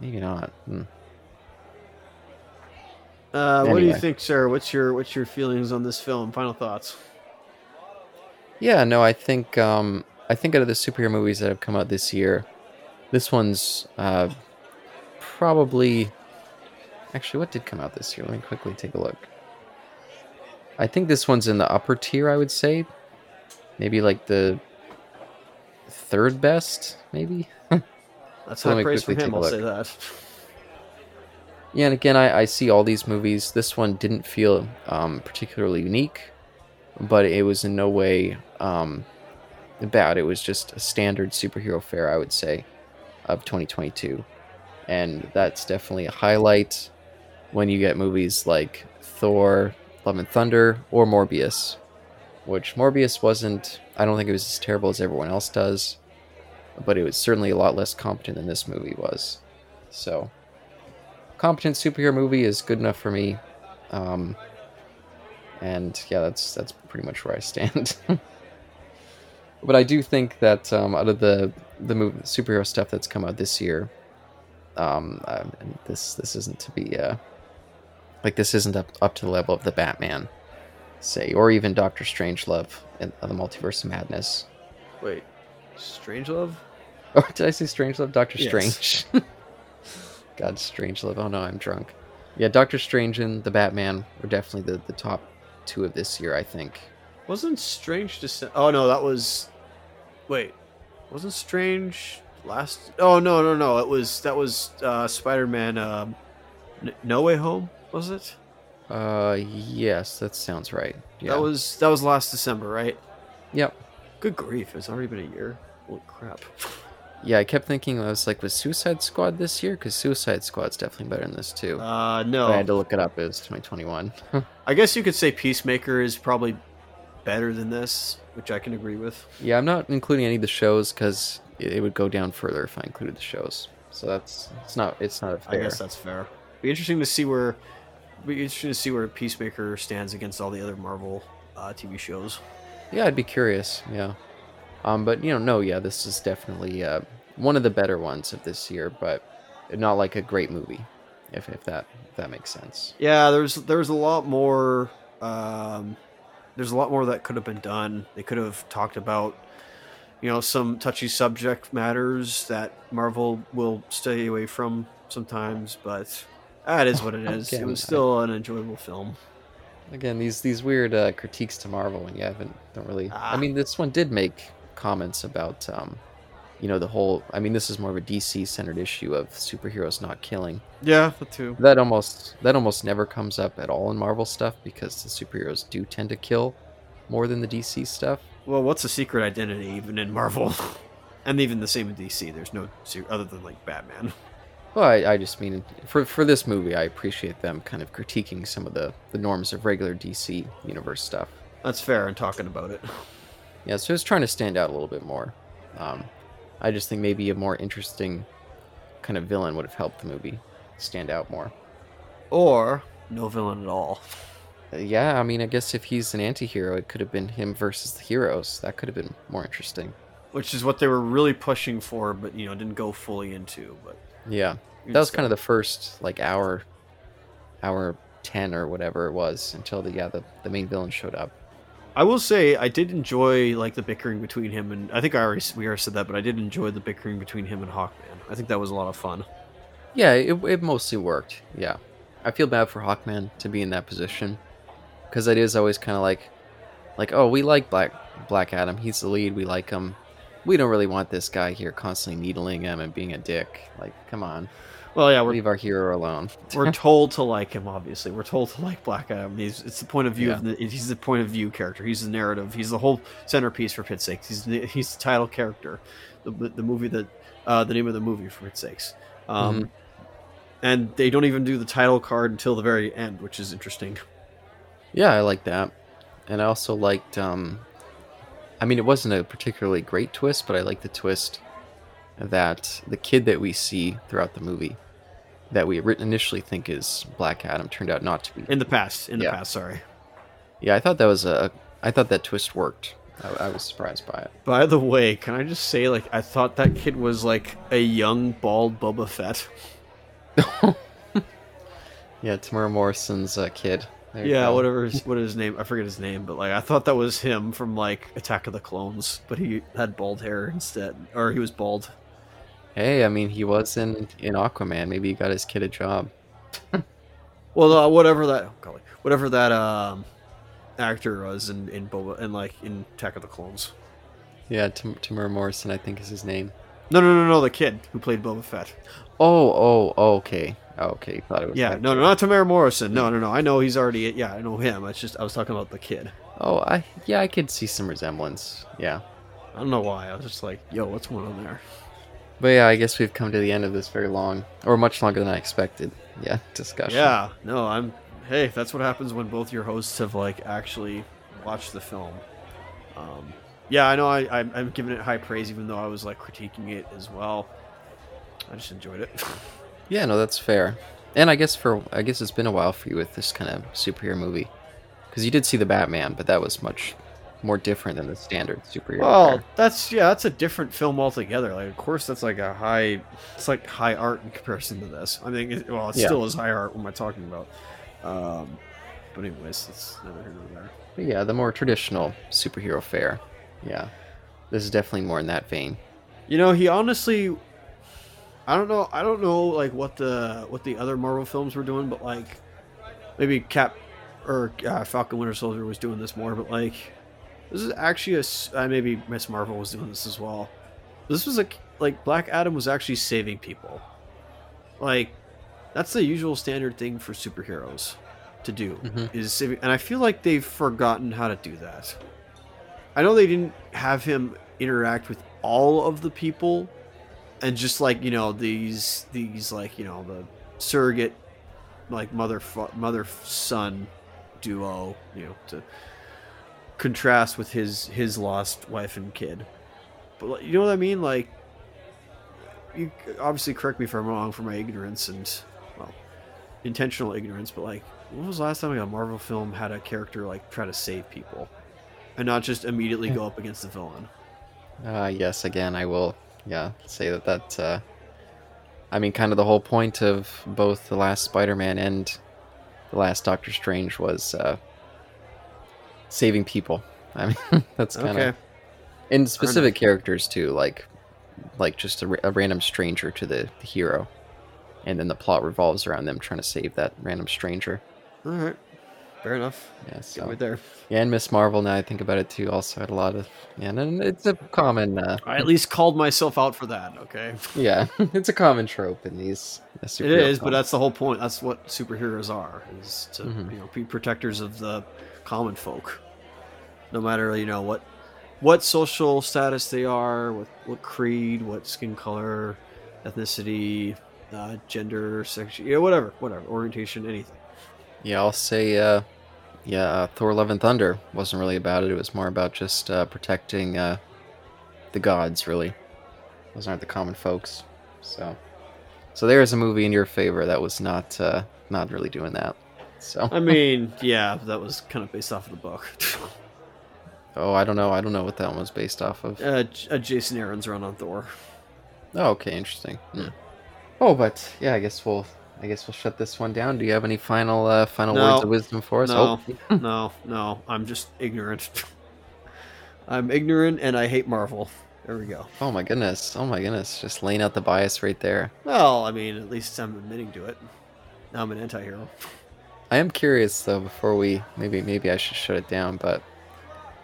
maybe not. Hmm. Uh, What do you think, sir? What's your what's your feelings on this film? Final thoughts. Yeah, no, I think um, I think out of the superhero movies that have come out this year, this one's uh, probably actually what did come out this year. Let me quickly take a look. I think this one's in the upper tier. I would say, maybe like the third best, maybe. That's Let high me praise from quickly him. take a I'll say look. that. Yeah, and again, I, I see all these movies. This one didn't feel um, particularly unique, but it was in no way um, bad. It was just a standard superhero fare, I would say, of 2022. And that's definitely a highlight when you get movies like Thor, Love and Thunder, or Morbius, which Morbius wasn't I don't think it was as terrible as everyone else does, but it was certainly a lot less competent than this movie was. So, competent superhero movie is good enough for me. Um, and yeah, that's that's pretty much where I stand. but I do think that um, out of the the movie, superhero stuff that's come out this year, um, uh, this this isn't to be uh, like this isn't up up to the level of the Batman, say, or even Doctor Strangelove and the Multiverse of Madness. Wait, Strangelove? Or did I say Strangelove? Doctor Yes. Strange. God, Strangelove. Oh no, I'm drunk. Yeah, Doctor Strange and the Batman were definitely the, the top two of this year, I think. Wasn't Strange just? Oh no, that was. Wait, wasn't Strange last? Oh no, no, no. It was that was uh, Spider-Man. Um, N- no Way Home was it? Uh, yes, that sounds right. Yeah. That was that was last December, right? Yep. Good grief! It's already been a year. Holy crap! Yeah, I kept thinking I was like, was Suicide Squad this year? Because Suicide Squad's definitely better than this too. Uh, But I had to look it up. It was 2021. I guess you could say Peacemaker is probably better than this, which I can agree with. yeah, I'm not including any of the shows because it, would go down further if I included the shows. So that's it's not it's not I guess that's fair. Be interesting to see where. Be interesting to see where Peacemaker stands against all the other Marvel uh, TV shows. Yeah, I'd be curious. Yeah. Um, but you know, no, yeah, this is definitely uh, one of the better ones of this year, but not like a great movie, if if that if that makes sense. Yeah, there's there's a lot more. Um, there's a lot more that could have been done. They could have talked about, you know, some touchy subject matters that Marvel will stay away from sometimes. But that is what it is. it Again, was I- still an enjoyable film. Again, these these weird uh, critiques to Marvel, when you haven't don't really. I Ah. mean, this one did make comments about, um, you know, the whole. I mean, this is more of a DC centered issue of superheroes not killing. Yeah, the two. That almost that almost never comes up at all in Marvel stuff because the superheroes do tend to kill more than the DC stuff. Well, what's a secret identity even in Marvel, and even the same in DC? There's no other than like Batman. Well, I, I just mean for for this movie, I appreciate them kind of critiquing some of the the norms of regular DC universe stuff. That's fair in talking about it. Yeah, so it's trying to stand out a little bit more. Um, I just think maybe a more interesting kind of villain would have helped the movie stand out more. Or no villain at all. Yeah, I mean, I guess if he's an anti-hero, it could have been him versus the heroes. That could have been more interesting. which is what they were really pushing for, but you know didn't go fully into. But Yeah, that was kind of the first like hour, hour ten or whatever it was until the yeah the, the main villain showed up. I will say I did enjoy like the bickering between him and I think I already we already said that, but I did enjoy the bickering between him and Hawkman. I think that was a lot of fun. Yeah, it, it mostly worked. Yeah, I feel bad for Hawkman to be in that position because it is always kind of like, like oh we like Black Black Adam, he's the lead, we like him. We don't really want this guy here constantly needling him and being a dick. Like, come on, Well, yeah, we're leave our hero alone. we're told to like him. Obviously, we're told to like Black Adam. He's it's the point of view of the he's the point of view character. He's the narrative. He's the whole centerpiece for Pit's sakes. He's the, he's the title character, the the movie that uh, the name of the movie for Pit's sakes. Um, And they don't even do the title card until the very end, which is interesting. Yeah, I like that, and I also liked. um I mean, it wasn't a particularly great twist, but I like the twist that the kid that we see throughout the movie, that we initially think is Black Adam, turned out not to be. In the past, in the Yeah. past, sorry. Yeah, I thought that was a. I thought that twist worked. I, I was surprised by it. By the way, can I just say, like, I thought that kid was like a young bald Boba Fett. Yeah, Temuera Morrison's uh, kid. There yeah, whatever. His, what is his name? I forget his name, but like, I thought that was him from like Attack of the Clones, but he had bald hair instead, or he was bald. Hey, I mean, he was in in Aquaman. Maybe he got his kid a job. Well, uh, whatever that, oh, golly, whatever that um, actor was in in Boba, and like in Attack of the Clones. Yeah, Tam- Temuera Morrison, I think is his name. No, no, no, no, the kid who played Boba Fett. Oh, oh, oh, okay, okay. Thought it was Yeah, no, no, not Temuera Morrison. No, no, no. I know he's already. Yeah, I know him. It's just I was talking about the kid. Oh, I yeah, I could see some resemblance. Yeah, I don't know why. I was just like, yo, what's going on there? But yeah, I guess we've come to the end of this very long, or much longer than I expected. Yeah, discussion. Yeah, no, I'm. Hey, that's what happens when both your hosts have like actually watched the film. Um, yeah, I know I, I'm, I'm giving it high praise, even though I was like critiquing it as well. I just enjoyed it. Yeah, no, that's fair. And I guess for I guess it's been a while for you with this kind of superhero movie, because you did see the Batman, but that was much more different than the standard superhero. Well, that's yeah, that's a different film altogether. Like, of course, that's like a high, it's like high art in comparison to this. I think, it, well, it Yeah. still is high art. What am I talking about? Um, but anyways, it's neither here nor there. But yeah, the more traditional superhero fare. Yeah, this is definitely more in that vein. You know, he honestly, I don't know, I don't know like what the what the other Marvel films were doing, but like maybe Cap or uh, Falcon Winter Soldier was doing this more, but like this is actually a uh, maybe Miss Marvel was doing this as well. This was like like Black Adam was actually saving people. Like that's the usual standard thing for superheroes to do Mhm. is saving, and I feel like they've forgotten how to do that. I know they didn't have him interact with all of the people and just like you know these these like you know the surrogate like mother mother son duo you know to contrast with his his lost wife and kid. But you know what i mean? Like you obviously correct me if i'm wrong for my ignorance and well intentional ignorance but like when was the last time like, a marvel film had a character like try to save people and not just immediately go up against the villain? Uh, yes, again, I will, yeah, say that that, uh, I mean, kind of the whole point of both the last Spider-Man and the last Doctor Strange was uh, saving people. I mean, that's kind okay of in specific characters too, like like just a, ra- a random stranger to the, the hero, and then the plot revolves around them trying to save that random stranger. all right fair enough Yeah, Get so right there yeah, and Miss Marvel. Now I think about it too, also had a lot of yeah, and it's a common. Uh, I at least called myself out for that. Okay, Yeah, it's a common trope in these. uh, it is, but that's the whole point. That's what superheroes are: is to Mhm. you know be protectors of the common folk, no matter you know what what social status they are, what what creed, what skin color, ethnicity, uh, gender, sexual, yeah, whatever, whatever orientation, anything. yeah, I'll say, uh, yeah, uh, Thor: Love and Thunder wasn't really about it. It was more about just uh, protecting uh, the gods. Really, those aren't the common folks. So, so there is a movie in your favor that was not uh, not really doing that. So, I mean, yeah, that was kind of based off of the book. oh, I don't know. I don't know what that one was based off of. uh, uh, Jason Aaron's run on Thor. Oh, okay, interesting. Hmm. Oh, but yeah, I guess we'll. I guess we'll shut this one down. Do you have any final uh, final No. words of wisdom for us? No, Oh, no, no. I'm just ignorant. I'm ignorant and I hate Marvel. There we go. Oh my goodness. Oh my goodness. Just laying out the bias right there. Well, I mean, at least I'm admitting to it. Now I'm an anti-hero. I am curious though before we maybe maybe I should shut it down, but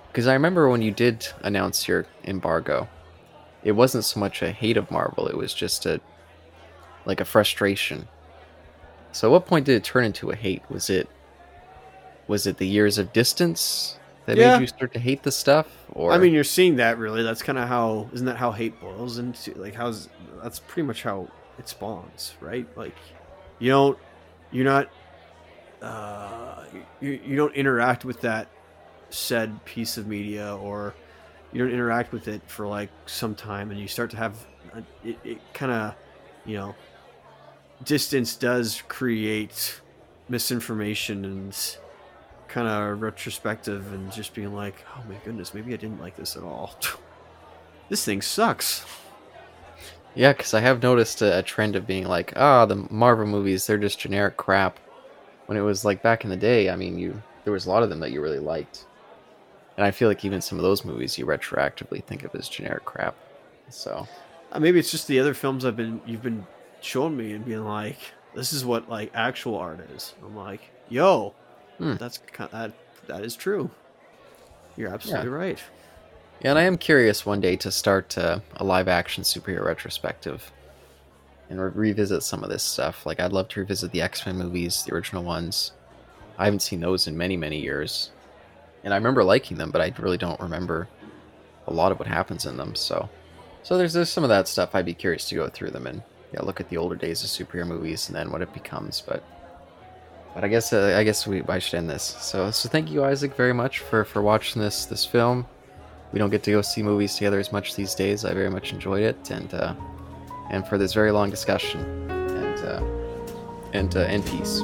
because I remember when you did announce your embargo, it wasn't so much a hate of Marvel, it was just a like a frustration. So at what point did it turn into a hate? Was it was it the years of distance that Yeah. made you start to hate the stuff? Or I mean, you're seeing that really. That's kind of how. Isn't that how hate boils into? Like, how's that's pretty much how it spawns, right? Like, you don't, you're not, uh, you you don't interact with that said piece of media, or you don't interact with it for like some time, and you start to have a, it, it kind of, you know, distance does create misinformation and kind of retrospective and just being like, oh my goodness, maybe I didn't like this at all. this thing sucks. Yeah, because I have noticed a, a trend of being like, ah, the Marvel movies, they're just generic crap. When it was like back in the day, I mean, you there was a lot of them that you really liked, and I feel like even some of those movies you retroactively think of as generic crap. So Uh, maybe it's just the other films I've been you've been showing me and being like, this is what like actual art is. I'm like, yo, Hmm. that's that that is true. You're absolutely right. yeah, and I am curious one day to start uh, a live action superhero retrospective and re- revisit some of this stuff. Like I'd love to revisit the X Men movies, the original ones. I haven't seen those in many many years, and I remember liking them, but I really don't remember a lot of what happens in them. So, so there's there's some of that stuff. I'd be curious to go through them and yeah, look at the older days of superhero movies and then what it becomes. But, but I guess uh, I guess we I should end this. So so thank you Isaac very much for for watching this this film. we don't get to go see movies together as much these days. I very much enjoyed it, and uh, and for this very long discussion, and uh, and uh, and peace.